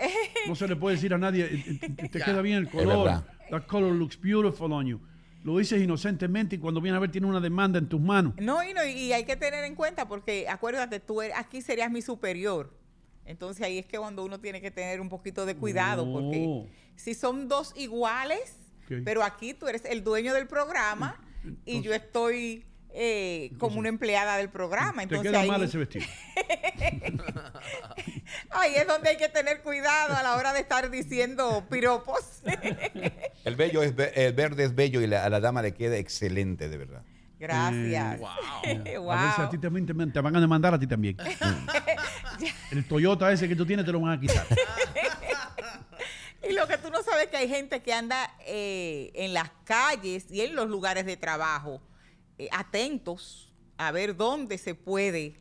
no se le puede decir a nadie, "Eh, eh, te queda bien el color. That color looks beautiful on you. Lo dices inocentemente y cuando viene a ver tiene una demanda en tus manos. No, y, no, y hay que tener en cuenta porque acuérdate, tú eres- aquí serías mi superior. Entonces ahí es que cuando uno tiene que tener un poquito de cuidado Oh. porque si son dos iguales, pero aquí tú eres el dueño del programa y yo estoy eh, como una empleada del programa. Te Entonces queda ahí, mal ese vestido. ahí es donde hay que tener cuidado a la hora de estar diciendo piropos. El, bello es, el verde es bello y la- a la dama le queda excelente, de verdad. Gracias. Eh, Wow. A veces a ti también te, te van a demandar a ti también. el Toyota ese que tú tienes te lo van a quitar. Y lo que tú no sabes es que hay gente que anda eh, en las calles y en los lugares de trabajo atentos a ver dónde se puede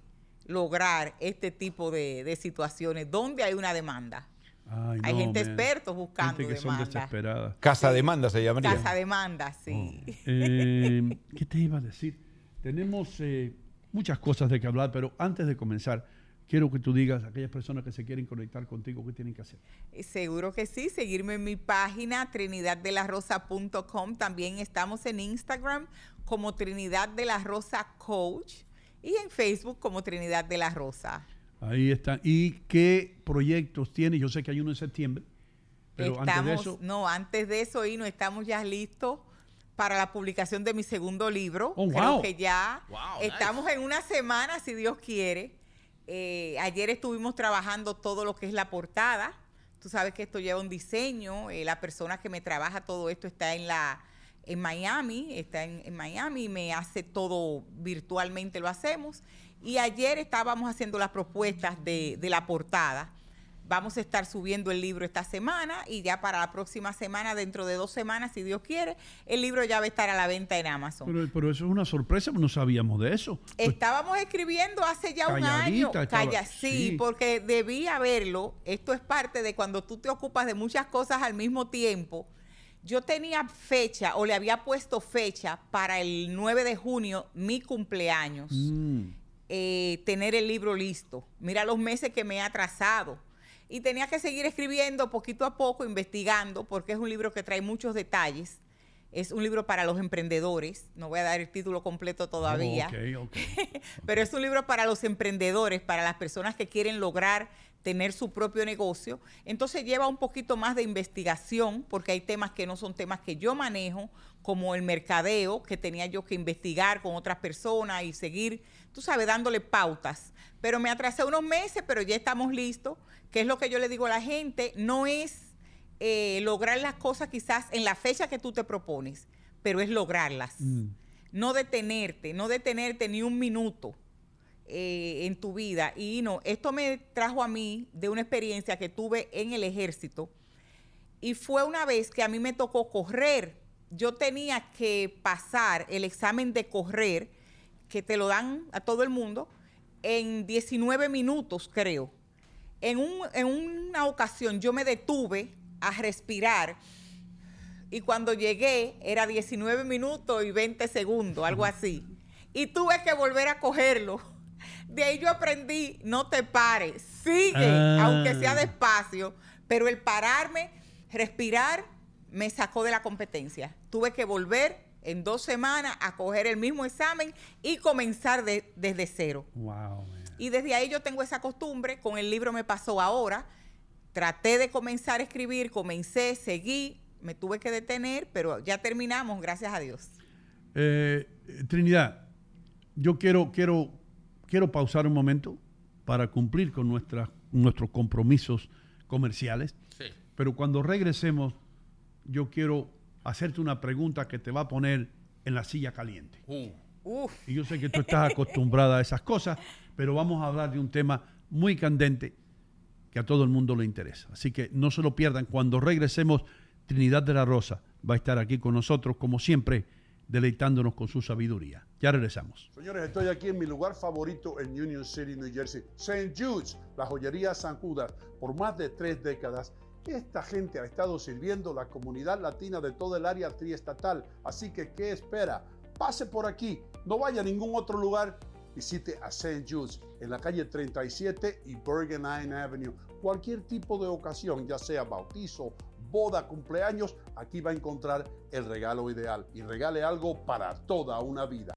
lograr este tipo de, de situaciones, dónde hay una demanda. Ay, hay no, gente man. expertos buscando Gente que son demanda. desesperadas. Casa demanda se llamaría. Casa demanda, sí. Eh, ¿Qué te iba a decir? Tenemos eh, muchas cosas de que hablar, pero antes de comenzar, quiero que tú digas a aquellas personas que se quieren conectar contigo qué tienen que hacer. Eh, Seguro que sí, seguirme en mi página trinidaddelarrosa.com. También estamos en Instagram como Trinidad de la Rosa Coach y en Facebook como Trinidad de la Rosa. Ahí están. ¿Y qué proyectos tienes? Yo sé que hay uno en septiembre, pero antes de Estamos- eso, No, antes de eso, y no estamos ya listos para la publicación de mi segundo libro. Oh, Creo wow. que ya Wow, estamos en una semana, si Dios quiere. Eh, ayer estuvimos trabajando todo lo que es la portada. Tú sabes que esto lleva un diseño. eh, la persona que me trabaja todo esto está en la en Miami, está en, en Miami y me hace todo virtualmente, lo hacemos. Y ayer estábamos haciendo las propuestas de, de la portada. Vamos a estar subiendo el libro esta semana y ya para la próxima semana, dentro de dos semanas, si Dios quiere, el libro ya va a estar a la venta en Amazon. pero, pero eso es una sorpresa, no sabíamos de eso. Estábamos escribiendo hace ya un año. Estaba, Calla, sí, sí. porque debí haberlo. Esto es parte de cuando tú te ocupas de muchas cosas al mismo tiempo. Yo tenía fecha o le había puesto fecha para el 9 de junio, mi cumpleaños, Mm. eh, tener el libro listo. Mira los meses que me he atrasado. Y tenía que seguir escribiendo poquito a poco, investigando, porque es un libro que trae muchos detalles. Es un libro para los emprendedores. No voy a dar el título completo todavía Oh, ok. pero es un libro para los emprendedores, para las personas que quieren lograr tener su propio negocio. Entonces lleva un poquito más de investigación, porque hay temas que no son temas que yo manejo, como el mercadeo, que tenía yo que investigar con otras personas y seguir, tú sabes, dándole pautas. Pero me atrasé unos meses, pero ya estamos listos, que es lo que yo le digo a la gente, no es eh, lograr las cosas quizás en la fecha que tú te propones, pero es lograrlas no detenerte, no detenerte ni un minuto eh, en tu vida. Y no, esto me trajo a mí de una experiencia que tuve en el ejército. Y fue una vez que a mí me tocó correr. Yo tenía que pasar el examen de correr, que te lo dan a todo el mundo, en 19 minutos, creo. En, un- en una ocasión yo me detuve a respirar y cuando llegué era 19 minutos y 20 segundos, algo así. Y tuve que volver a cogerlo. De ahí yo aprendí, no te pares, sigue, Ah. aunque sea despacio, pero el pararme, respirar, me sacó de la competencia. Tuve que volver en dos semanas a coger el mismo examen y comenzar de- desde cero. Wow. Y desde ahí yo tengo esa costumbre, con el libro me pasó ahora, traté de comenzar a escribir, comencé, seguí, me tuve que detener, pero ya terminamos, gracias a Dios. Eh, Trinidad, yo quiero, quiero, quiero pausar un momento para cumplir con nuestras, nuestros compromisos comerciales. Sí. Pero cuando regresemos, yo quiero hacerte una pregunta que te va a poner en la silla caliente. Uh. Y yo sé que tú estás acostumbrada a esas cosas, pero vamos a hablar de un tema muy candente que a todo el mundo le interesa. Así que no se lo pierdan. Cuando regresemos, Trinidad de la Rosa va a estar aquí con nosotros, como siempre, deleitándonos con su sabiduría. Ya regresamos. Señores, estoy aquí en mi lugar favorito en Union City, New Jersey, St. Jude's, la joyería San Judas, por más de tres décadas. Esta gente ha estado sirviendo la comunidad latina de todo el área triestatal, así que ¿qué espera? Pase por aquí, no vaya a ningún otro lugar, visite a St. Jude's en la calle 37 y Bergen Line Avenue. Cualquier tipo de ocasión, ya sea bautizo, boda, cumpleaños, aquí va a encontrar el regalo ideal y regale algo para toda una vida.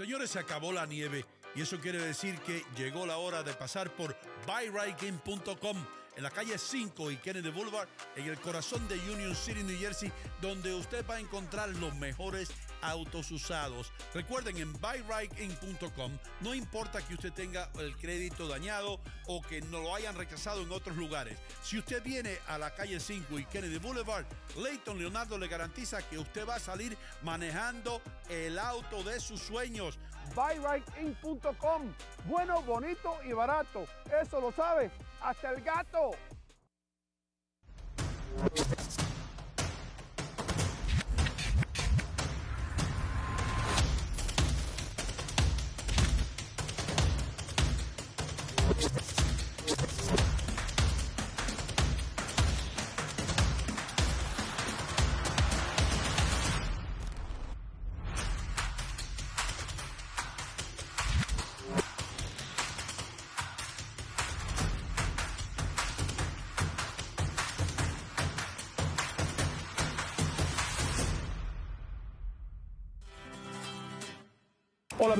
Señores, se acabó la nieve y eso quiere decir que llegó la hora de pasar por buyrightgame.com en la calle 5 y Kennedy Boulevard, en el corazón de Union City, New Jersey, donde usted va a encontrar los mejores autos usados. Recuerden, en buyrightgame.com no importa que usted tenga el crédito dañado o que no lo hayan rechazado en otros lugares. Si usted viene a la calle 5 y Kennedy Boulevard, Leighton Leonardo le garantiza que usted va a salir manejando el auto de sus sueños. buyrightgame.com, bueno, bonito y barato. Eso lo sabe hasta el gato.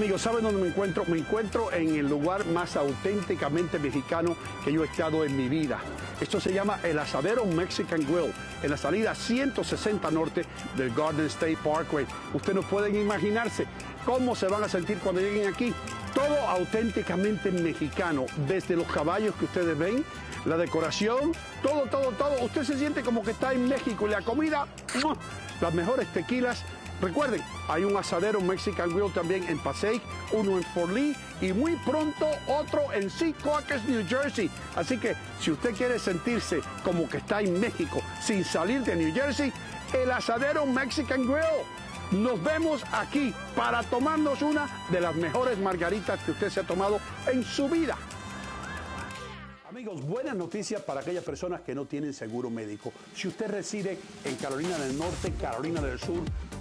Amigos, ¿saben dónde me encuentro? Me encuentro en el lugar más auténticamente mexicano que yo he estado en mi vida. Esto se llama el Asadero Mexican Grill, en la salida 160 norte del Garden State Parkway. Ustedes no pueden imaginarse cómo se van a sentir cuando lleguen aquí. Todo auténticamente mexicano, desde los caballos que ustedes ven, la decoración, todo, todo, todo. Usted se siente como que está en México y la comida, las mejores tequilas. Recuerden, hay un asadero Mexican Grill también en Passaic, uno en Fort Lee y muy pronto otro en Secaucus, New Jersey. Así que si usted quiere sentirse como que está en México sin salir de New Jersey, el asadero Mexican Grill. Nos vemos aquí para tomarnos una de las mejores margaritas que usted se ha tomado en su vida. Amigos, buenas noticias para aquellas personas que no tienen seguro médico. Si usted reside en Carolina del Norte, Carolina del Sur,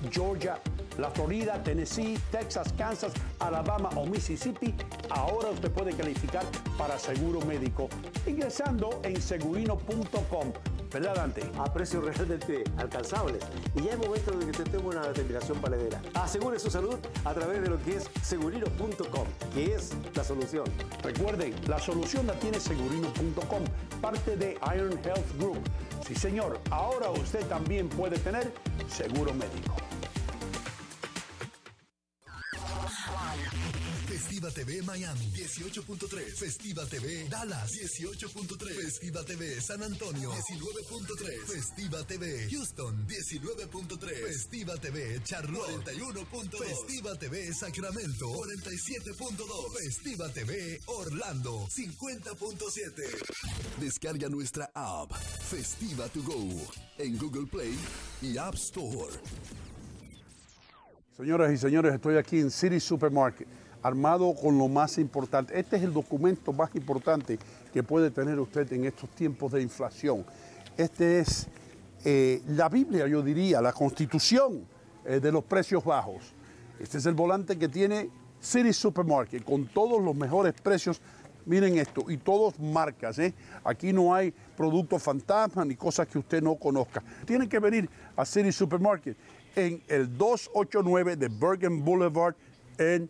Georgia, la Florida, Tennessee, Texas, Kansas, Alabama o Mississippi, ahora usted puede calificar para seguro médico ingresando en segurino.com. ¿Verdad, Dante? a precios realmente alcanzables. Y ya es momento de que tome una determinación valedera. Asegure su salud a través de lo que es segurino.com, que es la solución. Recuerden, la solución la tiene segurino.com, parte de Iron Health Group. Sí, señor, ahora usted también puede tener seguro médico. Festiva TV Miami 18.3. Festiva TV Dallas 18.3. Festiva TV San Antonio 19.3. Festiva TV Houston 19.3. Festiva TV Charlotte 41.2. Festiva TV Sacramento 47.2. Festiva TV Orlando 50.7. Descarga nuestra app Festiva to Go en Google Play y App Store. Señoras y señores, estoy aquí en City Supermarket, armado con lo más importante. Este es el documento más importante que puede tener usted en estos tiempos de inflación. Este es eh, la Biblia, yo diría, la constitución eh, de los precios bajos. Este es el volante que tiene City Supermarket con todos los mejores precios. Miren esto, y todos marcas, ¿eh? Aquí no hay productos fantasma ni cosas que usted no conozca. Tiene que venir a City Supermarket en el 289 de Bergen Boulevard en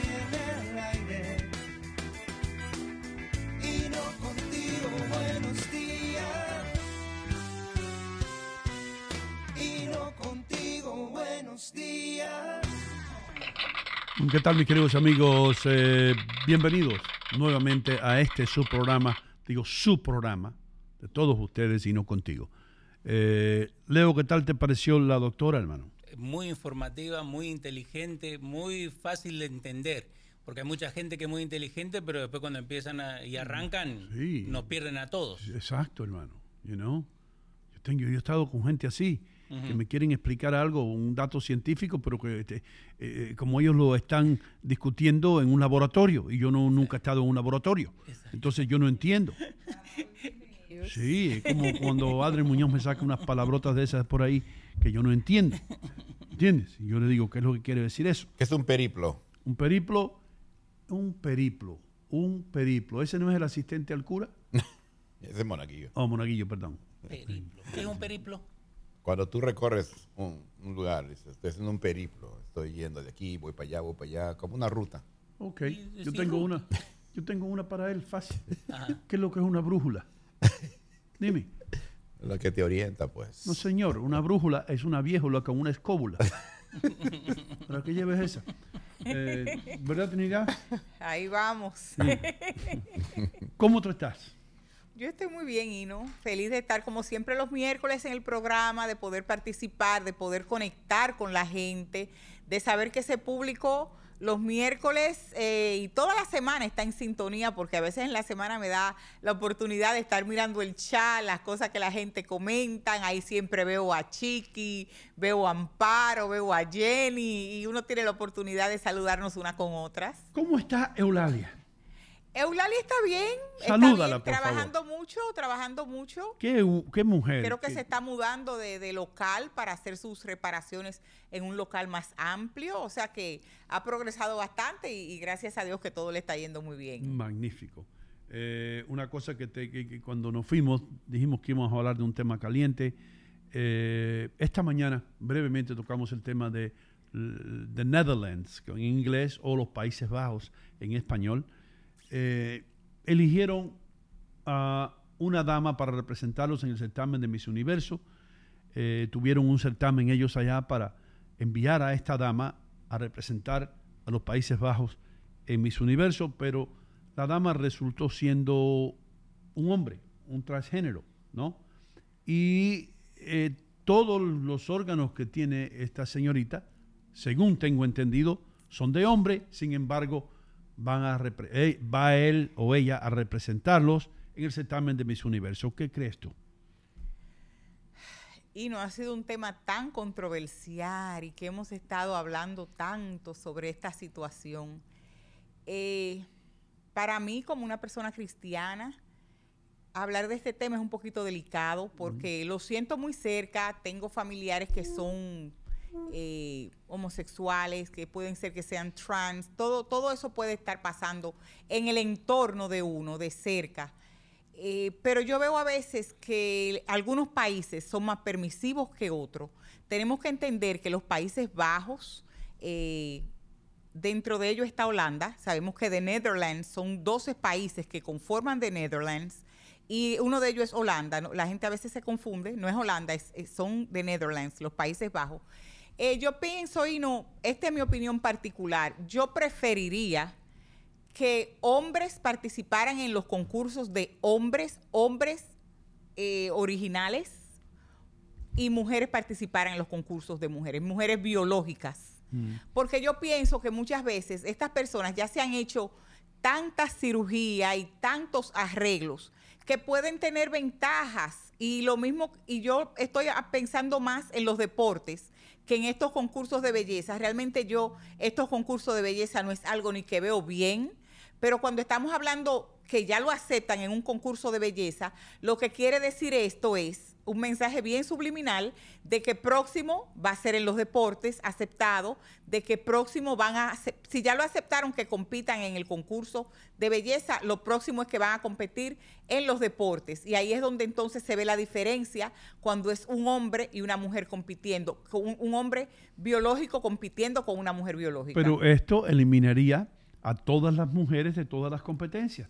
buenos días. ¿Qué tal mis queridos amigos? Eh, bienvenidos nuevamente a este su programa, digo su programa, de todos ustedes y no contigo. Eh, Leo, ¿qué tal te pareció la doctora, hermano? Muy informativa, muy inteligente, muy fácil de entender. Porque hay mucha gente que es muy inteligente, pero después cuando empiezan a- y arrancan, Sí. nos pierden a todos. Exacto, hermano. You know? Yo, tengo, yo he estado con gente así, que me quieren explicar algo, un dato científico, pero que este, eh, como ellos lo están discutiendo en un laboratorio, y yo no nunca he estado en un laboratorio. Entonces yo no entiendo. Sí, es como cuando Adri Muñoz me saca unas palabrotas de esas por ahí que yo no entiendo. ¿Entiendes? Y yo le digo, ¿qué es lo que quiere decir eso? ¿Qué es un periplo? Un periplo, un periplo, un periplo. ¿Ese no es el asistente al cura? Ese es monaguillo. Oh, monaguillo, perdón. Periplo. ¿Qué es un periplo? Cuando tú recorres un, un lugar, dices, estoy haciendo un periplo, estoy yendo de aquí, voy para allá, voy para allá, como una ruta. Ok, yo tengo una, yo tengo una para él fácil. Ajá. ¿Qué es lo que es una brújula? Dime. La que te orienta, pues. No, señor, una brújula es una viejola con una escóbula. ¿Para qué lleves esa? Eh, ¿Verdad, Trinidad? Ahí vamos. ¿Cómo tú estás? Yo estoy muy bien, Ino. Feliz de estar como siempre los miércoles en el programa, de poder participar, de poder conectar con la gente, de saber que ese público los miércoles eh, y toda la semana está en sintonía, porque a veces en la semana me da la oportunidad de estar mirando el chat, las cosas que la gente comentan. Ahí siempre veo a Chiqui, veo a Amparo, veo a Jenny, y uno tiene la oportunidad de saludarnos unas con otras. ¿Cómo está Eulalia? Eulalia está bien, Salúdala, está favor. trabajando mucho, trabajando mucho. ¿Qué, qué mujer? Creo que ¿Qué- se está mudando de, de local para hacer sus reparaciones en un local más amplio, o sea que ha progresado bastante y, y gracias a Dios que todo le está yendo muy bien. Magnífico. Eh, una cosa que, te- que- que cuando nos fuimos dijimos que íbamos a hablar de un tema caliente. Eh, esta mañana brevemente tocamos el tema de the Netherlands, que en inglés, o los Países Bajos en español. Eh, eligieron a una dama para representarlos en el certamen de Miss Universo. Eh, tuvieron un certamen ellos allá para enviar a esta dama a representar a los Países Bajos en Miss Universo, pero la dama resultó siendo un hombre, un transgénero, ¿no? Y eh, todos los órganos que tiene esta señorita, según tengo entendido, son de hombre, sin embargo, van a eh, va él o ella a representarlos en el certamen de Miss Universo. ¿Qué crees tú? Y no ha sido un tema tan controversial y que hemos estado hablando tanto sobre esta situación. Eh, para mí, como una persona cristiana, hablar de este tema es un poquito delicado porque lo siento muy cerca. Tengo familiares que son eh, homosexuales, que pueden ser que sean trans. Todo, todo eso puede estar pasando en el entorno de uno, de cerca. Eh, pero yo veo a veces que algunos países son más permisivos que otros. Tenemos que entender que los Países Bajos, eh, dentro de ellos está Holanda, sabemos que The Netherlands son 12 países que conforman The Netherlands y uno de ellos es Holanda. La gente a veces se confunde, no es Holanda, es- es- son The Netherlands, los Países Bajos. Eh, yo pienso, y no, esta es mi opinión particular, yo preferiría que hombres participaran en los concursos de hombres, hombres eh, originales, y mujeres participaran en los concursos de mujeres, mujeres biológicas. Porque yo pienso que muchas veces estas personas ya se han hecho tanta cirugía y tantos arreglos que pueden tener ventajas. Y lo mismo, y yo estoy pensando más en los deportes que en estos concursos de belleza. Realmente yo, estos concursos de belleza no es algo ni que veo bien, pero cuando estamos hablando que ya lo aceptan en un concurso de belleza, lo que quiere decir esto es un mensaje bien subliminal de que próximo va a ser en los deportes aceptado, de que próximo van a, si ya lo aceptaron que compitan en el concurso de belleza, lo próximo es que van a competir en los deportes. Y ahí es donde entonces se ve la diferencia cuando es un hombre y una mujer compitiendo, un, un hombre biológico compitiendo con una mujer biológica. Pero esto eliminaría a todas las mujeres de todas las competencias.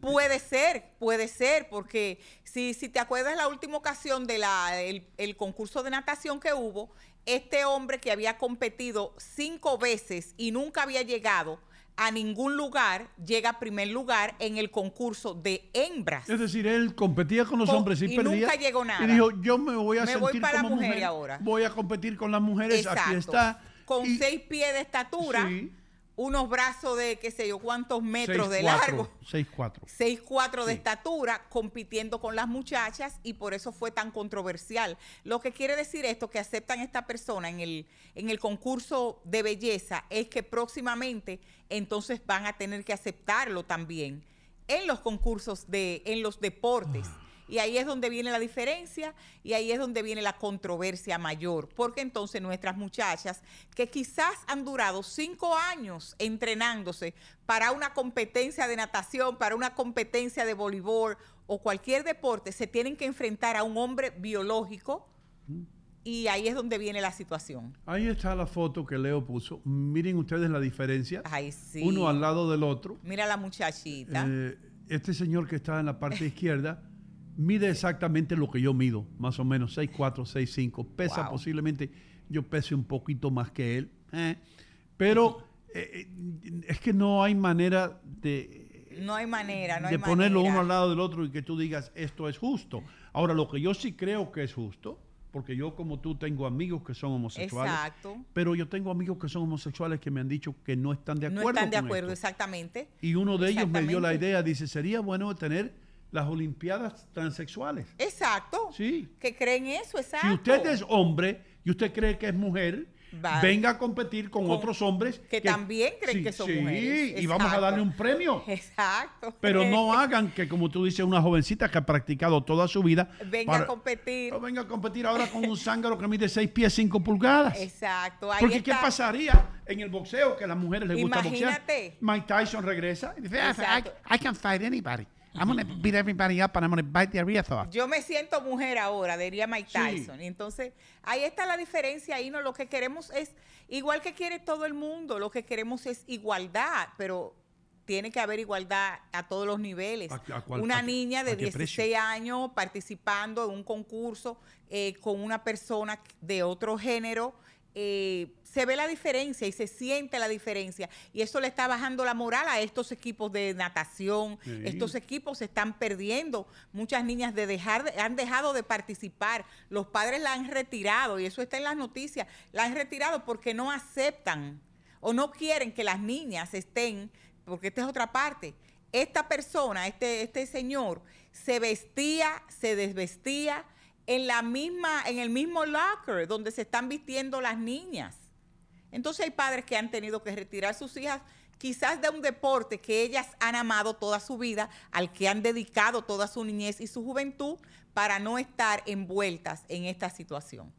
Puede ser, puede ser, porque si, si te acuerdas la última ocasión del el, el concurso de natación que hubo, este hombre que había competido cinco veces y nunca había llegado a ningún lugar, llega a primer lugar en el concurso de hembras. Es decir, él competía con los Con- hombres y, y perdía. nunca llegó nada. Y dijo, yo me voy a Me voy sentir para como mujer mujer, ahora. Voy a competir con las mujeres. Aquí está. Con seis pies de estatura, Sí. Unos brazos de qué sé yo cuántos metros de 6'4", largo. 6'4". 6'4 de estatura compitiendo con las muchachas y por eso fue tan controversial. Lo que quiere decir esto que aceptan esta persona en el, en el concurso de belleza es que próximamente entonces van a tener que aceptarlo también en los concursos de, en los deportes. Y ahí es donde viene la diferencia y ahí es donde viene la controversia mayor, porque entonces nuestras muchachas que quizás han durado cinco años entrenándose para una competencia de natación, para una competencia de voleibol o cualquier deporte, se tienen que enfrentar a un hombre biológico y ahí es donde viene la situación. Ahí está la foto que Leo puso. Miren ustedes la diferencia. Ay, sí. Uno al lado del otro. Mira la muchachita. Eh, este señor que está en la parte izquierda mide exactamente lo que yo mido, más o menos 6'4, 6'5. Pesa Wow. posiblemente, yo pese un poquito más que él. eh, Pero eh, eh, es que no hay manera de, no hay manera, no de hay ponerlo manera. uno al lado del otro y que tú digas esto es justo. Ahora, lo que yo sí creo que es justo, porque yo como tú tengo amigos que son homosexuales, Exacto. pero yo tengo amigos que son homosexuales que me han dicho que no están de acuerdo. No están de con acuerdo, esto. exactamente. Y uno de ellos me dio la idea, dice, sería bueno tener las Olimpiadas transexuales. Exacto. Sí. Que creen eso, exacto. Si usted es hombre y usted cree que es mujer, venga a competir con, Con- otros hombres que también creen Sí, que son sí, mujeres. y vamos a darle Exacto. un premio. Exacto. Pero no hagan que, como tú dices, una jovencita que ha practicado toda su vida. Venga para- a competir. no venga a competir ahora con un zángaro que mide 6 pies 5 pulgadas. Exacto. Ahí Porque ¿qué pasaría en el boxeo que a las mujeres les gusta Imagínate. boxear? Mike Tyson regresa y dice, "Ah, Exacto. I, I can fight anybody. I'm going to beat everybody up and I'm going to bite their ears off. Yo me siento mujer ahora, diría Mike. Tyson. Entonces, ahí está la diferencia. Ahí no, lo que queremos es, igual que quiere todo el mundo, lo que queremos es igualdad, pero tiene que haber igualdad a todos los niveles. ¿A- a cuál- una a niña de a qué 16 años participando en un concurso eh, con una persona de otro género. eh, se ve la diferencia y se siente la diferencia. Y eso le está bajando la moral a estos equipos de natación. Sí. Estos equipos se están perdiendo. Muchas niñas de dejar de- han dejado de participar. Los padres la han retirado y eso está en las noticias. La han retirado porque no aceptan o no quieren que las niñas estén, porque esta es otra parte. Esta persona, este, este señor, se vestía, se desvestía en la misma, en el mismo locker donde se están vistiendo las niñas. Entonces hay padres que han tenido que retirar sus hijas quizás de un deporte que ellas han amado toda su vida, al que han dedicado toda su niñez y su juventud para no estar envueltas en esta situación.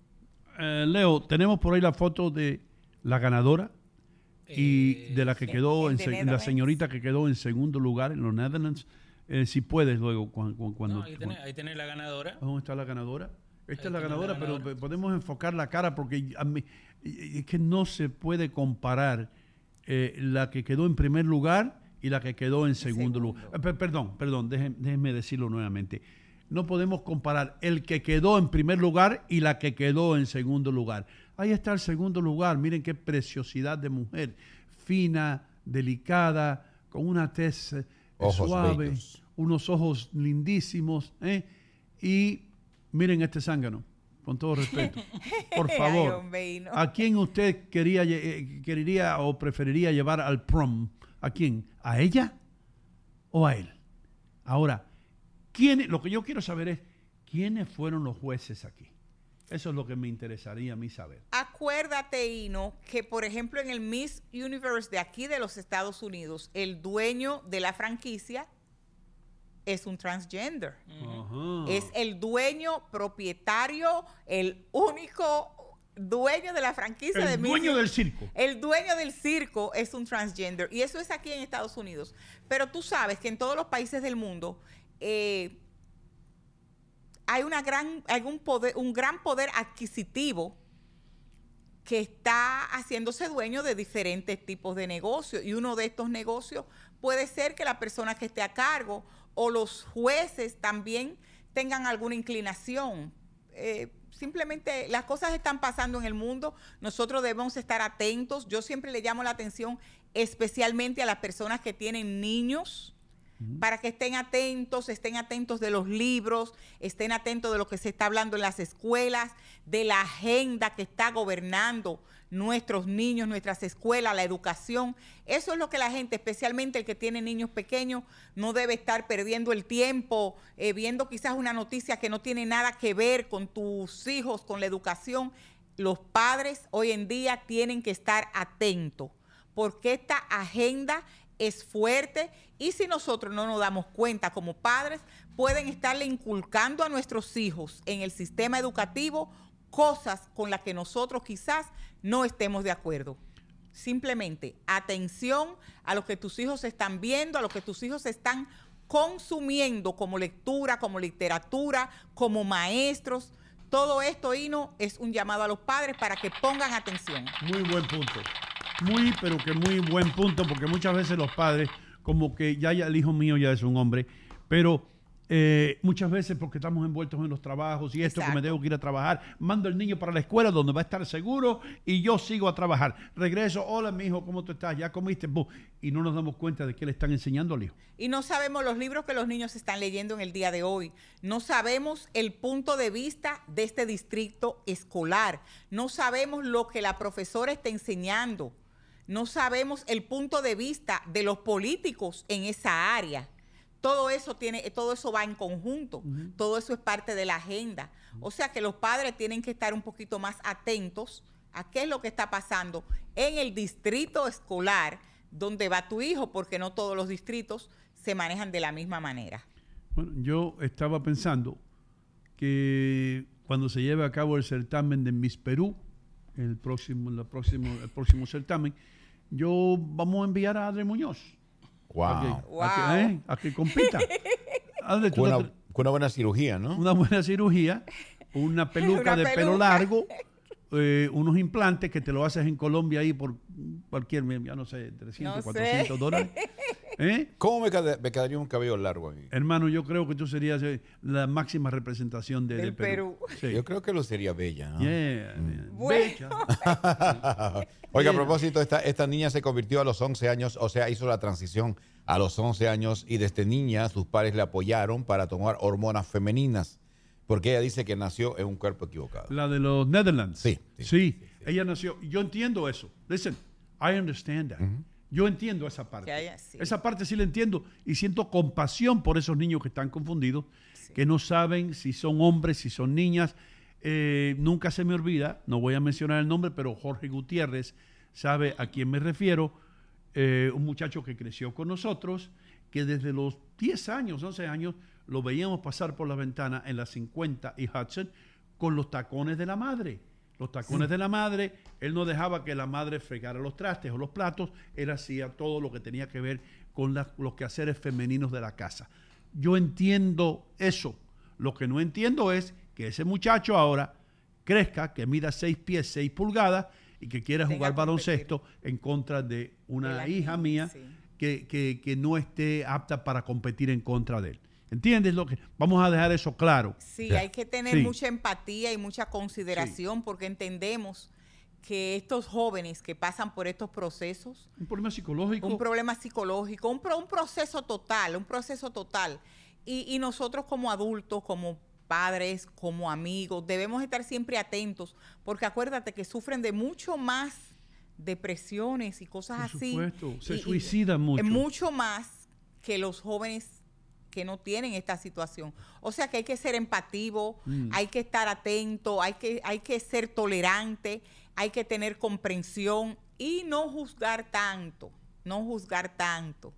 Eh, Leo, tenemos por ahí la foto de la ganadora y de la que quedó, en la señorita que quedó en segundo lugar en los Netherlands. Eh, si puedes luego, cuan- cuan- cuando... No, ahí, tenés, ahí tenés la ganadora. ¿Dónde está la ganadora? Esta es la ganadora, pero podemos enfocar la cara porque a mí- es que no se puede comparar eh, la que quedó en primer lugar y la que quedó en segundo, lugar. Eh, per- perdón, perdón, déjenme, déjenme decirlo nuevamente. No podemos comparar el que quedó en primer lugar y la que quedó en segundo lugar. Ahí está el segundo lugar. Miren qué preciosidad de mujer. Fina, delicada, con una tez eh, Ojos suave, bellos. unos ojos lindísimos. ¿eh? Y miren este zángano, con todo respeto. Por Ay, favor, hombre, y no. ¿a quién usted quería, eh, quería o preferiría llevar al prom? ¿A quién? ¿A ella o a él? Ahora, ¿quién, lo que yo quiero saber es, ¿quiénes fueron los jueces aquí? Eso es lo que me interesaría a mí saber. Acuérdate, Ino, que por ejemplo en el Miss Universe de aquí de los Estados Unidos, el dueño de la franquicia es un transgender. Es el dueño, propietario, el único dueño de la franquicia El de Miss dueño del circo. El dueño del circo es un transgender. Y eso es aquí en Estados Unidos. Pero tú sabes que en todos los países del mundo eh, hay, una gran, hay un, poder, un gran poder adquisitivo que está haciéndose dueño de diferentes tipos de negocios. Y uno de estos negocios puede ser que la persona que esté a cargo o los jueces también tengan alguna inclinación. Eh, simplemente las cosas están pasando en el mundo, nosotros debemos estar atentos. Yo siempre le llamo la atención especialmente a las personas que tienen niños para que estén atentos, estén atentos de los libros, estén atentos de lo que se está hablando en las escuelas, de la agenda que está gobernando nuestros niños, nuestras escuelas, la educación. Eso es lo que la gente, especialmente el que tiene niños pequeños, no debe estar perdiendo el tiempo eh, viendo quizás una noticia que no tiene nada que ver con tus hijos, con la educación. Los padres hoy en día tienen que estar atentos porque esta agenda es fuerte y si nosotros no nos damos cuenta como padres, pueden estarle inculcando a nuestros hijos en el sistema educativo cosas con las que nosotros quizás no estemos de acuerdo. Simplemente atención a lo que tus hijos están viendo, a lo que tus hijos están consumiendo como lectura, como literatura, como maestros. Todo esto, Hino, es un llamado a los padres para que pongan atención. Muy buen punto. Muy, pero que muy buen punto, porque muchas veces los padres, como que ya, ya el hijo mío ya es un hombre, pero eh, muchas veces porque estamos envueltos en los trabajos y esto que me tengo que ir a trabajar, mando al niño para la escuela donde va a estar seguro y yo sigo a trabajar. Regreso, hola mi hijo, ¿cómo tú estás? ¿Ya comiste? Y no nos damos cuenta de que le están enseñando al hijo. Y no sabemos los libros que los niños están leyendo en el día de hoy. No sabemos el punto de vista de este distrito escolar. No sabemos lo que la profesora está enseñando. No sabemos el punto de vista de los políticos en esa área. Todo eso tiene, todo eso va en conjunto. Todo eso es parte de la agenda. O sea que los padres tienen que estar un poquito más atentos a qué es lo que está pasando en el distrito escolar donde va tu hijo, porque no todos los distritos se manejan de la misma manera. Bueno, yo estaba pensando que cuando se lleve a cabo el certamen de Miss Perú, el próximo, la próximo, el próximo certamen, yo vamos a enviar a Adri Muñoz. Wow. A que, a que, ¿eh? a que compita. Adri, tú Con una, con una buena cirugía, ¿no? una buena cirugía, una peluca Una de pelo peluca. largo, eh, unos implantes que te lo haces en Colombia ahí por cualquier, ya no sé, 300, No sé. 400 dólares. ¿Eh? ¿Cómo me, queda- me quedaría un cabello largo aquí? Hermano, yo creo que tú serías eh, la máxima representación de, de Perú. Sí. Yo creo que lo sería bella, ¿no? Yeah, Bueno. Oiga, a propósito, esta, esta niña se convirtió a los 11 años, o sea, hizo la transición a los 11 años y desde niña sus padres le apoyaron para tomar hormonas femeninas, porque ella dice que nació en un cuerpo equivocado. La de los Netherlands. Sí, Sí, ella nació. Yo entiendo eso. Listen, I understand that. Yo entiendo esa parte. Haya- sí. Esa parte sí la entiendo y siento compasión por esos niños que están confundidos, que no saben si son hombres, si son niñas. Eh, nunca se me olvida, no voy a mencionar el nombre, pero Jorge Gutiérrez sabe a quién me refiero. Eh, un muchacho que creció con nosotros, que desde los 10 años, 11 años, lo veíamos pasar por la ventana en la 50 y Hudson con los tacones de la madre. Los tacones Sí. de la madre, él no dejaba que la madre fregara los trastes o los platos, él hacía todo lo que tenía que ver con la- los quehaceres femeninos de la casa. Yo entiendo eso. Lo que no entiendo es que ese muchacho ahora crezca, que mida 6 pies, 6 pulgadas y que quiera Tenga jugar baloncesto en contra de una De hija niña, mía sí. que, que- que no esté apta para competir en contra de él. ¿Entiendes lo que? Vamos a dejar eso claro. Sí, hay que tener Sí. mucha empatía y mucha consideración porque entendemos que estos jóvenes que pasan por estos procesos, Un problema psicológico. un problema psicológico, un, pro- un proceso total, un proceso total. Y, y nosotros como adultos, como padres, como amigos, debemos estar siempre atentos porque acuérdate que sufren de mucho más depresiones y cosas Por así. supuesto, se Y- y- suicidan mucho. Mucho más que los jóvenes que no tienen esta situación. O sea que hay que ser empativo, Mm. hay que estar atento, hay que, hay que ser tolerante, hay que tener comprensión y no juzgar tanto, no juzgar tanto.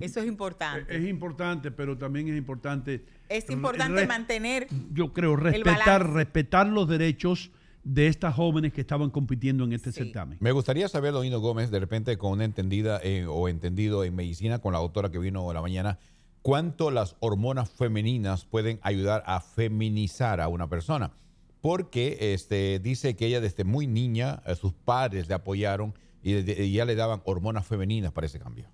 Eso es importante. Es importante, pero también es importante. Es importante re- mantener Yo creo respetar, respetar los derechos de estas jóvenes que estaban compitiendo en este certamen. Me gustaría saber, Donino Gómez, de repente con una entendida eh, o entendido en medicina con la doctora que vino a la mañana, cuánto las hormonas femeninas pueden ayudar a feminizar a una persona. Porque este, dice que ella desde muy niña, eh, sus padres le apoyaron y, ya le daban hormonas femeninas para ese cambio.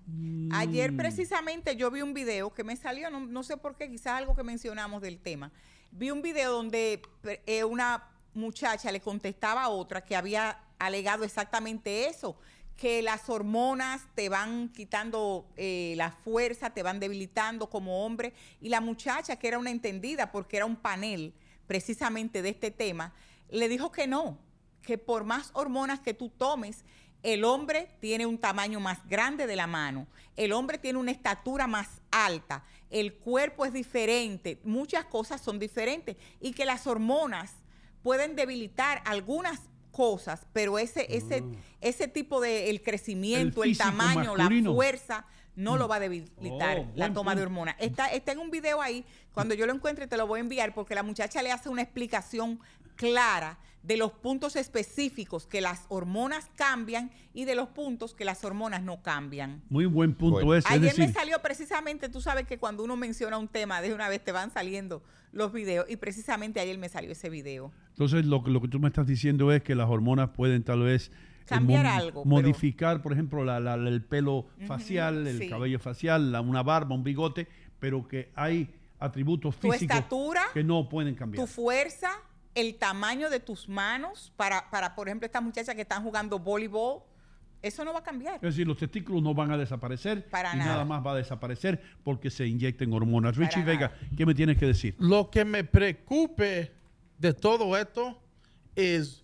Ayer precisamente yo vi un video que me salió, no, no sé por qué, quizás algo que mencionamos del tema. Vi un video donde eh, una muchacha le contestaba a otra que había alegado exactamente eso, que las hormonas te van quitando eh, la fuerza, te van debilitando como hombre. Y la muchacha, que era una entendida porque era un panel precisamente de este tema, le dijo que no, que por más hormonas que tú tomes, el hombre tiene un tamaño más grande de la mano, el hombre tiene una estatura más alta, el cuerpo es diferente, muchas cosas son diferentes y que las hormonas pueden debilitar algunas cosas, pero ese ese ese tipo de el crecimiento, el, Mm. tamaño, masculino. la fuerza no Mm. lo va a debilitar Oh, la toma de hormonas. Está, está en un video ahí, cuando yo lo encuentre te lo voy a enviar porque la muchacha le hace una explicación clara de los puntos específicos que las hormonas cambian y de los puntos que las hormonas no cambian. Muy buen punto Bueno. ese. Es Ayer decir, me salió precisamente, tú sabes que cuando uno menciona un tema, de una vez te van saliendo los videos y precisamente ayer me salió ese video. entonces lo, que- lo que tú me estás diciendo es que las hormonas pueden tal vez eh, Cambiar mo- algo, pero- modificar, por ejemplo, la- la- el pelo facial, el sí. cabello facial, la- una barba, un bigote, pero que hay atributos Tu físicos estatura, que no pueden cambiar. tu fuerza, el tamaño de tus manos, para, para por ejemplo, estas muchachas que están jugando voleibol, eso no va a cambiar. Es decir, los testículos no van a desaparecer Para y nada. nada. más va a desaparecer porque se inyecten hormonas. Para Richie Vega, ¿qué me tienes que decir? Lo que me preocupe de todo esto es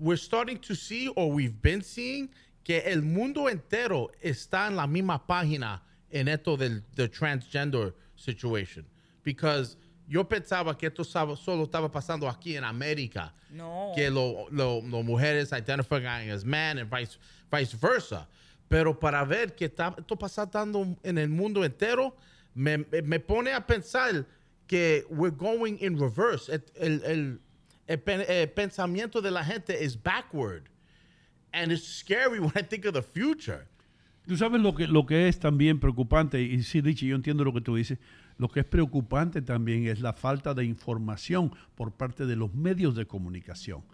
we're starting to see or we've been seeing que el mundo entero está en la misma página en esto del the transgender situation because yo pensaba que esto solo estaba pasando aquí en América No. que lo, lo- lo mujeres identifican as man and vice, vice versa. Pero para ver que está, esto pasando en el mundo entero, me, pone a pensar que we're going in reverse. El, el- el- el pen- el pensamiento de la gente is backward. And it's scary when I think of the future. Tú sabes lo que, lo que es también preocupante, y sí, Richie, yo entiendo lo que tú dices, lo que es preocupante también es la falta de información por parte de los medios de comunicación.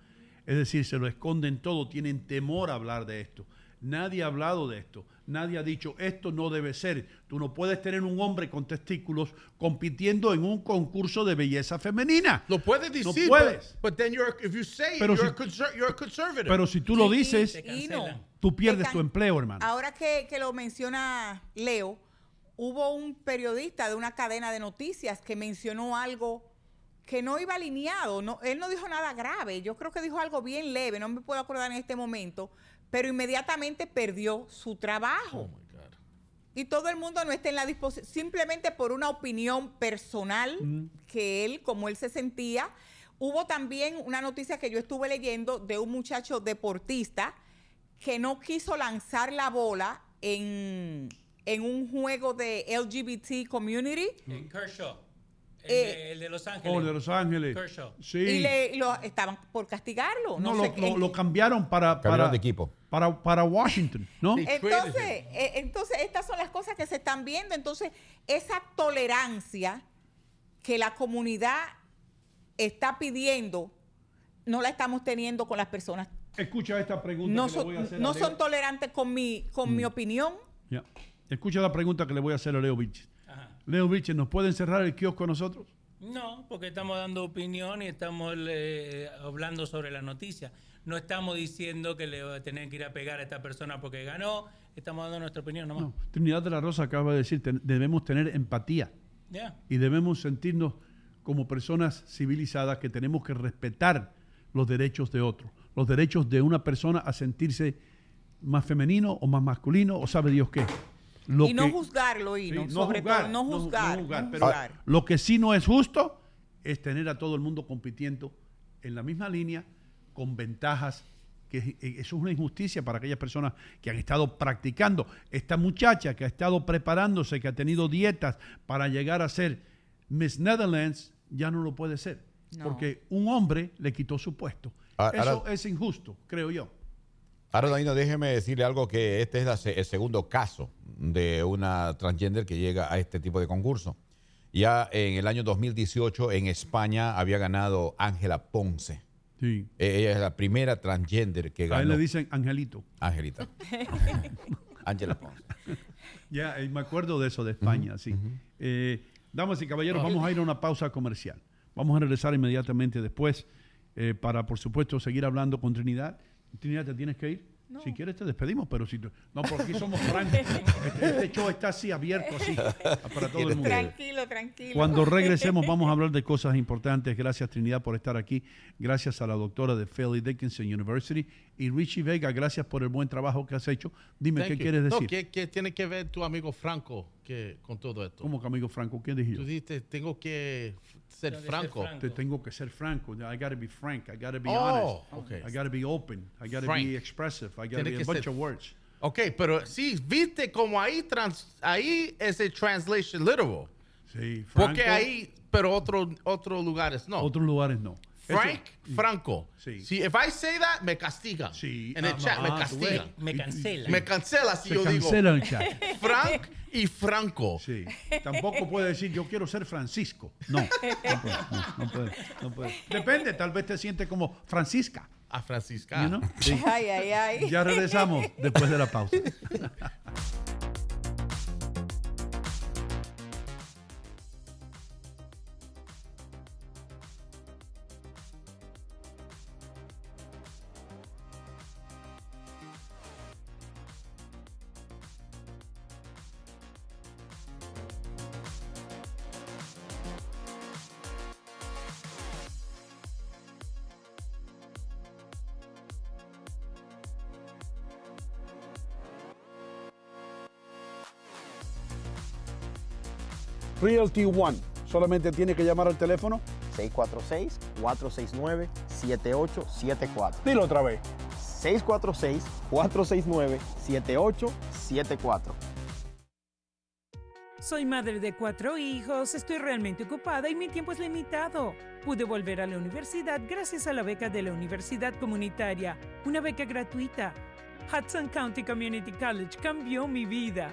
Es decir, se lo esconden todo, tienen temor a hablar de esto. Nadie ha hablado de esto, nadie ha dicho esto no debe ser. Tú no puedes tener un hombre con testículos compitiendo en un concurso de belleza femenina. Lo puedes No decir, puedes. But, but then you're, if you say it, Pero you're, si- a conser- you're a conservative. Pero si tú lo dices, Y no. tú pierdes tu empleo, hermano. Ahora que, que lo menciona Leo, hubo un periodista de una cadena de noticias que mencionó algo que no iba alineado. No, él no dijo nada grave. Yo creo que dijo algo bien leve. No me puedo acordar en este momento. Pero inmediatamente perdió su trabajo. Y todo el mundo no está en la disposición, simplemente por una opinión personal que él, como él se sentía. Hubo también una noticia que yo estuve leyendo de un muchacho deportista que no quiso lanzar la bola en, en un juego de LGBT community. En Kershaw. El, Eh, de, el de Los Ángeles. Oh, de Los Ángeles. Kershaw. Sí. Y le, lo, estaban por castigarlo. No, No, lo, sé, lo- en- lo cambiaron para, Cambiaron para, de equipo. para, para Washington, ¿no? Entonces, eh, entonces, estas son las cosas que se están viendo. Entonces, esa tolerancia que la comunidad está pidiendo, no la estamos teniendo con las personas. Escucha esta pregunta No que le son, voy a hacer no son tolerantes con mi, con mi opinión. Ya. Escucha la pregunta que le voy a hacer a Leo Vilches. Leo Vilches, ¿nos pueden cerrar el kiosco a nosotros? No, porque estamos dando opinión y estamos eh, hablando sobre la noticia. No estamos diciendo que le va a tener que ir a pegar a esta persona porque ganó. Estamos dando nuestra opinión nomás. No. Trinidad de la Rosa acaba de decir, ten- debemos tener empatía y debemos sentirnos como personas civilizadas que tenemos que respetar los derechos de otros, los derechos de una persona a sentirse más femenino o más masculino o sabe Dios qué. Lo y no que- juzgarlo, y Sí, no, sobre todo, no ju- juzgar. juzgar, no pero juzgar. lo que sí no es justo es tener a todo el mundo compitiendo en la misma línea con ventajas que eh, eso es una injusticia para aquellas personas que han estado practicando. Esta muchacha que ha estado preparándose, que ha tenido dietas para llegar a ser Miss Netherlands, ya no lo puede ser. No. Porque un hombre le quitó su puesto. Ah, eso ahora- es injusto, creo yo. Ahora, Danilo, déjeme decirle algo que este es la el segundo caso de una transgender que llega a este tipo de concurso. Ya en el año 2018 en España había ganado Ángela Ponce. Sí. Eh, Ella es la primera transgender que A él ganó. le dicen Angelito. Angelita. Ángela Ponce. Ya, eh, me acuerdo de eso de España, sí. Eh, damas y caballeros, vamos a ir a una pausa comercial. Vamos a regresar inmediatamente después eh, para, por supuesto, seguir hablando con Trinidad. Trinidad, ¿te tienes que ir? Si quieres te despedimos, pero si tú- no, porque aquí somos francos. Este, este show está así abierto, así, para todo el mundo. Tranquilo, tranquilo. Cuando regresemos vamos a hablar de cosas importantes. Gracias Trinidad por estar aquí. Gracias a la doctora de Philly Dickinson University. Y Richie Vega, gracias por el buen trabajo que has hecho. Dime, Thank ¿qué you. quieres No, decir? ¿qué, qué tiene que ver tu amigo Franco que, con todo esto? ¿Cómo que amigo Franco? ¿Qué yo? Tú dijiste, tengo que ser franco. Te tengo que ser franco. I gotta be frank. I gotta be Oh, honest. okay. I gotta be open. I gotta Frank. be expressive. I gotta Tiene be a bunch ser- of words. Ok, pero sí, viste como ahí, trans, ahí es el translation literal. Sí, Porque Franco. ahí, pero otro, otros lugares no. Otros lugares no. Frank, Eso- Franco. Sí. Si if I say that, me castigan. Sí. En el Ah, chat me ah, tú castigan. ves. Me cancela. Me cancela si Se yo digo. cancela el chat. Frank y Franco. Sí. Tampoco puede decir yo quiero ser Francisco. No. No puede. No, no puede, no puede. Depende, tal vez te sientes como Francisca. A Francisca. You know? Sí. Ay, ay, ay. Ya regresamos después de la pausa. Realty One. Solamente tiene que llamar al teléfono. 646-469-7874. Dilo otra vez. 646-469-7874. Soy madre de cuatro hijos, estoy realmente ocupada y mi tiempo es limitado. Pude volver a la universidad gracias a la beca de la Universidad Comunitaria, una beca gratuita. Hudson County Community College cambió mi vida.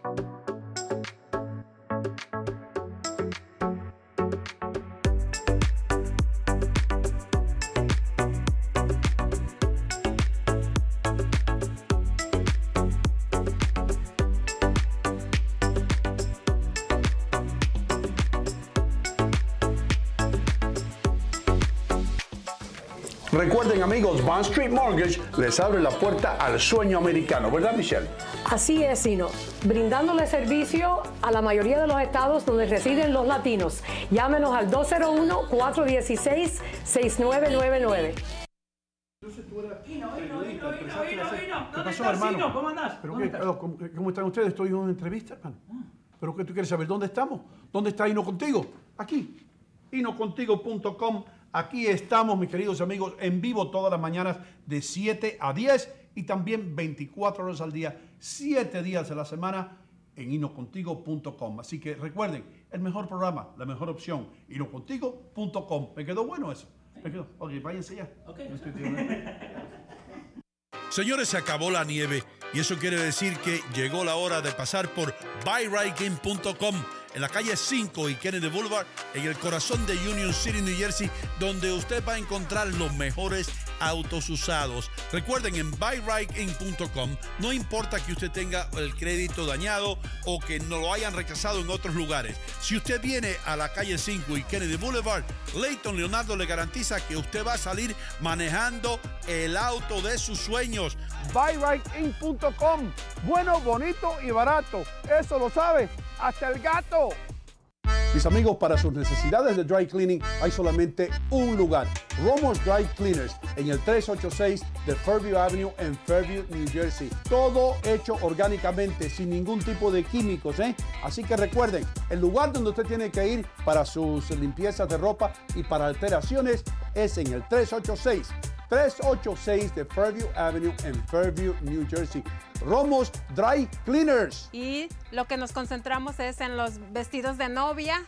Amigos, Bond Street Mortgage les abre la puerta al sueño americano, ¿verdad Michelle? Así es, Sino, brindándole servicio a la mayoría de los estados donde residen los latinos. Llámenos al 201-416-6999. ¿Qué pasó, hermano? ¿Cómo andás? ¿Pero qué? ¿Cómo, cómo están ustedes? Estoy en una entrevista, hermano. ¿Pero qué tú quieres saber? ¿Dónde estamos? ¿Dónde está Hino Contigo? Aquí. Hinocontigo.com. Aquí estamos, mis queridos amigos, en vivo todas las mañanas de 7 a 10 y también 24 horas al día, 7 días de la semana en hinocontigo.com. Así que recuerden, el mejor programa, la mejor opción, hinocontigo.com. ¿Me quedó bueno eso? ¿Me quedó? Ok, váyanse ya. Tirando. Señores, se acabó la nieve y eso quiere decir que llegó la hora de pasar por buyrightgame.com en la calle 5 y Kennedy Boulevard, en el corazón de Union City, New Jersey, donde usted va a encontrar los mejores autos usados. Recuerden, en buyrightgame.com no importa que usted tenga el crédito dañado o que no lo hayan rechazado en otros lugares. Si usted viene a la calle 5 y Kennedy Boulevard, Leighton Leonardo le garantiza que usted va a salir manejando el auto de sus sueños. buyrightInc.com. Bueno, bonito y barato. Eso lo sabe hasta el gato. Mis amigos, para sus necesidades de dry cleaning hay solamente un lugar. Romos Dry Cleaners en el 386 de Fairview Avenue en Fairview, New Jersey. Todo hecho orgánicamente, sin ningún tipo de químicos. ¿eh? Así que recuerden, el lugar donde usted tiene que ir para sus limpiezas de ropa y para alteraciones es en el 386. 386 de Fairview Avenue en Fairview, New Jersey. Romos Dry Cleaners. Y lo que nos concentramos es en los vestidos de novia,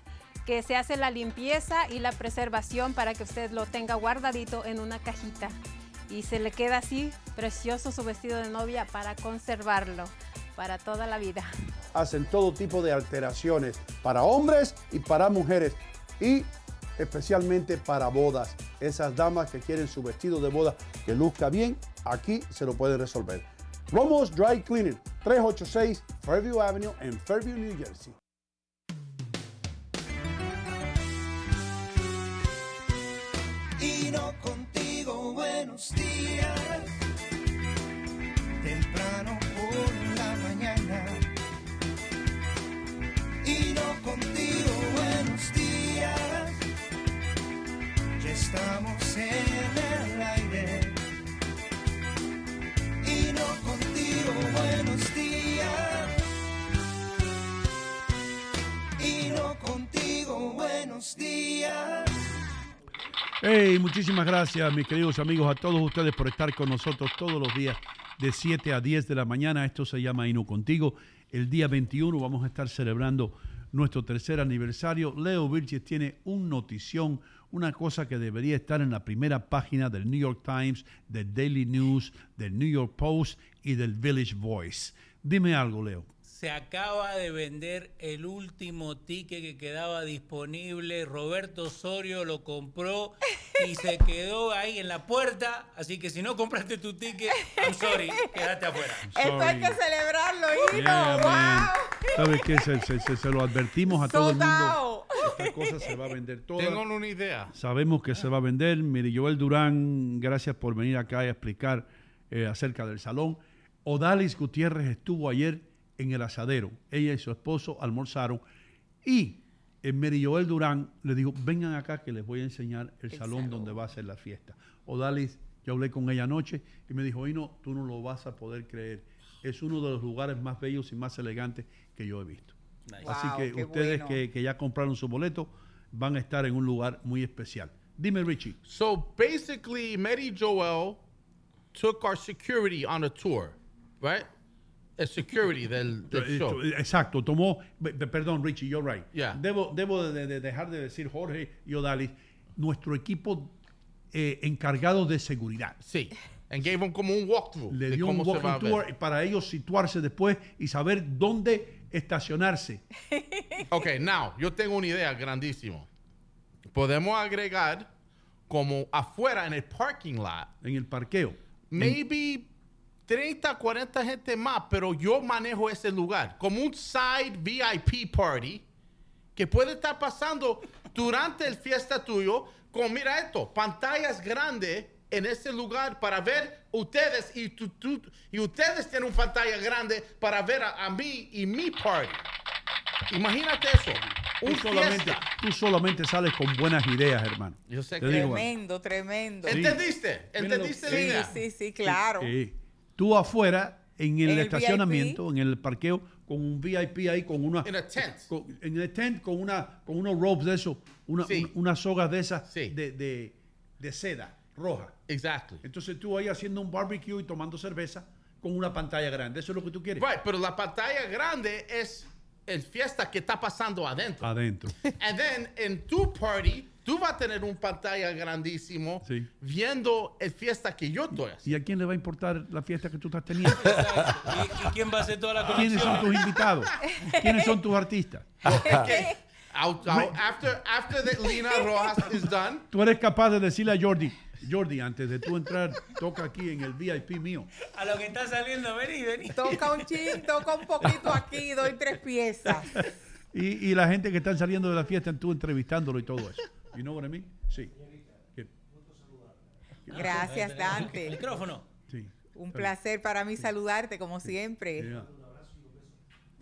que se hace la limpieza y la preservación para que usted lo tenga guardadito en una cajita. Y se le queda así precioso su vestido de novia para conservarlo para toda la vida. Hacen todo tipo de alteraciones para hombres y para mujeres. Y especialmente para bodas. Esas damas que quieren su vestido de boda que luzca bien, aquí se lo pueden resolver. Romos Dry Cleaning, 386 Fairview Avenue en Fairview, New Jersey. Y no contigo, buenos días. Temprano por la mañana. Y no contigo, estamos en el aire. Y no contigo, buenos días. Y no contigo, buenos días. Hey, muchísimas gracias, mis queridos amigos, a todos ustedes por estar con nosotros todos los días de 7 a 10 de la mañana. Esto se llama Ino Contigo. El día 21 vamos a estar celebrando nuestro tercer aniversario. Leo Virgis tiene un notición, una cosa que debería estar en la primera página del New York Times, del Daily News, del New York Post y del Village Voice. Dime algo, Leo. Se acaba de vender el último ticket que quedaba disponible. Roberto Osorio lo compró y se quedó ahí en la puerta. Así que si no compraste tu ticket, I'm sorry, quédate afuera. Esto hay que celebrarlo, Hino. Yeah, man. ¡Wow! ¿Sabes qué? Se, se- se- se lo advertimos a todo el mundo. Esta cosa se va a vender toda. Tengo una idea. Sabemos que se va a vender. Mire, Joel Durán, gracias por venir acá y explicar eh, acerca del salón. Odalis Gutiérrez estuvo ayer en el asadero. Ella y su esposo almorzaron y eh, Mary Joel Durán le dijo, vengan acá que les voy a enseñar el, salón, donde va a ser la fiesta. Odalis, yo hablé con ella anoche y me dijo, no, tú no lo vas a poder creer. Es uno de los lugares más bellos y más elegantes que yo he visto. Así Wow, que ustedes bueno. que, que ya compraron su boleto van a estar en un lugar muy especial. Dime, Richie. So basically, Mary Joel took our security on a tour, right? A security del, del Eh, show. Exacto, tomó, perdón Richie, you're right. Yeah. Debo, debo de, de dejar de decir Jorge y Odalis, nuestro equipo eh, encargado de seguridad. Sí. And gave them como un walkthrough. Le dio un ver. tour para ellos situarse después y saber dónde estacionarse. Ok, now, yo tengo una idea grandísima. Podemos agregar como afuera en el parking lot. En el parqueo. Maybe 30, 40 gente más, pero yo manejo ese lugar. Como un side VIP party que puede estar pasando durante el fiesta tuyo con, mira esto, pantallas grandes en ese lugar para ver ustedes y, tú- tú- y ustedes tienen una pantalla grande para ver a, a mí y mi party. Imagínate eso. Tú Un solamente, fiesta. tú solamente sales con buenas ideas, hermano. Yo sé Te que- digo. Tremendo, tremendo. Sí. ¿Entendiste? ¿Entendiste Sí, idea? sí, sí, claro. Eh, tú afuera, en el En el estacionamiento, en el parqueo, con un VIP ahí, con una... En a tent. con- en el tent, con, una, con unos ropes de eso, una, Sí. un- unas sogas de esas de, de, de seda roja. Exactly. Entonces tú ahí haciendo un barbecue y tomando cerveza con una pantalla grande. Eso es lo que tú quieres. Right, pero la pantalla grande es el fiesta que está pasando adentro. Adentro. And then en tu party, tú vas a tener un pantalla grandísimo Sí. viendo el fiesta que yo estoy haciendo. ¿Y a quién le va a importar la fiesta que tú estás teniendo? ¿Y, y quién va a hacer toda la ¿Quiénes son conexión? tus invitados? ¿Quiénes son tus artistas? Okay. Out- out- after, after the Lina Rojas is done, Tú eres capaz de decirle a Jordi, Jordi, antes de tú entrar, toca aquí en el VIP mío. A lo que está saliendo, vení, vení. Toca un chin, toca un poquito aquí, doy tres piezas. Y, y la gente que están saliendo de la fiesta, tú entrevistándolo y todo eso. You know what I mean? Sí. Gracias, Dante. Micrófono. Sí. Un placer para mí saludarte como siempre. Yeah.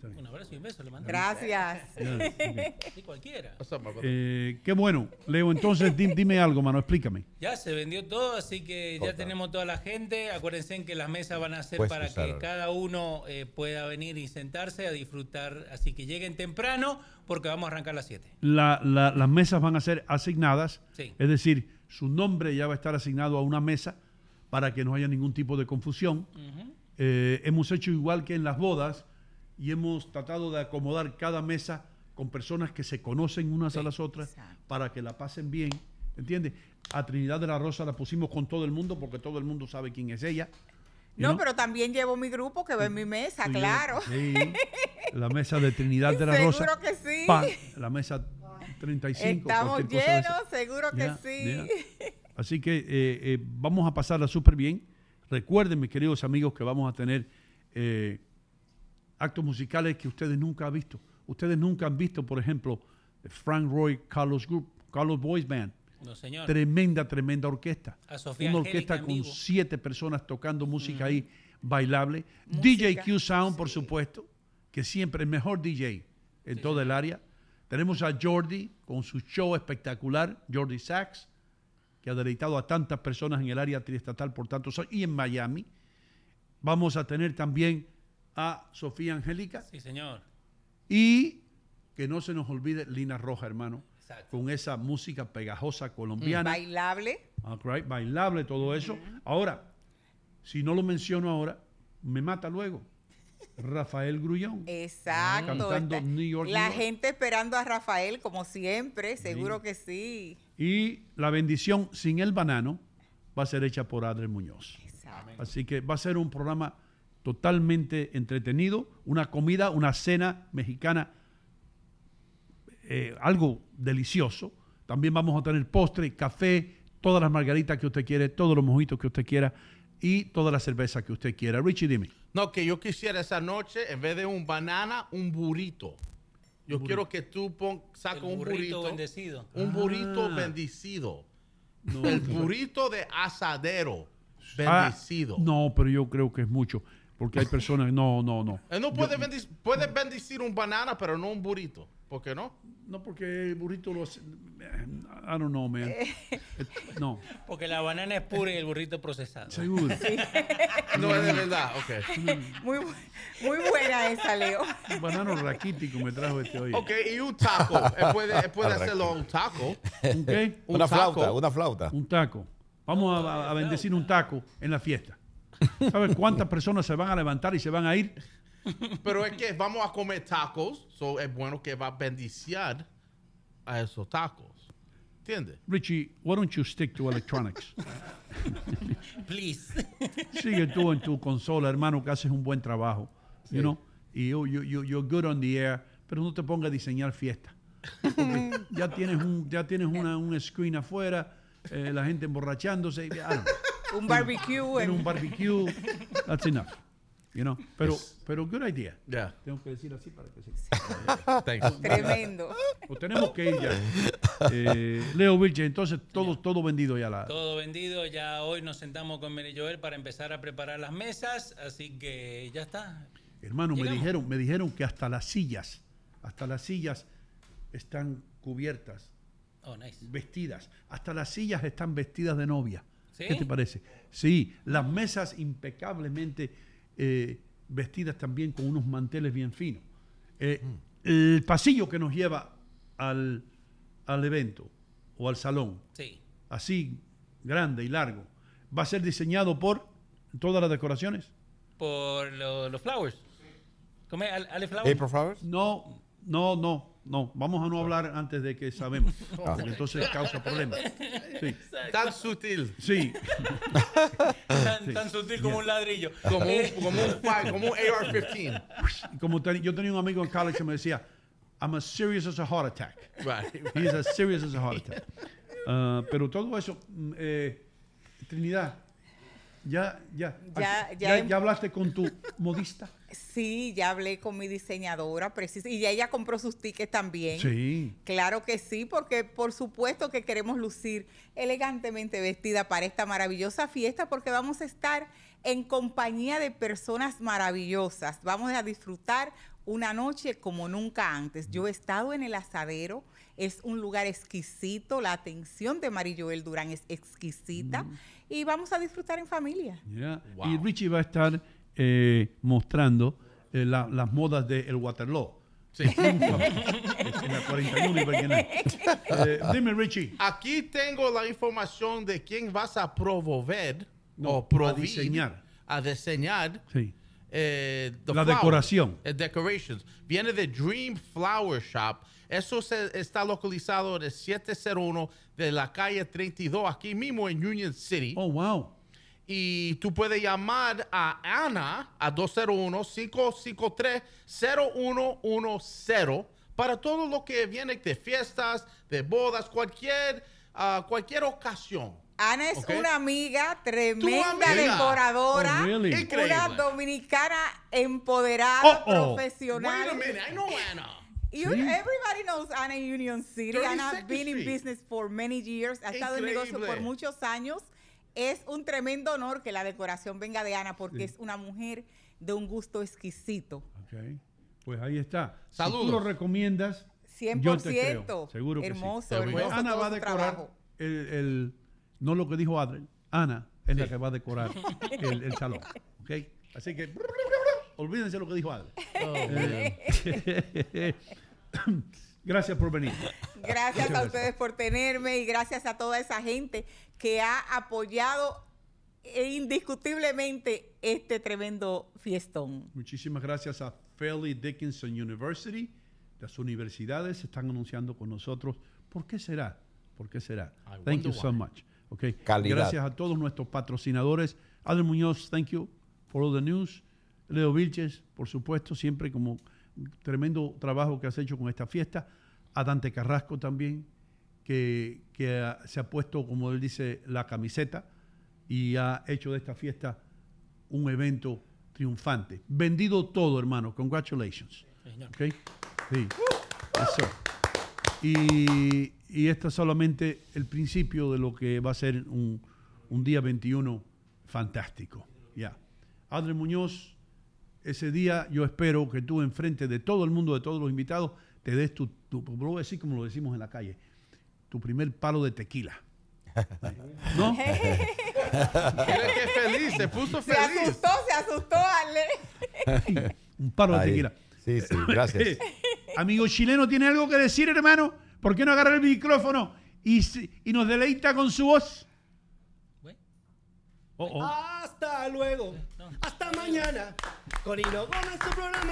Un abrazo y un beso le mando. Gracias. Sí, cualquiera. Eh, qué bueno. Leo, entonces di- dime algo, mano, explícame. Ya se vendió todo, así que ya Total. tenemos toda la gente. Acuérdense que las mesas van a ser Puedes para usar que ahora. cada uno eh, pueda venir y sentarse a disfrutar. Así que lleguen temprano porque vamos a arrancar a las 7. La- la- las mesas van a ser asignadas, Sí. es decir, su nombre ya va a estar asignado a una mesa para que no haya ningún tipo de confusión. Eh, hemos hecho igual que en las bodas y hemos tratado de acomodar cada mesa con personas que se conocen unas a las otras para que la pasen bien, ¿entiendes? A Trinidad de la Rosa la pusimos con todo el mundo porque todo el mundo sabe quién es ella. No, pero también llevo mi grupo que va en mi mesa, claro. sí, la mesa de Trinidad de la Seguro Rosa. que sí. pa, la mesa 35. Estamos llenos, seguro que sí. Así que eh, eh, vamos a pasarla súper bien. Recuerden, mis queridos amigos, que vamos a tener eh, actos musicales que ustedes nunca han visto. Ustedes nunca han visto, por ejemplo, Frank Roy Carlos Group, Carlos Boys Band. No, señor. Tremenda, tremenda orquesta. A Sofía Una orquesta con siete personas tocando música ahí bailable. DJ Q Sound, por supuesto, que siempre el mejor DJ en toda el área. Tenemos a Jordi con su show espectacular, Jordi Sachs, que ha deleitado a tantas personas en el área triestatal por tantos años y en Miami. Vamos a tener también a Sofía Angélica Sí, señor. y que no se nos olvide Lina Roja, hermano, con esa música pegajosa colombiana. Bailable. Ok, bailable, todo eso. Ahora, si no lo menciono ahora, me mata luego. Rafael Grullón. Exacto. Cantando está- New York, La New York. gente esperando a Rafael, como siempre, seguro que sí. Y la bendición sin el banano va a ser hecha por Adler Muñoz. Así que va a ser un programa totalmente entretenido, una comida, una cena mexicana, eh, algo delicioso. También vamos a tener postre, café, todas las margaritas que usted quiere, todos los mojitos que usted quiera y toda la cerveza que usted quiera. Richie, dime. No, que yo quisiera esa noche, en vez de un banana, un burrito. Yo burrito. quiero que tú pon, El un burrito bendecido. Un burrito Ah. bendecido. No, el burrito de asadero. Ah, Bendecido. no, pero yo creo que es mucho, porque hay personas, no, no, no. Él no puede, bendic- puede bendecir un banana, pero no un burrito. ¿Por qué no? No, porque el burrito lo hace. I don't know, man. Eh. Eh, No, Porque la banana es pura y el burrito procesado. seguro. No es de verdad, ok. Muy, muy buena esa, Leo. Un banano raquítico me trajo este hoy. Ok, y un taco. Él puede, él puede hacerlo un taco. ¿Un? Un Una taco. flauta, una flauta. Un taco. Vamos a, a bendecir un taco en la fiesta. ¿Sabes cuántas personas se van a levantar y se van a ir? Pero es que vamos a comer tacos, so es bueno que va a bendecir a esos tacos. ¿Entiendes? Richie, why don't you stick to electronics? Please. Sigue tú en tu consola, hermano, que haces un buen trabajo. You know? Y you, you, you- you're good on the air, pero no te pongas a diseñar fiesta. Porque ya tienes un, ya tienes una, un screen afuera, eh, la gente emborrachándose. I don't know. Un barbecue. En- un barbecue. That's enough. You know? Pero, pero good idea. Yeah. Tengo que decir así para que se. Thanks. Tremendo. Pues tenemos que ir ya. Eh, Leo Vilche, entonces todo, todo vendido ya. La, Todo vendido, ya hoy nos sentamos con Mary Joel para empezar a preparar las mesas, así que ya está. Hermano, me dijeron, me dijeron que hasta las sillas, hasta las sillas están cubiertas, Oh, nice. vestidas. Hasta las sillas están vestidas de novia. ¿Sí? ¿Qué te parece? Sí, las mesas impecablemente eh, vestidas también con unos manteles bien finos. Eh, El pasillo que nos lleva al, al evento o al salón, Sí. así grande y largo, va a ser diseñado por todas las decoraciones. Por lo- los flowers. ¿Cómo es? Ale- Ale Flowers. April Flowers? No, no, no, no. Vamos a no hablar antes de que sabemos. Ah. Porque entonces causa problemas. Sí. Tan sutil. Sí. Tan, Sí. tan sutil como un ladrillo. Como Eh, un, como un, fi- como un AR-15. Y Como ten- yo tenía un amigo en college que me decía, I'm as serious as a heart attack. Right. He's as serious as a heart attack. Ah, pero todo eso, mm, eh, Trinidad, ya, ya, Ya- ya, ya ya, em- hablaste con tu modista. Sí, ya hablé con mi diseñadora precisa y ya ella compró sus tickets también. Sí. Claro que sí, porque por supuesto que queremos lucir elegantemente vestida para esta maravillosa fiesta porque vamos a estar en compañía de personas maravillosas. Vamos a disfrutar una noche como nunca antes. Yo he estado en el asadero, es un lugar exquisito, la atención de Mari Joel Durán es exquisita y vamos a disfrutar en familia. Yeah. Y Richie va a estar eh, mostrando eh, la- las modas del Waterloo. Sí. en la 41 y Virginia. Eh, dime, Richie. Aquí tengo la información de quién vas a promover No, o a diseñar. A diseñar Sí. eh, the La flower, decoración. eh, decorations. Viene de Dream Flower Shop. Eso se- está localizado en el 701 de la calle 32, aquí mismo en Union City. Oh, wow. Y tú puedes llamar a Ana a 201-553-0110 para todo lo que viene de fiestas, de bodas, cualquier, ah, cualquier ocasión. Ana es una amiga tremenda amiga. decoradora, Oh, really? una dominicana empoderada, Oh, oh. profesional. Wait a minute, I know Ana. You, Sí. Everybody knows Ana in Union City. 32nd Ana has been in business for many years. Ha estado en negocio por muchos años. Es un tremendo honor que la decoración venga de Ana porque Sí. es una mujer de un gusto exquisito. Ok. Pues ahí está. Si Saludos. tú lo recomiendas, 100%. yo te creo. Seguro que Hermoso, sí. hermoso Pues Ana va a decorar trabajo. el, el- no lo que dijo Adriel. Ana es la que va a decorar el, el salón. ¿ok? Así que olvídense lo que dijo Adriel. Eh, Gracias por venir. Gracias a ustedes por tenerme y gracias a toda esa gente que ha apoyado eh, indiscutiblemente este tremendo fiestón. Muchísimas gracias a Fairleigh Dickinson University. Las universidades se están anunciando con nosotros. ¿Por qué será? ¿Por qué será? I Thank you so why. much. Okay. Calidad. Gracias a todos nuestros patrocinadores. Adel Muñoz, thank you for all the news. Leo Vilches, por supuesto, siempre como tremendo trabajo que has hecho con esta fiesta. A Dante Carrasco también, que, que se ha puesto, como él dice, la camiseta y ha hecho de esta fiesta un evento triunfante. Vendido todo, hermano. Congratulations. Ok. Sí. Eso. Y, y esto es solamente el principio de lo que va a ser un, un día 21 fantástico. Ya. Adri Muñoz, ese día yo espero que tú enfrente de todo el mundo, de todos los invitados, te des tu, tu lo voy a decir como lo decimos en la calle, tu primer palo de tequila. ¿No? Mira qué feliz, se puso Se feliz. asustó, se asustó, Ale. Un palo de tequila. Sí, sí, gracias. Amigo chileno, ¿tiene algo que decir, hermano? ¿Por qué no agarra el micrófono y, se- y nos deleita con su voz? Oh, oh. Hasta luego. Hasta mañana. Corino Gómez, su programa.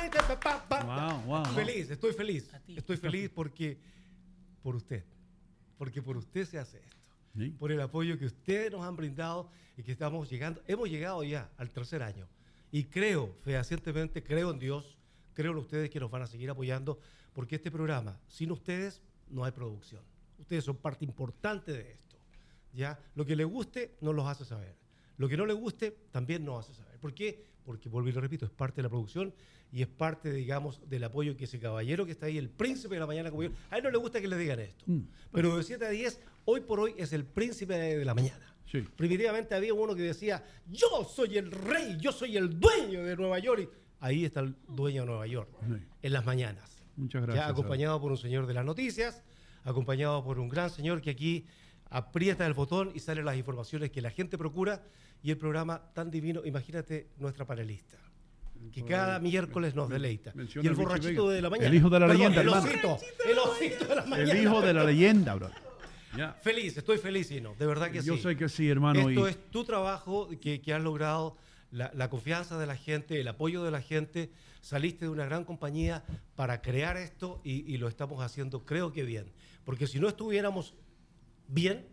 Wow, wow, wow. Feliz, estoy feliz. Estoy feliz porque por usted. Porque por usted se hace esto. Sí. Por el apoyo que ustedes nos han brindado y que estamos llegando. Hemos llegado ya al tercer año. Y creo, fehacientemente, creo en Dios, creo en ustedes que nos van a seguir apoyando, porque este programa, sin ustedes, no hay producción. Ustedes son parte importante de esto. ¿ya? Lo que le guste, nos los hace saber. Lo que no le guste, también nos hace saber. ¿Por qué? Porque, vuelvo y lo repito, es parte de la producción y es parte, digamos, del apoyo que ese caballero que está ahí, el príncipe de la mañana, como yo, a él no le gusta que le digan esto. Mm. Pero de 7 a 10, hoy por hoy es el príncipe de, la mañana. Sí. Primitivamente había uno que decía, yo soy el rey, yo soy el dueño de Nueva York. Y ahí está el dueño de Nueva York, Sí. en las mañanas. Muchas Ya gracias. acompañado por un señor de las noticias, acompañado por un gran señor que aquí aprieta el botón y salen las informaciones que la gente procura y el programa tan divino, imagínate nuestra panelista, que cada miércoles nos deleita. menciona Y el borrachito de la mañana. El hijo de la Perdón, leyenda, El hermano. osito, el osito de la mañana. El hijo de la leyenda, bro. Ya. Feliz, estoy feliz, y no, de verdad que Yo sí. sé que sí, hermano. Esto y- es tu trabajo que, que has logrado, la, la confianza de la gente, el apoyo de la gente. Saliste de una gran compañía para crear esto y, y lo estamos haciendo, creo que bien. Porque si no estuviéramos bien,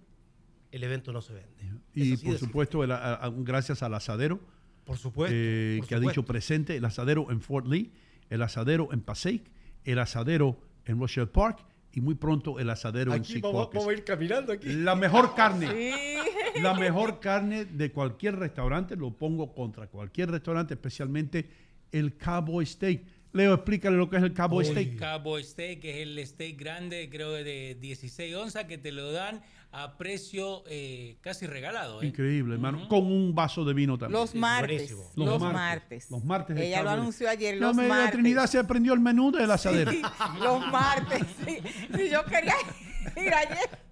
el evento no se vende. Y así por supuesto, el- a- a- gracias al asadero. Por supuesto, eh, por que ha supuesto. dicho presente, el asadero en Fort Lee, el asadero en Passaic, el asadero en Rochelle Park y muy pronto el asadero en Aquí vamos, vamos a ir caminando aquí. La mejor carne. Sí. La mejor carne de cualquier restaurante, lo pongo contra cualquier restaurante, especialmente el Cowboy Steak. Leo, explícale lo que es el Cabo Uy, Steak. Cabo Steak, que es el steak grande, creo de 16 onzas, que te lo dan a precio eh, casi regalado. ¿eh? Increíble, hermano. Con un vaso de vino también. Los martes. Los, martes. Los martes. el Ella lo anunció ayer, No los martes. Trinidad se aprendió el menú de la asadera. Sí, los martes. Sí. Sí, yo quería ir ayer.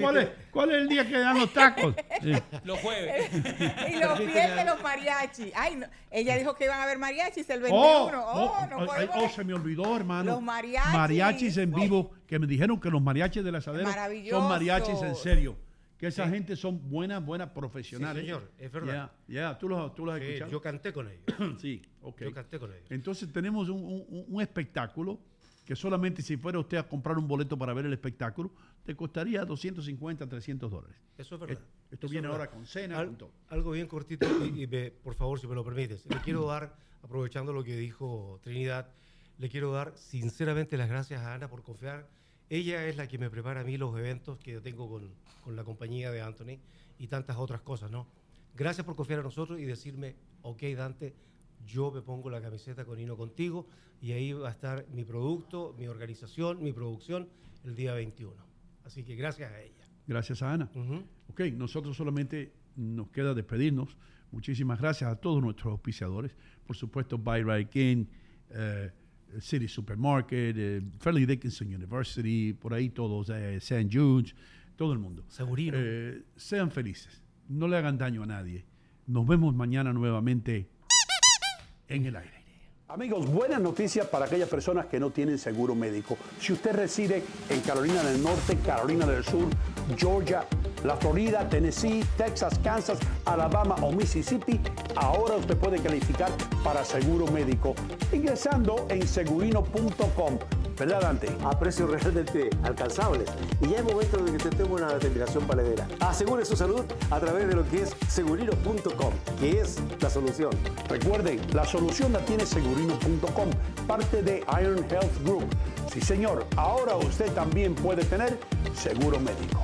¿Cuál es, ¿Cuál es el día que dan los tacos? Sí. Los jueves. Y los viernes los mariachi. Ay, no. Ella dijo que iban a haber mariachis el 21. Oh, Oh, oh, no ay, podemos. oh, se me olvidó, hermano. Los mariachis. Mariachis en vivo, que me dijeron que los mariachis de la asadera son mariachis en serio. Que esa gente son buenas, buenas profesionales. Sí, señor, es verdad. Ya, ya, tú los, tú los has Sí, escuchado. yo canté con ellos. sí, ok. Yo canté con ellos. Entonces tenemos un, un- un espectáculo que solamente si fuera usted a comprar un boleto para ver el espectáculo, te costaría 250, 300 dólares. Eso es verdad. Eh, Esto Eso viene ahora con cena, Al- con todo. Algo bien cortito y, y me- por favor, si me lo permites. Le quiero dar, aprovechando lo que dijo Trinidad, le quiero dar sinceramente las gracias a Ana por confiar. Ella es la que me prepara a mí los eventos que yo tengo con, con la compañía de Anthony y tantas otras cosas, ¿no? Gracias por confiar en nosotros y decirme, ok, Dante, yo me pongo la camiseta con Hino contigo y ahí va a estar mi producto, mi organización, mi producción el día 21. Así que gracias a ella. Gracias a Ana. Ok, nosotros solamente nos queda despedirnos. Muchísimas gracias a todos nuestros auspiciadores. Por supuesto, Buy Right King, eh, City Supermarket, eh, Fairleigh Dickinson University, por ahí todos, eh, St. Jude's, todo el mundo. Segurino. Sean felices. No le hagan daño a nadie. Nos vemos mañana nuevamente en el aire. Amigos, buenas noticias para aquellas personas que no tienen seguro médico. Si usted reside en Carolina del Norte, Carolina del Sur, Georgia, la Florida, Tennessee, Texas, Kansas, Alabama o Mississippi, ahora usted puede calificar para seguro médico ingresando en segurino.com. ¿Verdad, Dante? A precios realmente alcanzables. Y ya es momento de que tome una determinación valedera. Asegure su salud a través de lo que es segurino.com, que es la solución. Recuerden, la solución la tiene segurino.com, parte de Iron Health Group. Sí, señor, ahora usted también puede tener seguro médico.